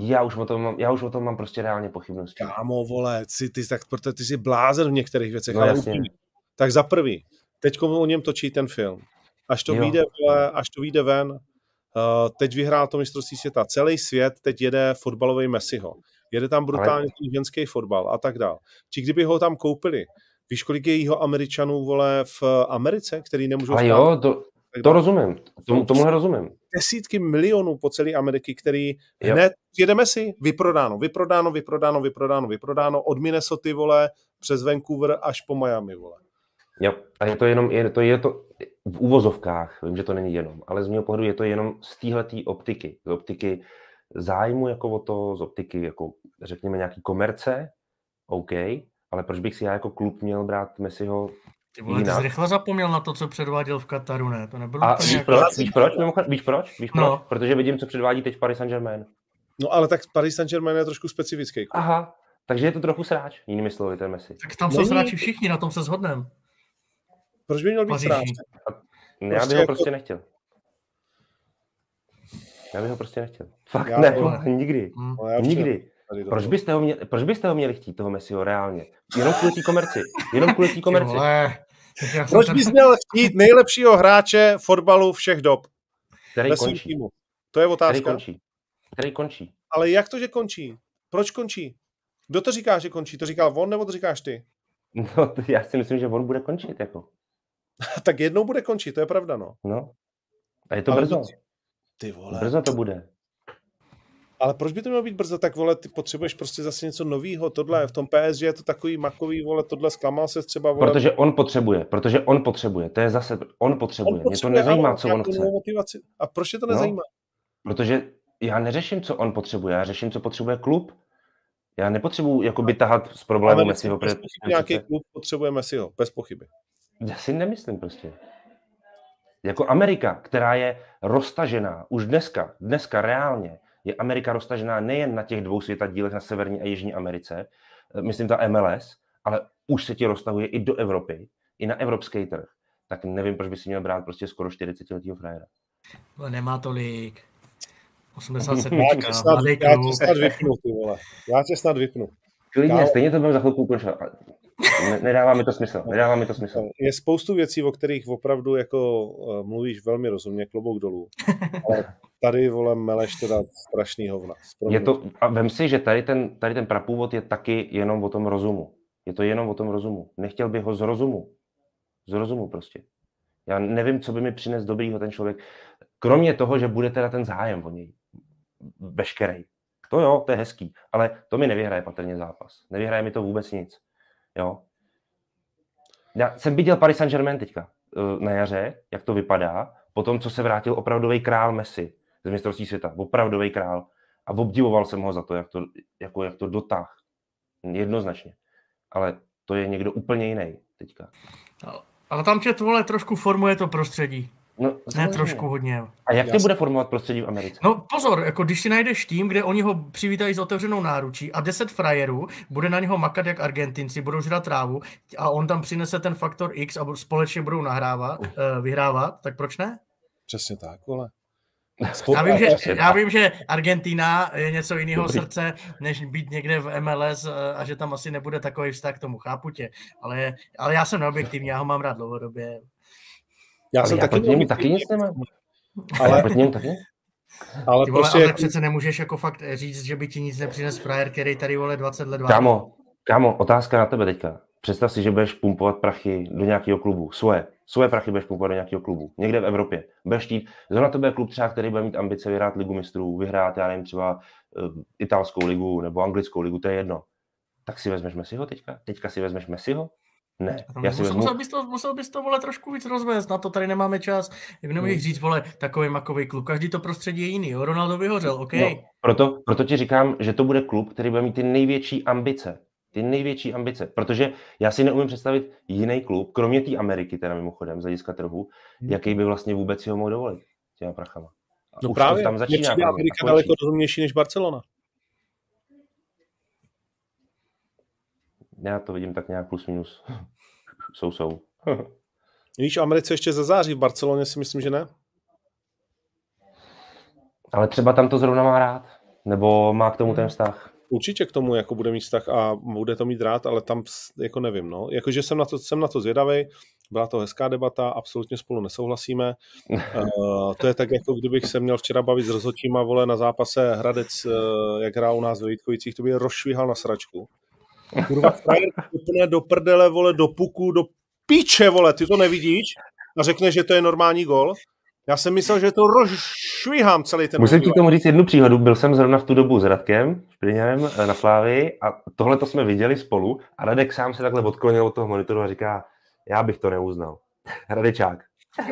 [SPEAKER 3] Já už, o tom mám, já už o tom mám prostě reálně pochybnosti.
[SPEAKER 1] Kámo, vole, ty, ty, tak, protože ty jsi blázen v některých věcech,
[SPEAKER 3] No
[SPEAKER 1] ale
[SPEAKER 3] jasně.
[SPEAKER 1] úplně. Tak za prvý, teď o něm točí ten film. Až to,
[SPEAKER 3] Jo.
[SPEAKER 1] vyjde, vole, až to vyjde ven, uh, teď vyhrál to mistrovství světa. Celý svět teď jede fotbalový Messiho. Jede tam brutálně ten ženský fotbal a tak dál. Či kdyby ho tam koupili, víš, kolik je jeho Američanů, vole, v Americe, který nemůžou
[SPEAKER 3] Ale
[SPEAKER 1] stát-
[SPEAKER 3] jo, to, to rozumím. Tomu, tomuhle rozumím.
[SPEAKER 1] Desítky milionů po celé Ameriky, který
[SPEAKER 3] Jo.
[SPEAKER 1] hned jedeme si, vyprodáno, vyprodáno, vyprodáno, vyprodáno, vyprodáno, od Minnesota, vole, přes Vancouver až po Miami, vole.
[SPEAKER 3] Jo, a je to jenom, je to, je to v úvozovkách, vím, že to není jenom, ale z mého pohledu je to jenom z téhletý optiky, z optiky zájmu jako o to, z optiky jako řekněme nějaký komerce, OK, ale proč bych si já jako klub měl brát Messiho
[SPEAKER 2] Ty vole, ty
[SPEAKER 3] jinak?
[SPEAKER 2] jsi rychle zapomněl na to, co předváděl v Kataru, ne? To nebylo
[SPEAKER 3] A víš
[SPEAKER 2] jako...
[SPEAKER 3] proč? Víš proč? Víš proč? Víš proč?
[SPEAKER 2] No.
[SPEAKER 3] Protože vidím, co předvádí teď Paris Saint-Germain.
[SPEAKER 1] No ale tak Paris Saint-Germain je trošku specifický. klub.
[SPEAKER 3] Aha, takže je to trochu sráč, jinými slovy, ten Messi.
[SPEAKER 2] Tak tam jsou
[SPEAKER 1] Není-
[SPEAKER 2] zráči všichni, na tom se shodneme.
[SPEAKER 1] Proč by měl být sráč?
[SPEAKER 3] Já
[SPEAKER 1] Prostě
[SPEAKER 3] bych ho
[SPEAKER 1] jako-
[SPEAKER 3] prostě nechtěl. Já bych ho prostě nechtěl. Fakt
[SPEAKER 1] Já-
[SPEAKER 3] ne,
[SPEAKER 2] vole.
[SPEAKER 3] nikdy.
[SPEAKER 2] Hm.
[SPEAKER 1] No,
[SPEAKER 3] Nikdy. Proč byste, ho měli, proč byste ho měli chtít, toho Messiho, reálně? Jenom kvůli té komerci. Jenom kvůli té
[SPEAKER 2] Ty
[SPEAKER 3] komerci.
[SPEAKER 1] Proč
[SPEAKER 2] ten-
[SPEAKER 1] bys měl chtít nejlepšího hráče fotbalu všech dob
[SPEAKER 3] Který končí.
[SPEAKER 1] týmu? To je
[SPEAKER 3] Který
[SPEAKER 1] otázka.
[SPEAKER 3] končí. Který končí.
[SPEAKER 1] Ale jak to, že končí? Proč končí? Kdo to říká, že končí? To říkal on, nebo to říkáš ty?
[SPEAKER 3] No, to já si myslím, že on bude končit. Jako.
[SPEAKER 1] tak jednou bude končit, to je pravda, no.
[SPEAKER 3] No. A je to
[SPEAKER 1] Ale
[SPEAKER 3] brzo.
[SPEAKER 1] Ty vole.
[SPEAKER 3] Brzo to bude.
[SPEAKER 1] Ale proč by to mělo být brzo? Tak vole, ty potřebuješ prostě zase něco nového. Tohle v tom PSG je to takový makový, vole, tohle zklamal se třeba, vole.
[SPEAKER 3] Protože on potřebuje. Protože on potřebuje. To je zase, on potřebuje. Mě to
[SPEAKER 1] potřebuje,
[SPEAKER 3] nezajímá,
[SPEAKER 1] ano,
[SPEAKER 3] co on chce.
[SPEAKER 1] Motivaci. A proč tě to
[SPEAKER 3] No.
[SPEAKER 1] nezajímá?
[SPEAKER 3] Protože já neřeším, co on potřebuje. Já řeším, co potřebuje klub. Já nepotřebuji jakoby tahat z problému Messiho.
[SPEAKER 1] bez pochyby nějaký klub potřebuje Messiho, bez pochyby.
[SPEAKER 3] Já si nemyslím prostě. Jako Amerika, která je roztažená, už dneska, dneska reálně, je Amerika roztažená nejen na těch dvou světadílech na Severní a Jižní Americe, eh, myslím ta MLS, ale už se ti roztahuje i do Evropy, i na evropský trh. Tak nevím, proč by si měl brát prostě skoro 40 letého frajera.
[SPEAKER 2] Ale nemá tolik. 87.
[SPEAKER 1] Já tě snad, já tě snad vypnu, ty vole. Já tě snad vypnu.
[SPEAKER 3] Klidně,
[SPEAKER 1] Kámo.
[SPEAKER 3] stejně to budeme za chvilku ukončovat. Ne, nedává mi to smysl, nedává mi to smysl.
[SPEAKER 1] Je spoustu věcí, o kterých opravdu jako uh, mluvíš velmi rozumně, klobouk dolů. Ale tady, vole, meleš teda strašný hovna.
[SPEAKER 3] Je to, a vem si, že tady ten, tady ten prapůvod je taky jenom o tom rozumu. Je to jenom o tom rozumu. Nechtěl bych ho z rozumu. Z rozumu prostě. Já nevím, co by mi přines dobrýho ten člověk. Kromě toho, že bude teda ten zájem o něj. Veškerý. To jo, to je hezký. Ale to mi nevyhraje patrně zápas. Nevyhraje mi to vůbec nic. Jo. Já jsem viděl Paris Saint-Germain teďka eh, na jaře, jak to vypadá, po tom, co se vrátil opravdový král Messi z mistrovství světa. Opravdový král a obdivoval jsem ho za to, jak to, jako, jak to dotáh. Jednoznačně. Ale to je někdo úplně jiný teďka.
[SPEAKER 2] Ale tam tě vole trošku formuje to prostředí.
[SPEAKER 3] No,
[SPEAKER 2] Ne trošku hodně.
[SPEAKER 3] A jak ty
[SPEAKER 1] Jasně.
[SPEAKER 3] bude formovat prostředí v Americe?
[SPEAKER 2] No pozor, jako když si najdeš tým, kde oni ho přivítají s otevřenou náručí a 10 frajerů bude na něho makat jak Argentinci, budou žrat trávu a on tam přinese ten faktor X a společně budou nahrávat, uh, vyhrávat, tak proč ne?
[SPEAKER 1] Přesně tak, vole.
[SPEAKER 2] Já vím, že, já vím, že Argentina je něco jiného
[SPEAKER 3] Dobrý.
[SPEAKER 2] srdce, než být někde v MLS eh, a že tam asi nebude takový vztah k tomu, chápu tě. Ale, ale já jsem neobjektivní, já ho mám rád dlouhodobě.
[SPEAKER 1] Já
[SPEAKER 3] Ale
[SPEAKER 1] jsem
[SPEAKER 3] já
[SPEAKER 1] taky
[SPEAKER 3] proti němu
[SPEAKER 1] měl
[SPEAKER 3] taky nic nemám.
[SPEAKER 1] Ale,
[SPEAKER 3] Ale proti němu taky?
[SPEAKER 1] ale
[SPEAKER 2] Ty vole,
[SPEAKER 1] prostě
[SPEAKER 2] ale
[SPEAKER 1] jako,
[SPEAKER 2] přece nemůžeš jako fakt říct, že by ti nic nepřines frajer, který tady vole 20 let.
[SPEAKER 3] Kámo, kámo, otázka na tebe teďka. Představ si, že budeš pumpovat prachy do nějakého klubu. Svoje. Svoje prachy budeš pumpovat do nějakého klubu. Někde v Evropě. Budeš chtít, zrovna to bude klub třeba, který bude mít ambice vyhrát ligu mistrů, vyhrát, já nevím, třeba uh, italskou ligu nebo anglickou ligu, to je jedno. Tak si vezmeš Messiho teďka? Teďka si vezmeš Messiho? Ne, já si
[SPEAKER 2] musel,
[SPEAKER 3] vezmu...
[SPEAKER 2] musel, bys to, musel bys to, vole, trošku víc rozvést, na to tady nemáme čas. Jak nemůžeš
[SPEAKER 3] Hmm.
[SPEAKER 2] říct, vole, takový makový klub, každý to prostředí je jiný, jo? Ronaldo vyhořel, OK.
[SPEAKER 3] No, proto, proto ti říkám, že to bude klub, který bude mít ty největší ambice. Ty největší ambice. Protože já si neumím představit jiný klub, kromě té Ameriky, teda mimochodem, z hlediska trhu,
[SPEAKER 1] Hmm.
[SPEAKER 3] jaký by vlastně vůbec si ho mohl dovolit těma prachama.
[SPEAKER 1] No
[SPEAKER 3] už
[SPEAKER 1] právě,
[SPEAKER 3] tam začíná.
[SPEAKER 1] Amerika daleko rozumnější než Barcelona.
[SPEAKER 3] Já to vidím tak nějak plus minus. Jsou, jsou.
[SPEAKER 1] Víš, v Americe ještě ze září, v Barceloně si myslím, že ne?
[SPEAKER 3] Ale třeba tam to zrovna má rád. Nebo má k tomu ten vztah.
[SPEAKER 1] Určitě k tomu jako bude mít vztah a bude to mít rád, ale tam jako nevím, no. Jakože jsem na to, jsem na to zvědavý, byla to hezká debata, absolutně spolu nesouhlasíme. uh, to je tak, jako kdybych se měl včera bavit s rozhodčíma, vole, na zápase Hradec, uh, jak hrál u nás ve Vítkovicích, to by rozšvíhal na sračku. Kurva, frajer do prdele, vole, do puku, do píče, vole, ty to nevidíš? A řekne, že to je normální gol? Já jsem myslel, že to rozšvihám celý ten
[SPEAKER 3] Musím ti tomu říct jednu příhodu. Byl jsem zrovna v tu dobu s Radkem Špriněrem eh, na Flávii a tohle to jsme viděli spolu a Radek sám se takhle odklonil od toho monitoru a říká, já bych to neuznal. Radečák.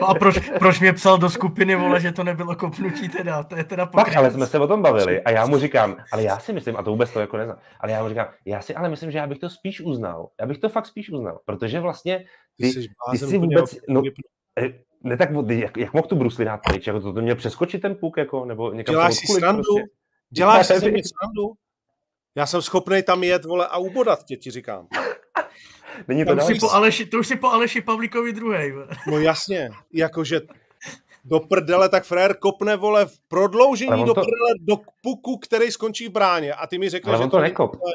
[SPEAKER 2] No a proč, proč mě psal do skupiny, vole, že to nebylo kopnutí teda, to je teda
[SPEAKER 3] pokryt. Tak, ale jsme se o tom bavili a já mu říkám, ale já si myslím, a to vůbec to jako neznám, ale já mu říkám, já si ale myslím, že já bych to spíš uznal. Já bych to fakt spíš uznal, protože vlastně ty, ty, ty si vůbec, no, eh, ne tak, jak, jak mohl tu brusli dát pryč? Jako to, to měl přeskočit ten puk, jako, nebo někam
[SPEAKER 1] Děláš si srandu? Prostě? Děláš si srandu? Já jsem schopný tam jet, vole, a ubodat tě, ti říkám.
[SPEAKER 2] Není to, to, už si po Aleši, to už si po Aleši Pavlíkovi druhej.
[SPEAKER 1] No jasně, jakože do prdele, tak frér kopne, vole, v prodloužení do to... prdele do puku, který skončí v bráně. A ty mi řekneš,
[SPEAKER 3] že
[SPEAKER 1] on
[SPEAKER 3] to, to nekop. Vole...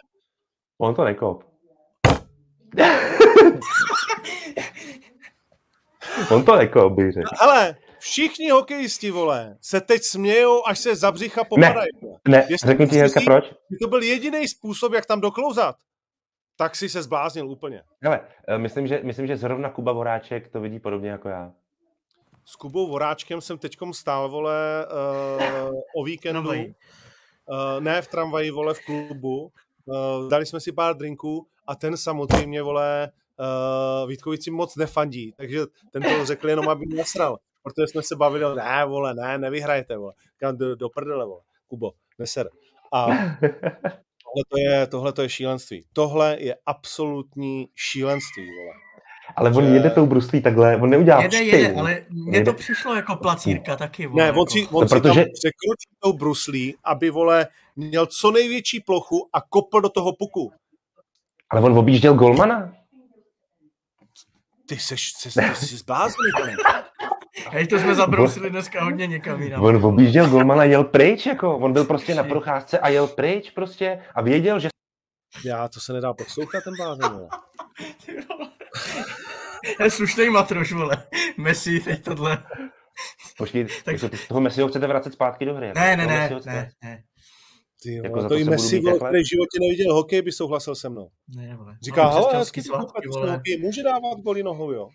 [SPEAKER 3] On to nekop. On to jako by řekl.
[SPEAKER 1] Ale všichni hokejisti, vole, se teď smějou, až se za břicha popadají.
[SPEAKER 3] Ne, ne řekni ti proč?
[SPEAKER 1] To byl jediný způsob, jak tam doklouzat. Tak si se zbláznil úplně.
[SPEAKER 3] Hele, eh, myslím že, myslím, že zrovna Kuba Voráček to vidí podobně jako já.
[SPEAKER 1] S Kubou Voráčkem jsem teďkom stál, vole, uh, o víkendu. Uh, ne v tramvaji, vole, v klubu. Uh, dali jsme si pár drinků a ten samozřejmě, vole, uh, Vítkovici moc nefandí, takže ten to řekl jenom, aby mě nasral. Protože jsme se bavili, ne, vole, ne, nevyhrajete, vole. do, do prdele, vole. Kubo, neser. A tohle to, je, tohle to je šílenství. Tohle je absolutní šílenství, vole.
[SPEAKER 3] Ale on že... jede tou bruslí takhle, on neudělá
[SPEAKER 2] Jede, jede, ale mně to přišlo jako placírka taky.
[SPEAKER 1] Vole, ne, on si, jako. on no, si protože... tam překročí tou bruslí, aby, vole, měl co největší plochu a kopl do toho puku.
[SPEAKER 3] Ale on objížděl golmana.
[SPEAKER 1] Ty seš, ty, ty jsi zbláznil,
[SPEAKER 2] Hej, to jsme zabrousili dneska hodně někam jinam.
[SPEAKER 3] On objížděl golmana, jel pryč, jako, on byl prostě na procházce a jel pryč prostě a věděl, že...
[SPEAKER 1] Já, to se nedá poslouchat, ten blázen,
[SPEAKER 2] Je slušný matroš, vole. Messi, teď tohle.
[SPEAKER 3] Počkej, tak... toho Messiho chcete vracet zpátky do hry?
[SPEAKER 2] Ne, ne, ne, ne, ne.
[SPEAKER 1] Ty jo, jako to, to i Messi, vole, který v životě neviděl hokej, by souhlasil se mnou. Ne, vole. Říká, hele, hezký hokej, může dávat goly nohou, jo?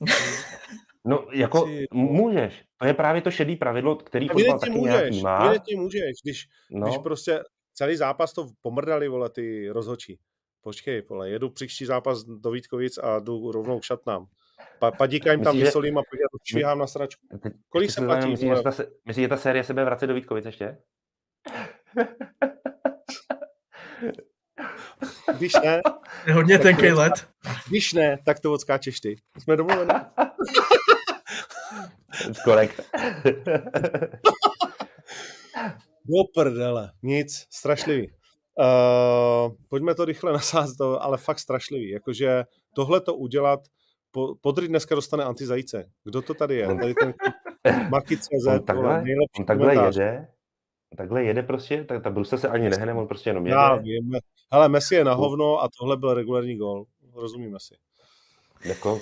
[SPEAKER 3] No, jako můžeš. To je právě to šedý pravidlo, který fotbal taky můžeš, nějaký má.
[SPEAKER 1] Evidentně můžeš, když, no. když prostě celý zápas to pomrdali, vole, ty rozhočí. Počkej, vole, jedu příští zápas do Vítkovic a jdu rovnou k šatnám. Pa, padíka jim tam vysolím a pak švihám na sračku. Kolik se platí?
[SPEAKER 3] Myslíš, že ta, myslí, že ta série se bude vracet do Vítkovic ještě?
[SPEAKER 1] Když ne...
[SPEAKER 2] Je hodně tenký let.
[SPEAKER 1] Když ne, tak to odskáčeš ty. Jsme domluveni.
[SPEAKER 3] Korekt.
[SPEAKER 1] Do prdele. Nic. Strašlivý. Uh, pojďme to rychle nasázet, ale fakt strašlivý. Jakože tohle to udělat, po, Podry dneska dostane antizajíce. Kdo to tady je? Tady ten Marky.cz,
[SPEAKER 3] on takhle, on takhle jede, takhle jede prostě, tak ta Bruse se ani nehne, on prostě jenom jede.
[SPEAKER 1] Já vím. Hele, Messi je na hovno a tohle byl regulární gol. Rozumíme si.
[SPEAKER 3] Jako...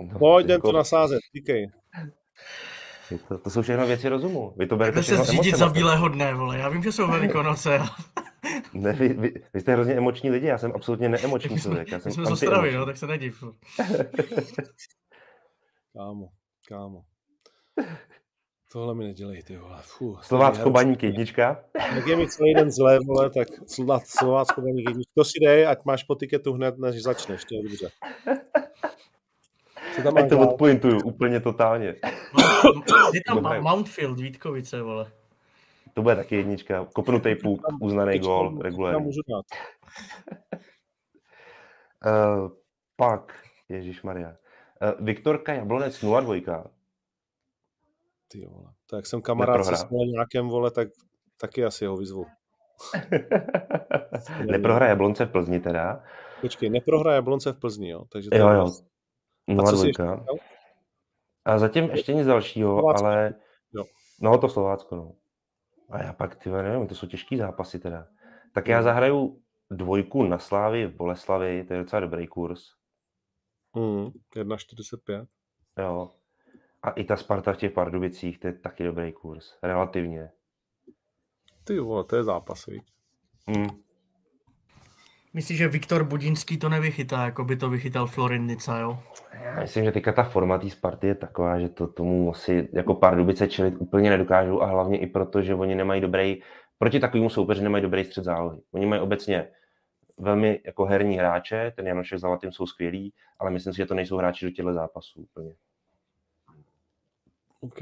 [SPEAKER 3] No,
[SPEAKER 1] Pojď, jako... to nasázet, díkej.
[SPEAKER 3] To, to, jsou všechno věci rozumu. Vy to berete
[SPEAKER 2] se zřídit za bílého dne, vole. Já vím, že jsou velikonoce.
[SPEAKER 3] ne, vy, vy, vy, jste hrozně emoční lidi, já jsem absolutně neemoční člověk. Já jsem
[SPEAKER 2] jsme z Ostravy, no, tak se nediv.
[SPEAKER 1] kámo, kámo. Tohle mi nedělej, ty vole. Fuh,
[SPEAKER 3] Slovácko baník jednička.
[SPEAKER 1] Tak je mi celý den zlé, vole, tak Slovácko baník jednička. To si dej, ať máš po tiketu hned, než začneš, to je dobře.
[SPEAKER 3] Co tam ať to odpointuju úplně totálně.
[SPEAKER 2] Je tam Mountfield, Vítkovice, vole.
[SPEAKER 3] To bude taky jednička. Kopnutý puk, uznaný gól, můžu dát. uh, pak, Ježíš Maria. Uh, Viktorka Jablonec 02.
[SPEAKER 1] Ty vole. To jak jsem kamarád se nějakém vole, tak taky asi ho vyzvu.
[SPEAKER 3] neprohraje Jablonce v Plzni teda.
[SPEAKER 1] Počkej, neprohraje Jablonce v Plzni, jo? Takže
[SPEAKER 3] jo, jo.
[SPEAKER 1] A co jsi
[SPEAKER 3] 0-2.
[SPEAKER 1] ještě říkal?
[SPEAKER 3] A zatím ještě nic dalšího,
[SPEAKER 1] Slovácko.
[SPEAKER 3] ale...
[SPEAKER 1] Jo.
[SPEAKER 3] No, to Slovácko, no. A já pak, ty nevím, to jsou těžký zápasy teda. Tak já
[SPEAKER 1] Mm.
[SPEAKER 3] zahraju dvojku na Slávy v Boleslavi, to je docela dobrý kurz.
[SPEAKER 1] Mm, 1,45.
[SPEAKER 3] Jo. A i ta Sparta v těch Pardubicích, to je taky dobrý kurz. Relativně.
[SPEAKER 1] Ty vole, to je zápas, viď?
[SPEAKER 3] Mm.
[SPEAKER 2] Myslíš, že Viktor Budinský to nevychytá, jako by to vychytal Florin Nica, jo?
[SPEAKER 3] Já myslím, že teďka ta forma té Sparty je taková, že to tomu asi jako Pardubice čelit úplně nedokážou a hlavně i proto, že oni nemají dobrý, proti takovému soupeři nemají dobrý střed zálohy. Oni mají obecně velmi jako herní hráče, ten Janošek s Zalatým jsou skvělí, ale myslím si, že to nejsou hráči do těchto zápasů úplně.
[SPEAKER 1] OK.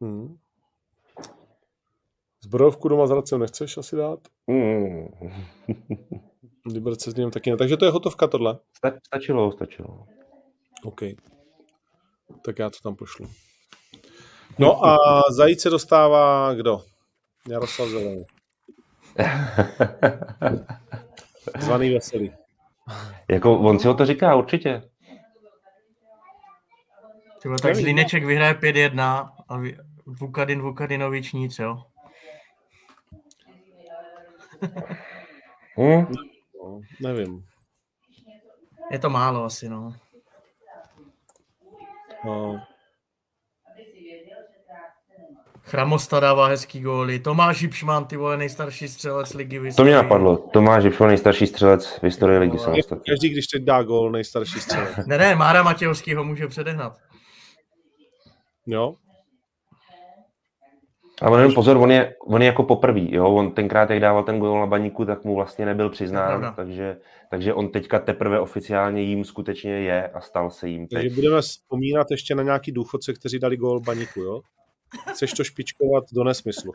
[SPEAKER 1] Hmm. Zbrojovku doma s Hradcem nechceš asi dát?
[SPEAKER 3] Mm.
[SPEAKER 1] Liberce s ním taky ne. Takže to je hotovka tohle.
[SPEAKER 3] Sta- stačilo, stačilo.
[SPEAKER 1] OK. Tak já to tam pošlu. No a zajíce dostává kdo? Jaroslav Zelený. Zvaný Veselý.
[SPEAKER 3] jako on si o to říká určitě.
[SPEAKER 2] Tyhle, tak Zlíneček vyhraje 5-1 a Vukadin Vukadinovič nic, jo?
[SPEAKER 3] Hm?
[SPEAKER 1] No, nevím.
[SPEAKER 2] Je to málo asi, no.
[SPEAKER 1] No,
[SPEAKER 2] Chramosta dává hezký góly. Tomáš Hipšman, ty vole, nejstarší střelec ligy v
[SPEAKER 3] To mě napadlo. Tomáš Žipšo, nejstarší střelec v historii ligy
[SPEAKER 2] No,
[SPEAKER 1] každý, když teď dá gól, nejstarší střelec.
[SPEAKER 2] Ne, ne, Mára Matějovský ho může předehnat.
[SPEAKER 1] Jo?
[SPEAKER 3] Ale jenom pozor, on je, on je jako poprvý, jo? On tenkrát, jak dával ten gol na baníku, tak mu vlastně nebyl přiznán, takže, takže on teďka teprve oficiálně jím skutečně je a stal se jím
[SPEAKER 1] Takže
[SPEAKER 3] teď.
[SPEAKER 1] budeme vzpomínat ještě na nějaký důchodce, kteří dali gól baníku, jo? Chceš to špičkovat do nesmyslu.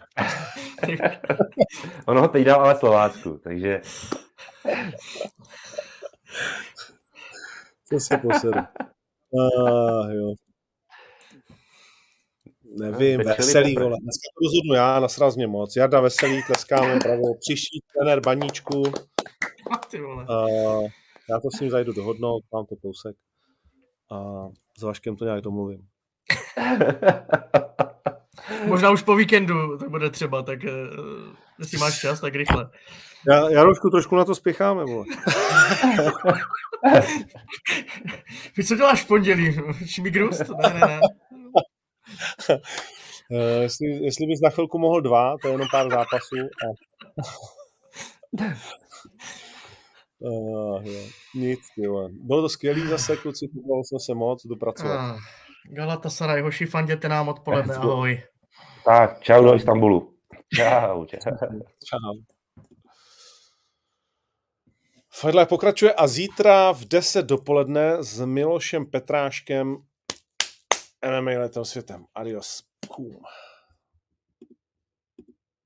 [SPEAKER 3] On ho teď dal ale Slovácku, takže
[SPEAKER 1] To se poseru. Ah, jo. Nevím,
[SPEAKER 3] Pečeli
[SPEAKER 1] veselý, vole. Dneska to rozhodnu já, nasraz mě moc. Jarda Veselý, tleskáme, bravo. Příští trenér baníčku. Uh, já to s ním zajdu dohodnout, mám to kousek. A s Vaškem to nějak domluvím.
[SPEAKER 2] Možná už po víkendu to bude třeba, tak eh, jestli máš čas, tak rychle.
[SPEAKER 1] Já, Jarošku, trošku na to spěcháme, vole.
[SPEAKER 2] Víš, co děláš v pondělí? Šmigrust? Ne, ne, ne.
[SPEAKER 1] Uh, jestli, jestli bys na chvilku mohl dva, to je jenom pár zápasů. A... Uh, jo. Nic, jo. Bylo to skvělý zase, kluci, pobavil jsme se moc, dopracovat.
[SPEAKER 2] Ah, Galatasaray, hoši, fanděte nám odpoledne, ahoj.
[SPEAKER 3] tak, čau do Istanbulu. Čau, čau.
[SPEAKER 1] Čau. Fadle pokračuje a zítra v 10 dopoledne s Milošem Petráškem MMA letem světem. Adios. Pum.